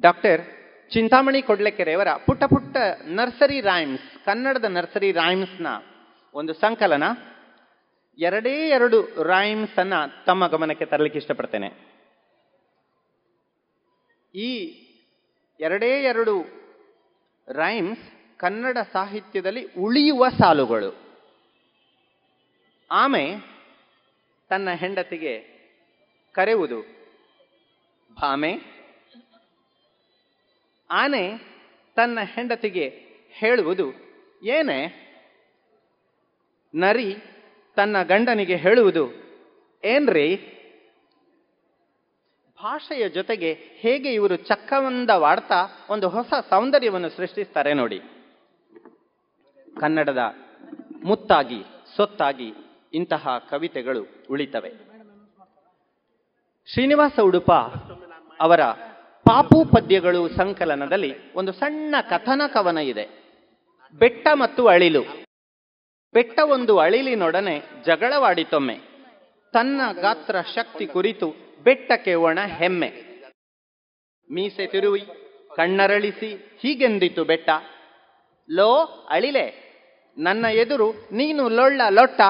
ಡಾಕ್ಟರ್ ಚಿಂತಾಮಣಿ ಕೊಡ್ಲೆಕೆರೆಯವರ ಪುಟ್ಟ ಪುಟ್ಟ ನರ್ಸರಿ ರೈಮ್ಸ್ ಕನ್ನಡದ ನರ್ಸರಿ ರೈಮ್ಸ್ನ ಒಂದು ಸಂಕಲನ. ಎರಡೇ ಎರಡು ರೈಮ್ಸ್ ಅನ್ನ ತಮ್ಮ ಗಮನಕ್ಕೆ ತರಲಿಕ್ಕೆ ಇಷ್ಟಪಡ್ತೇನೆ. ಈ ಎರಡೇ ಎರಡು ರೈಮ್ಸ್ ಕನ್ನಡ ಸಾಹಿತ್ಯದಲ್ಲಿ ಉಳಿಯುವ ಸಾಲುಗಳು. ಆಮೆ ತನ್ನ ಹೆಂಡತಿಗೆ ಕರೆಯುವುದು ಭಾಮೆ ಆನೆ ತನ್ನ ಹೆಂಡತಿಗೆ ಹೇಳುವುದು ಏನೇ? ನರಿ ತನ್ನ ಗಂಡನಿಗೆ ಹೇಳುವುದು ಏನ್ರಿ? ಭಾಷೆಯ ಜೊತೆಗೆ ಹೇಗೆ ಇವರು ಚಕ್ಕವಂದವಾಡ್ತಾ ಒಂದು ಹೊಸ ಸೌಂದರ್ಯವನ್ನು ಸೃಷ್ಟಿಸ್ತಾರೆ ನೋಡಿ. ಕನ್ನಡದ ಮುತ್ತಾಗಿ, ಸೊತ್ತಾಗಿ ಇಂತಹ ಕವಿತೆಗಳು ಉಳಿತವೆ. ಶ್ರೀನಿವಾಸ ಉಡುಪ ಅವರ ಪಾಪು ಪದ್ಯಗಳು ಸಂಕಲನದಲ್ಲಿ ಒಂದು ಸಣ್ಣ ಕಥನ ಕವನ ಇದೆ. ಬೆಟ್ಟ ಮತ್ತು ಅಳಿಲು. ಬೆಟ್ಟ ಒಂದು ಅಳಿಲಿನೊಡನೆ ಜಗಳವಾಡಿತೊಮ್ಮೆ. ತನ್ನ ಗಾತ್ರ ಶಕ್ತಿ ಕುರಿತು ಬೆಟ್ಟಕ್ಕೆ ಒಣ ಹೆಮ್ಮೆ. ಮೀಸೆ ತಿರುವಿ, ಕಣ್ಣರಳಿಸಿ, ಹೀಗೆಂದಿತು ಬೆಟ್ಟ. ಲೋ, ಅಳಿಲೆ, ನನ್ನ ಎದುರು ನೀನು ಲೊಳ್ಳ ಲೊಟ್ಟ.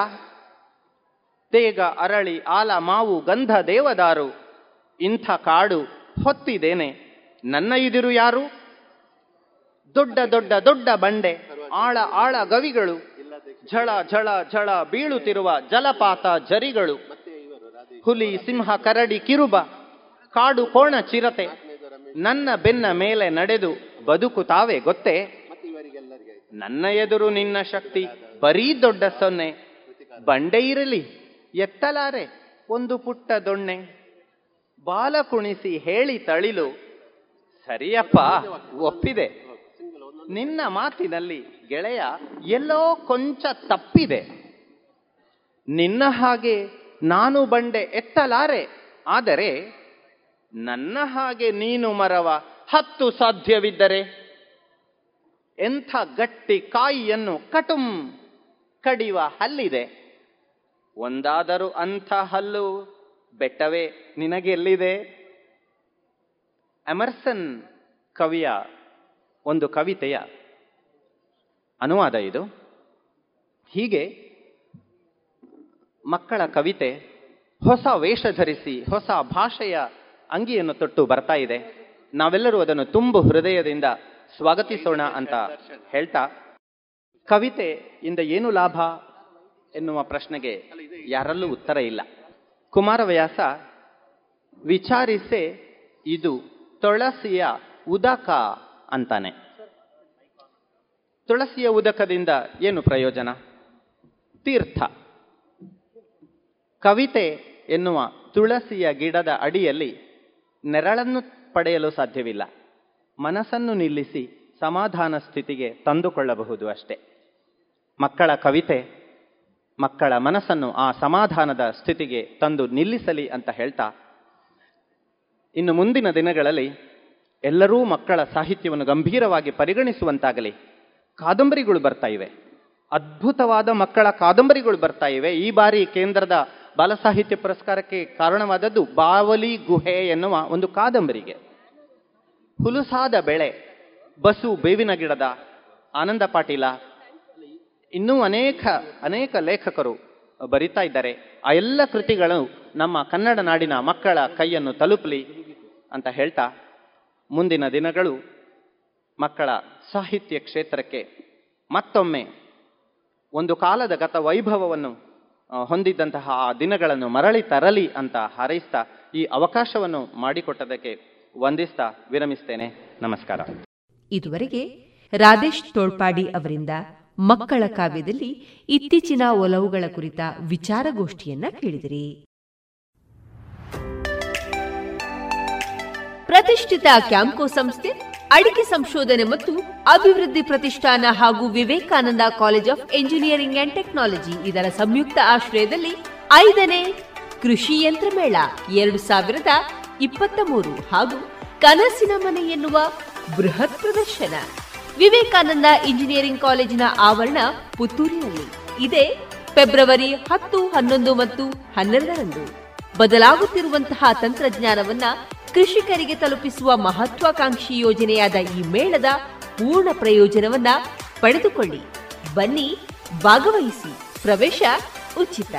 ತೇಗ, ಅರಳಿ, ಆಲ, ಮಾವು, ಗಂಧ, ದೇವದಾರು, ಇಂಥ ಕಾಡು ಹೊತ್ತಿದ್ದೇನೆ. ನನ್ನ ಇದಿರು ಯಾರು? ದೊಡ್ಡ ದೊಡ್ಡ ದೊಡ್ಡ ಬಂಡೆ, ಆಳ ಆಳ ಗವಿಗಳು, ಝಳ ಝಳ ಝಳ ಬೀಳುತ್ತಿರುವ ಜಲಪಾತ ಜರಿಗಳು ಹುಲಿ, ಸಿಂಹ, ಕರಡಿ, ಕಿರುಬ, ಕಾಡು ಕೋಣ ಚಿರತೆ, ನನ್ನ ಬೆನ್ನ ಮೇಲೆ ನಡೆದು ಬದುಕು ತಾವೇ ಗೊತ್ತೇ? ನನ್ನ ಎದುರು ನಿನ್ನ ಶಕ್ತಿ ಬರೀ ದೊಡ್ಡ ಸೊನ್ನೆ. ಬಂಡೆ ಇರಲಿ, ಎತ್ತಲಾರೆ, ಒಂದು ಪುಟ್ಟ ದೊಣ್ಣೆ. ಬಾಲ ಕುಣಿಸಿ ಹೇಳಿ ತಳಿಲು, ಸರಿಯಪ್ಪ, ಒಪ್ಪಿದೆ. ನಿನ್ನ ಮಾತಿನಲ್ಲಿ ಗೆಳೆಯ ಎಲ್ಲೋ ಕೊಂಚ ತಪ್ಪಿದೆ. ನಿನ್ನ ಹಾಗೆ ನಾನು ಬಂಡೆ ಎತ್ತಲಾರೆ, ಆದರೆ ನನ್ನ ಹಾಗೆ ನೀನು ಮರವ ಹತ್ತು ಸಾಧ್ಯವಿದ್ದರೆ? ಎಂಥ ಗಟ್ಟಿ ಕಾಯಿಯನ್ನು ಕಟುಂ ಕಡಿವ ಹಲ್ಲಿದೆ. ಒಂದಾದರೂ ಅಂಥ ಹಲ್ಲು ಬೆಟ್ಟವೇ, ನಿನಗೆ ಎಲ್ಲಿದೆ? ಎಮರ್ಸನ್ ಕವಿಯ ಒಂದು ಕವಿತೆಯ ಅನುವಾದ ಇದು. ಹೀಗೆ ಮಕ್ಕಳ ಕವಿತೆ ಹೊಸ ವೇಷ ಧರಿಸಿ, ಹೊಸ ಭಾಷೆಯ ಅಂಗಿಯನ್ನು ತೊಟ್ಟು ಬರ್ತಾ ಇದೆ. ನಾವೆಲ್ಲರೂ ಅದನ್ನು ತುಂಬು ಹೃದಯದಿಂದ ಸ್ವಾಗತಿಸೋಣ ಅಂತ ಹೇಳ್ತಾ ಕವಿತೆಯಿಂದ ಏನು ಲಾಭ ಎನ್ನುವ ಪ್ರಶ್ನೆಗೆ ಯಾರಲ್ಲೂ ಉತ್ತರ ಇಲ್ಲ. ಕುಮಾರವ್ಯಾಸ ವಿಚಾರಿಸೆ, ಇದು ತುಳಸಿಯ ಉದಕ ಅಂತಾನೆ. ತುಳಸಿಯ ಉದಕದಿಂದ ಏನು ಪ್ರಯೋಜನ? ತೀರ್ಥ. ಕವಿತೆ ಎನ್ನುವ ತುಳಸಿಯ ಗಿಡದ ಅಡಿಯಲ್ಲಿ ನೆರಳನ್ನು ಪಡೆಯಲು ಸಾಧ್ಯವಿಲ್ಲ. ಮನಸ್ಸನ್ನು ನಿಲ್ಲಿಸಿ ಸಮಾಧಾನ ಸ್ಥಿತಿಗೆ ತಂದುಕೊಳ್ಳಬಹುದು ಅಷ್ಟೆ. ಮಕ್ಕಳ ಕವಿತೆ ಮಕ್ಕಳ ಮನಸ್ಸನ್ನು ಆ ಸಮಾಧಾನದ ಸ್ಥಿತಿಗೆ ತಂದು ನಿಲ್ಲಿಸಲಿ ಅಂತ ಹೇಳ್ತಾ, ಇನ್ನು ಮುಂದಿನ ದಿನಗಳಲ್ಲಿ ಎಲ್ಲರೂ ಮಕ್ಕಳ ಸಾಹಿತ್ಯವನ್ನು ಗಂಭೀರವಾಗಿ ಪರಿಗಣಿಸುವಂತಾಗಲಿ. ಕಾದಂಬರಿಗಳು ಬರ್ತಾ ಇವೆ. ಅದ್ಭುತವಾದ ಮಕ್ಕಳ ಕಾದಂಬರಿಗಳು ಬರ್ತಾ ಇವೆ. ಈ ಬಾರಿ ಕೇಂದ್ರದ ಬಾಲಸಾಹಿತ್ಯ ಪುರಸ್ಕಾರಕ್ಕೆ ಕಾರಣವಾದದ್ದು ಬಾವಲಿ ಗುಹೆ ಎನ್ನುವ ಒಂದು ಕಾದಂಬರಿಗೆ. ಹುಲುಸಾದ ಬೆಳೆ, ಬಸು ಬೇವಿನ ಗಿಡದ ಆನಂದ ಪಾಟೀಲ ಇನ್ನೂ ಅನೇಕ ಅನೇಕ ಲೇಖಕರು ಬರಿತಾ ಇದ್ದಾರೆ. ಆ ಎಲ್ಲ ಕೃತಿಗಳು ನಮ್ಮ ಕನ್ನಡ ನಾಡಿನ ಮಕ್ಕಳ ಕೈಯನ್ನು ತಲುಪಲಿ ಅಂತ ಹೇಳ್ತಾ ಮುಂದಿನ ದಿನಗಳು ಮಕ್ಕಳ ಸಾಹಿತ್ಯ ಕ್ಷೇತ್ರಕ್ಕೆ ಮತ್ತೊಮ್ಮೆ ಒಂದು ಕಾಲದ ಗತ ವೈಭವವನ್ನು ಹೊಂದಿದ್ದಂತಹ ಆ ದಿನಗಳನ್ನು ಮರಳಿ ತರಲಿ ಅಂತ ಹಾರೈಸ್ತಾ ಈ ಅವಕಾಶವನ್ನು ಮಾಡಿಕೊಟ್ಟದಕ್ಕೆ ವಂದಿಸ್ತಾ ವಿರಮಿಸ್ತೇನೆ. ನಮಸ್ಕಾರ. ಇದುವರೆಗೆ ರಾಧೇಶ್ ತೋಳ್ಪಾಡಿ ಅವರಿಂದ ಮಕ್ಕಳ ಕಾವ್ಯದಲ್ಲಿ ಇತ್ತೀಚಿನ ಒಲವುಗಳ ಕುರಿತ ವಿಚಾರಗೋಷ್ಠಿಯನ್ನ ಕೇಳಿದಿರಿ. ಪ್ರತಿಷ್ಠಿತ ಕ್ಯಾಂಕೋ ಸಂಸ್ಥೆ, ಅಡಿಕೆ ಸಂಶೋಧನೆ ಮತ್ತು ಅಭಿವೃದ್ಧಿ ಪ್ರತಿಷ್ಠಾನ ಹಾಗೂ Vivekananda college of engineering and technology ಇದರ ಸಂಯುಕ್ತ ಆಶ್ರಯದಲ್ಲಿ ಐದನೇ ಕೃಷಿ ಯಂತ್ರ ಮೇಳ ಎರಡು ಸಾವಿರದ ಇಪ್ಪತ್ತ ಮೂರು ಹಾಗೂ ಕನಸಿನ ಮನೆ ಎನ್ನುವ ಬೃಹತ್ ಪ್ರದರ್ಶನ. ವಿವೇಕಾನಂದ ಇಂಜಿನಿಯರಿಂಗ್ ಕಾಲೇಜಿನ ಆವರಣ ಪುತ್ತೂರಿನಲ್ಲಿ. ಇದೇ ಫೆಬ್ರವರಿ ಹತ್ತು, ಹನ್ನೊಂದು ಮತ್ತು ಹನ್ನೆರಡರಂದು. ಬದಲಾಗುತ್ತಿರುವಂತಹ ತಂತ್ರಜ್ಞಾನವನ್ನ ಕೃಷಿಕರಿಗೆ ತಲುಪಿಸುವ ಮಹತ್ವಾಕಾಂಕ್ಷಿ ಯೋಜನೆಯಾದ ಈ ಮೇಳದ ಪೂರ್ಣ ಪ್ರಯೋಜನವನ್ನ ಪಡೆದುಕೊಳ್ಳಿ. ಬನ್ನಿ, ಭಾಗವಹಿಸಿ. ಪ್ರವೇಶ ಉಚಿತ.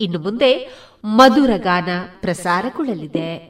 ಇನ್ನು ಮುಂದೆ ಮಧುರ ಗಾನ ಪ್ರಸಾರಗೊಳ್ಳಲಿದೆ.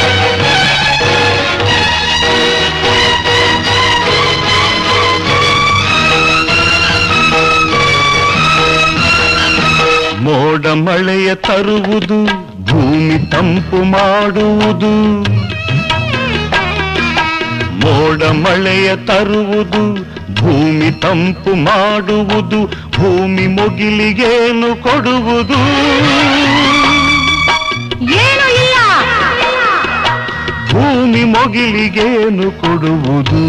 ಮೋಡ ಮಳೆಯ ತರುವುದು ಭೂಮಿ ತಂಪು ಮಾಡುವುದು. ಮೋಡ ಮಳೆಯ ತರುವುದು ಭೂಮಿ ತಂಪು ಮಾಡುವುದು ಭೂಮಿ ಮುಗಿಲಿಗೇನು ಕೊಡುವುದು. ಭೂಮಿ ಮೊಗಿಲಿಗೇನು ಕೊಡುವುದು.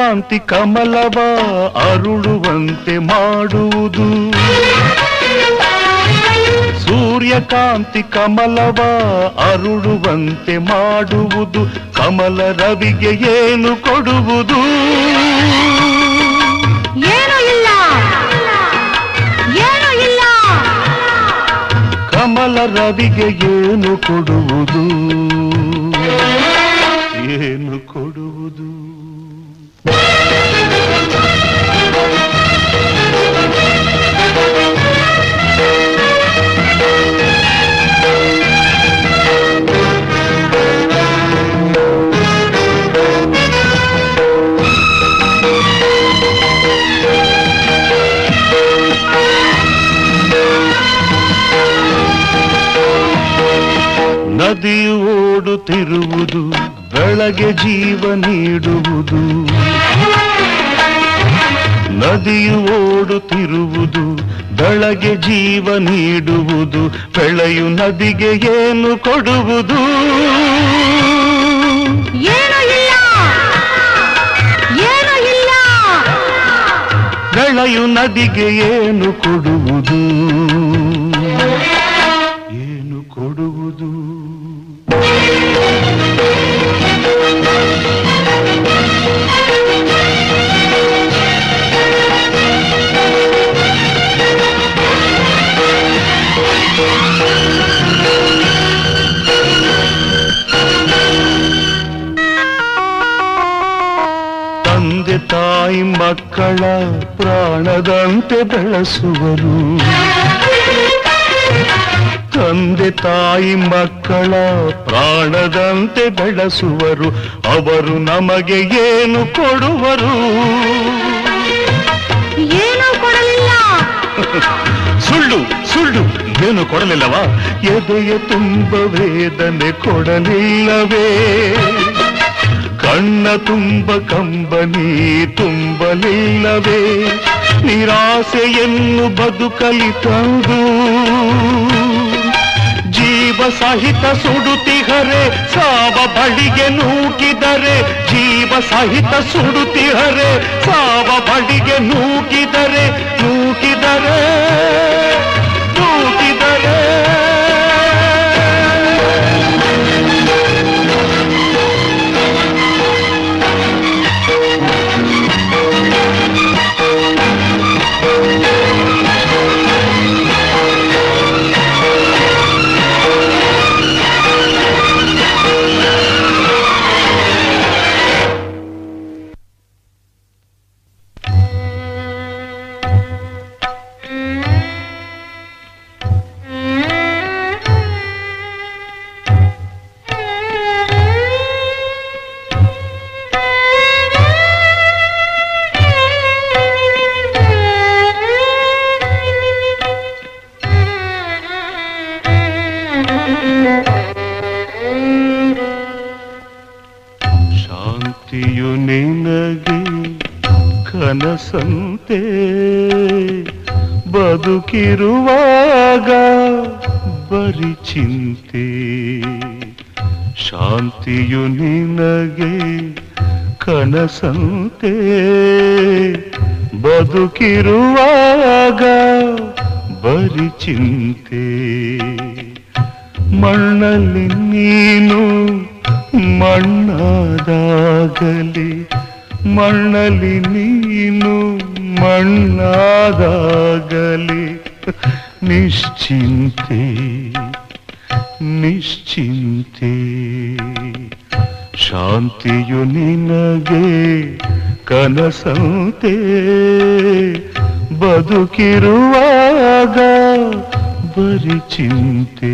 ಸೂರ್ಯಕಾಂತಿ ಕಮಲವ ಅರುಳುವಂತೆ ಮಾಡುವುದು. ಸೂರ್ಯಕಾಂತಿ ಕಮಲವ ಅರುಳುವಂತೆ ಮಾಡುವುದು. ಕಮಲ ರವಿಗೆ ಏನು ಕೊಡುವುದು? ಏನು ಇಲ್ಲ. ಏನು ಇಲ್ಲ. ಕಮಲ ರವಿಗೆ ಏನು ಕೊಡುವುದು? ಏನು ಕೊಡುವುದು? ನದಿಯು ಓಡುತ್ತಿರುವುದು ಬೆಳಗ್ಗೆ ಜೀವ ನೀಡುವುದು. ನದಿಯು ಓಡುತ್ತಿರುವುದು ಬೆಳಗ್ಗೆ ಜೀವ ನೀಡುವುದು ಬೆಳೆಯು ನದಿಗೆ ಏನು ಕೊಡುವುದು? ಏನು ಇಲ್ಲ. ಏನು ಇಲ್ಲ. ಬೆಳೆಯು ನದಿಗೆ ಏನು ಕೊಡುವುದು? ಏನು ಕೊಡುವುದು? ತಂದೆ ತಾಯಿ ಮಕ್ಕಳ ಪ್ರಾಣದಂತೆ ಬೆಳೆಸುವರು. ತಂದೆ ತಾಯಿ ಮಕ್ಕಳ ಪ್ರಾಣದಂತೆ ಬಳಸುವರು ಅವರು ನಮಗೆ ಏನು ಕೊಡುವರು? ಏನು ಕೊಡಲಿಲ್ಲ? ಸುಳ್ಳು ಸುಳ್ಳು ಏನು ಕೊಡಲಿಲ್ಲವಾ? ಎದೆಯ ತುಂಬ ವೇದನೆ ಕೊಡಲಿಲ್ಲವೇ? ಕಣ್ಣ ತುಂಬ ಕಂಬನಿ ತುಂಬಲಿಲ್ಲವೇ? ನಿರಾಸೆಯನ್ನು ಬದುಕಲಿ ತಂದು ಜೀವ ಸಹಿತ ಸುಡುತ್ತಿಹರೆ ಸಾವ ಬಳಿಗೆ ನೂಕಿದರೆ ಜೀವ ಸಹಿತ ಸುಡುತ್ತಿಹರೆ ಸಾವ ಬಳಿಗೆ ನೂಕಿದರೆ ನೂಕಿದರೆ. ಬದುಕಿರುವಾಗ ಬರಿ ಚಿಂತೆ. ಶಾಂತಿಯು ನಿನಗೆ ಕನಸಂತೆ. ಬದುಕಿರುವಾಗ ಬರಿ ಚಿಂತೆ. ಕನಸಂತೆ ಬದುಕಿರುವಾಗ ಬರಿ ಚಿಂತೆ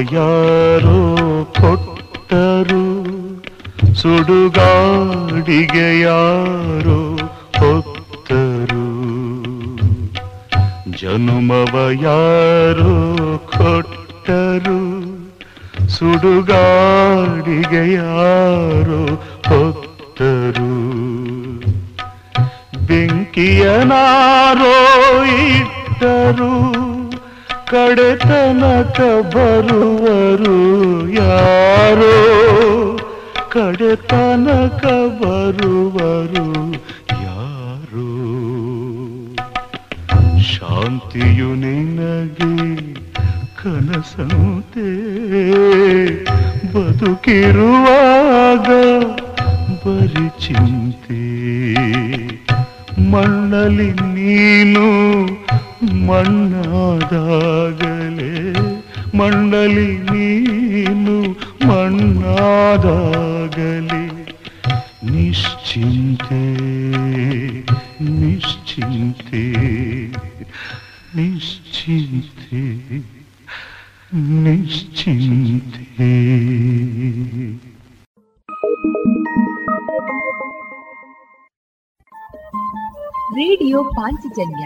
ಯಾರೋ ಕೊಟ್ಟರು? ಸುಡುಗಾಡಿಗೆ ಯಾರು ಹೊತ್ತರು? ಜನುಮವ ಯಾರು ಕೊಟ್ಟರು? ಸುಡುಗಾಡಿಗೆ ಯಾರು ಹೊತ್ತರು? ಬೆಂಕಿಯನಾರೋ ಇಟ್ಟರು? ಕಡೆತನಕ ಬರುವರು ಯಾರೋ? ಕಡೆತನಕ ಬರುವರು ಯಾರೋ? ಶಾಂತಿಯು ನಿನಗೆ ಕನಸಂತೆ ಬದುಕಿರುವಾಗ ಬರಿ ಚಿಂತೆ. ಮಣ್ಣಲ್ಲಿ ನೀನು ಮಣ್ಣಾದಾಗಲೇ ಮಂಡಲಿ ನೀನು ಮಣ್ಣಾದಾಗಲಿ ನಿಶ್ಚಿಂತೆ ನಿಶ್ಚಿಂತೆ ನಿಶ್ಚಿಂತೆ ನಿಶ್ಚಿಂತೆ ರೇಡಿಯೋ ಪಾಂಚಜನ್ಯ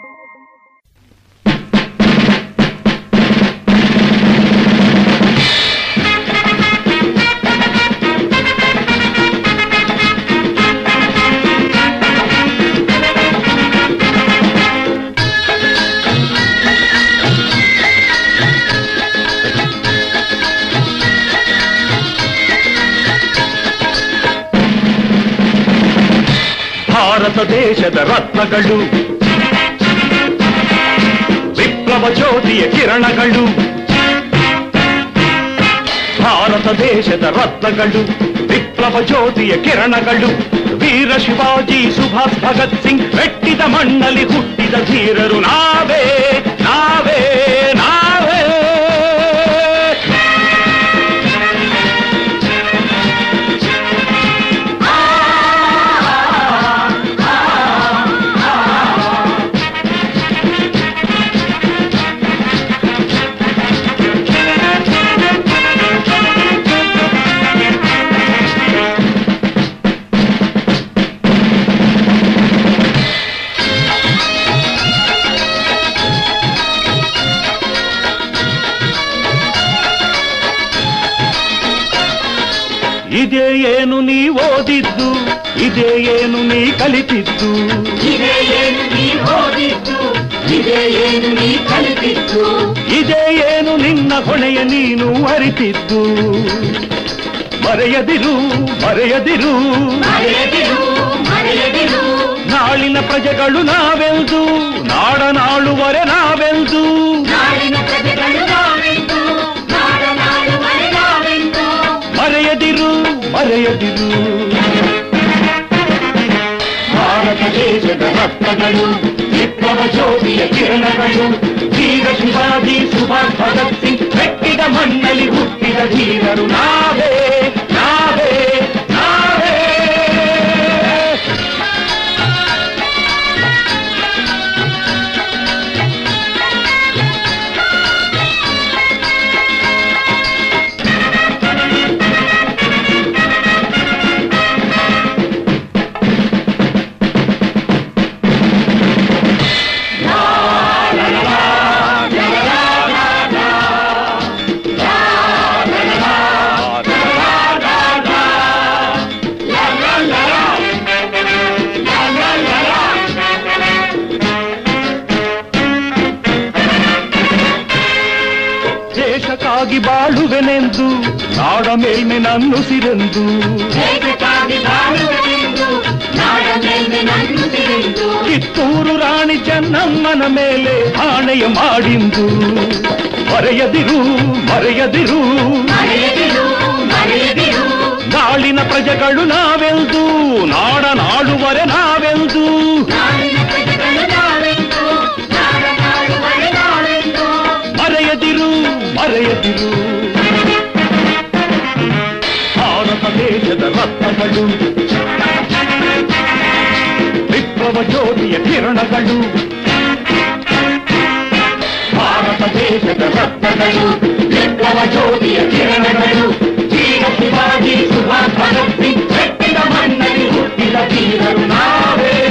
ದೇಶದ ರತ್ನಗಳು. ವಿಪ್ಲವ ಜ್ಯೋತಿಯ ಕಿರಣಗಳು. ಭಾರತ ದೇಶದ ರತ್ನಗಳು, ವಿಪ್ಲವ ಜ್ಯೋತಿಯ ಕಿರಣಗಳು. ವೀರ ಶಿವಾಜಿ ಸುಭಾಷ್ ಭಗತ್ ಸಿಂಗ್, ಬೆಟ್ಟಿದ ಮಣ್ಣಲ್ಲಿ ಹುಟ್ಟಿದ ಧೀರರು. ನಾವೇ ನಾವೇ ನಾವೇ ಇದೇ ಏನು ನೀ ಓದಿದ್ದು? ಇದೇ ಏನು ನೀ ಕಲಿತಿದ್ದು? ಇದೇ ಏನು ನೀ ಓದಿದ್ದು? ಇದೇ ಏನು ನೀ ಕಲಿತಿದ್ದು? ಇದೇ ಏನು ನಿನ್ನ ಹೊಣೆಯ ನೀನು ಅರಿತಿದ್ದು? ಮರೆಯದಿರು ಮರೆಯದಿರು. ಮರೆಯದಿರು ಮರೆಯದಿರು. ನಾಳಿನ ಪ್ರಜೆಗಳು ನಾವೆಂದು? ನಾಡ ನಾಳುವರೆ ನಾವೆಂದು? ಮರೆಯದಿರು ಮರೆಯದಿರು ಭಾರತ ದೇಶದ ರತ್ನಗಳು ವಿಪ್ಲವ ಜ್ಯೋತಿಯ ಕಿರಣಗಳು ವೀರ ಶಿವಾಜಿ ಸುಭಾಷ್ ಭಗತ್ ಸಿಂಗ್ ಮೆಟ್ಟಿದ ಮಣ್ಣಲ್ಲಿ ಹುಟ್ಟಿದ ಧೀರರು ನಾವೇ ನಾವೇ ಮೇಲ್ಮೆ ನನ್ನುಸಿರೆಂದು ದೇಶಕ್ಕಾಗಿ ಬಾಳುವುದೆಂದು ನಾಡ ಮೇಲ್ಮೆ ನನ್ನುಸಿರೆಂದು ಕಿತ್ತೂರು ರಾಣಿ ಚೆನ್ನಮ್ಮನ ಮೇಲೆ ಆಣೆಯ ಮಾಡಿಂದು ಮರೆಯದಿರು ಮರೆಯದಿರು ಮರೆಯದಿರು ಮರೆಯದಿರು ನಾಳಿನ ಪ್ರಜೆಗಳು ನಾವೆಂದು ನಾಡ ನಾಡುವರೆ ನಾವೆಂದು ನಾಡಿನ ಪ್ರಜೆಗಳು ನಾವೆಂದು ನಾಡ ನಾಡುವರೆ ನಾವೆಂದು ಮರೆಯದಿರು ಮರೆಯದಿರು ದೇಶದ ರತ್ನಗಳು ವಿಪ್ಲವ ಜ್ಯೋತಿಯ ಕಿರಣಗಳು ಭಾರತ ದೇಶದ ರತ್ನಗಳು ವಿಪ್ಲವ ಜ್ಯೋತಿಯ ಕಿರಣಗಳು ವೀರ ಶಿವಾಜಿ ಸುಭಾಷ್ ಭಗತ್ ಸಿಂಗ್ ಮೆಟ್ಟಿದ ಮಣ್ಣಲ್ಲಿ ಹುಟ್ಟಿದ ಧೀರರು ನಾವೇ ನಾವೇ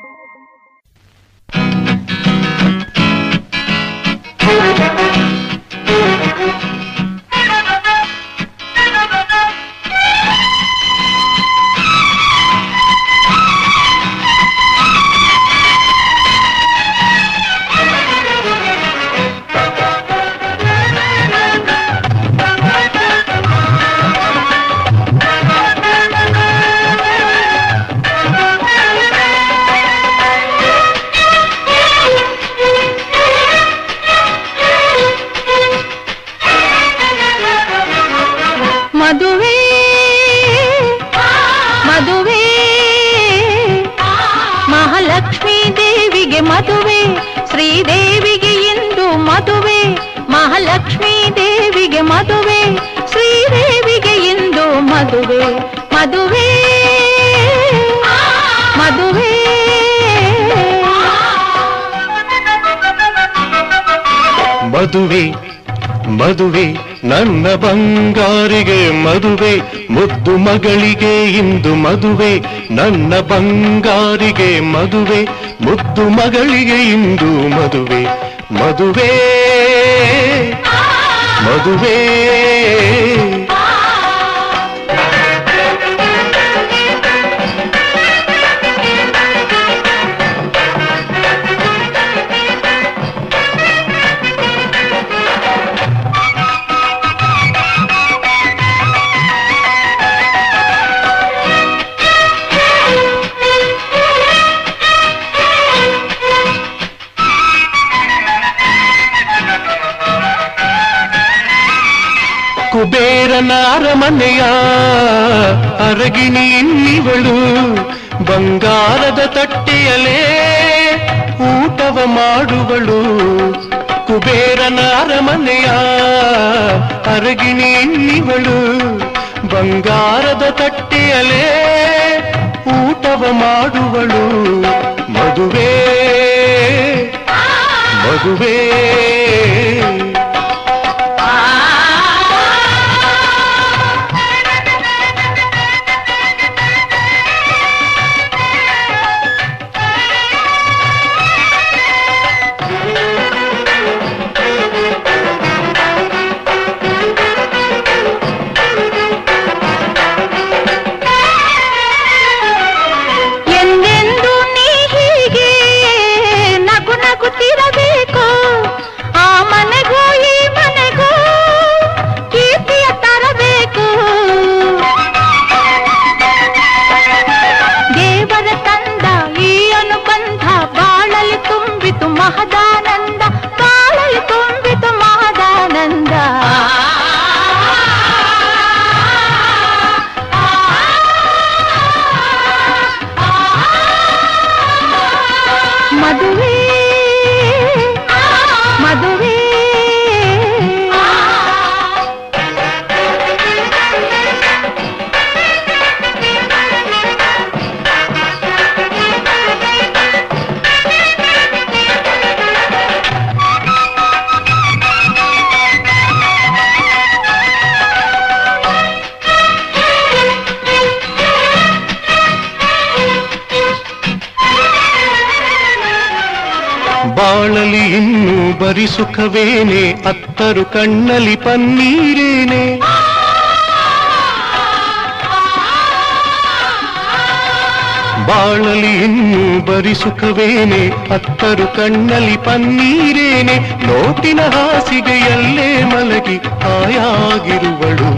ಮದುವೆ ಮದುವೆ, ನನ್ನ ಬಂಗಾರಿಗೆ ಮದುವೆ, ಮುದ್ದು ಮಗಳಿಗೆ ಇಂದು ಮದುವೆ, ನನ್ನ ಬಂಗಾರಿಗೆ ಮದುವೆ, ಮುದ್ದು ಮಗಳಿಗೆ ಇಂದು ಮದುವೆ. ಮದುವೆ ಮದುವೆ. ಕುಬೇರನ ಅರಮನೆಯ ಅರಗಿಣಿ ಬಂಗಾರದ ತಟ್ಟೆಯಲೇ ಊಟವ ಮಾಡುವಳು. ಕುಬೇರನ ಅರಮನೆಯ ಅರಗಿಣಿ ಬಂಗಾರದ ತಟ್ಟೆಯಲೇ ಊಟವ ಮಾಡುವಳು. ಮದುವೆ ಮದುವೆ. ಸುಖವೇನೆ, ಅತ್ತರು ಕಣ್ಣಲಿ ಪನ್ನೀರೇನೆ. ಬಾಳಲಿ ಇನ್ನೂ ಬರಿ ಸುಖವೇನೆ, ಅತ್ತರು ಕಣ್ಣಲಿ ಪನ್ನೀರೇನೆ. ನೋಟಿನ ಹಾಸಿಗೆಯಲ್ಲೇ ಮಲಗಿ ಹಾಯಾಗಿರುವಳು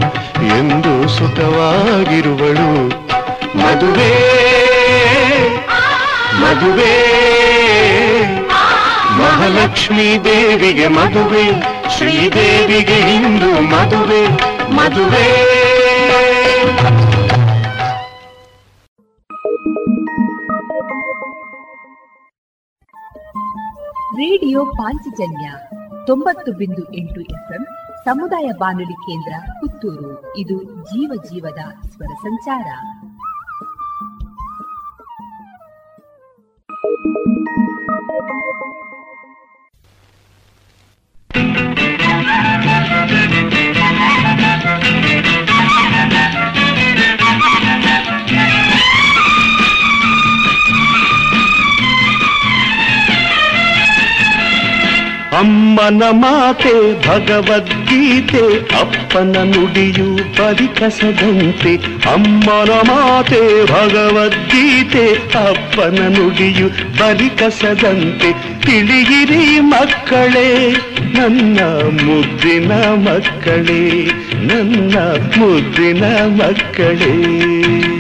ಎಂದು ಸುಖವಾಗಿರುವಳು. ಮದುವೆ ಮದುವೆ. ಮಹಾಲಕ್ಷ್ಮೀ ದೇವಿಗೆ ಮದುವೆ, ಶ್ರೀದೇವಿಗೆ ಇಂದು ಮದುವೆ ಮದುವೆ. ರೇಡಿಯೋ ಪಾಂಚಜನ್ಯ ತೊಂಬತ್ತು ಬಿಂದು ಎಂಟು ಎಫ್ಎಂ ಸಮುದಾಯ ಬಾನುಲಿ ಕೇಂದ್ರ ಪುತ್ತೂರು. ಇದು ಜೀವ ಜೀವದ ಸ್ವರ ಸಂಚಾರ. ಅಮ್ಮನ ಮಾತೆ ಭಗವದ್ಗೀತೆ, ಅಪ್ಪನ ನುಡಿಯು ಪರಿಕಸದಂತೆ. ಅಮ್ಮನ ಮಾತೆ ಭಗವದ್ಗೀತೆ, ಅಪ್ಪನ ನುಡಿಯು ಪರಿಕಸದಂತೆ. ತಿಳಿಯಿರಿ ಮಕ್ಕಳೇ, ನನ್ನ ಮುದ್ದಿನ ಮಕ್ಕಳೇ, ನನ್ನ ಮುದ್ದಿನ ಮಕ್ಕಳೇ.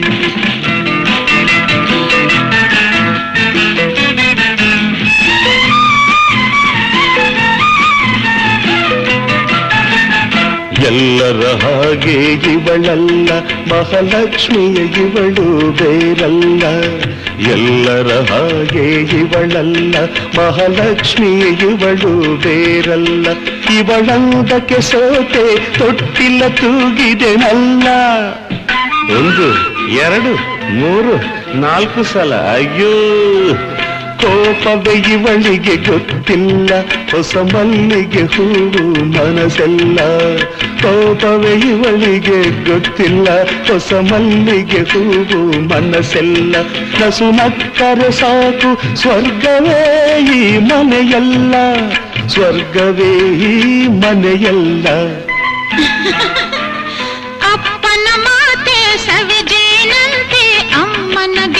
ಎಲ್ಲರ ಹಾಗೆ ಇವಳಲ್ಲ, ಮಹಾಲಕ್ಷ್ಮಿಯ ಇವಳು ಬೇರಲ್ಲ. ಎಲ್ಲರ ಹಾಗೆ ಇವಳಲ್ಲ, ಮಹಾಲಕ್ಷ್ಮಿಯ ಇವಳು ಬೇರಲ್ಲ. ಇವಳಂದಕ್ಕೆ ಸೋತೆ ತೊಟ್ಟಿಲ್ಲ ತೂಗಿದೆನಲ್ಲ ಒಂದು, ಎರಡು, ಮೂರು, ನಾಲ್ಕು ಸಲ, ಅಯ್ಯೋ. ಕೋಪವೇ ಇವಳಿಗೆ ಗೊತ್ತಿಲ್ಲ ಹೊಸ ಮಲ್ಲಿಗೆ ಹೂವು ಮನಸ್ಸೆಲ್ಲ ಕೋಪವೇ ಇವಳಿಗೆ ಗೊತ್ತಿಲ್ಲ, ಹೊಸ ಮಲ್ಲಿಗೆ ಹೂವು ಮನಸ್ಸೆಲ್ಲ. ನಸು ನಕ್ಕರೆ ಸಾಕು, ಸ್ವರ್ಗವೇ ಈ ಮನೆಯಲ್ಲ. ಸ್ವರ್ಗವೇ ಈ ಮನೆಯಲ್ಲ. ಅಪ್ಪನ ಮಾತೆ ಸವಿಜೇನಂತೆ, ಅಮ್ಮನ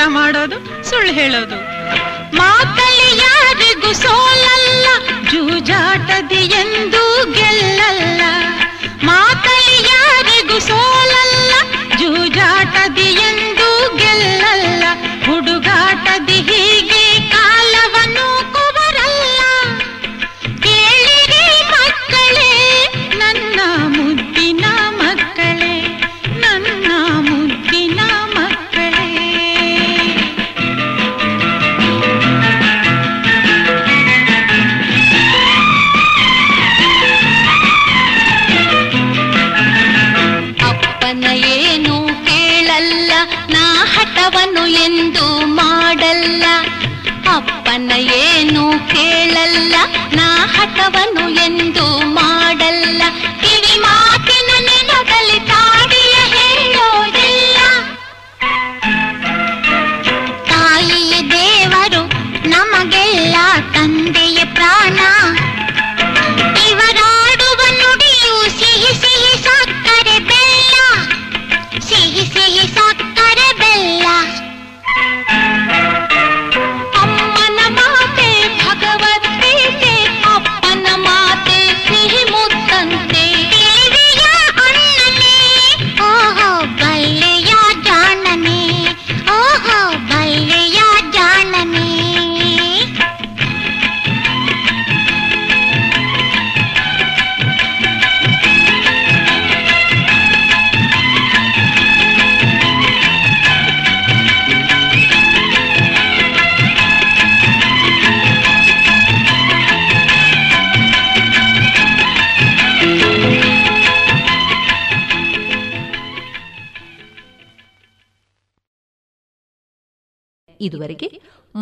ಸಾಲ ಮಾಡೋದು ಸುಳ್ಳು ಹೇಳೋದು. ಮಾತಲ್ಲಿ ಯಾರಿಗೂ ಸೋಲಲ್ಲ ಜೂಜಾಟದಿ ಎಂದು ಗೆಲ್ಲಲ್ಲ. ಅಪ್ಪನ ಏನು ಕೇಳಲ್ಲ ನಾ ಹಠವನ್ನು ಎಂದು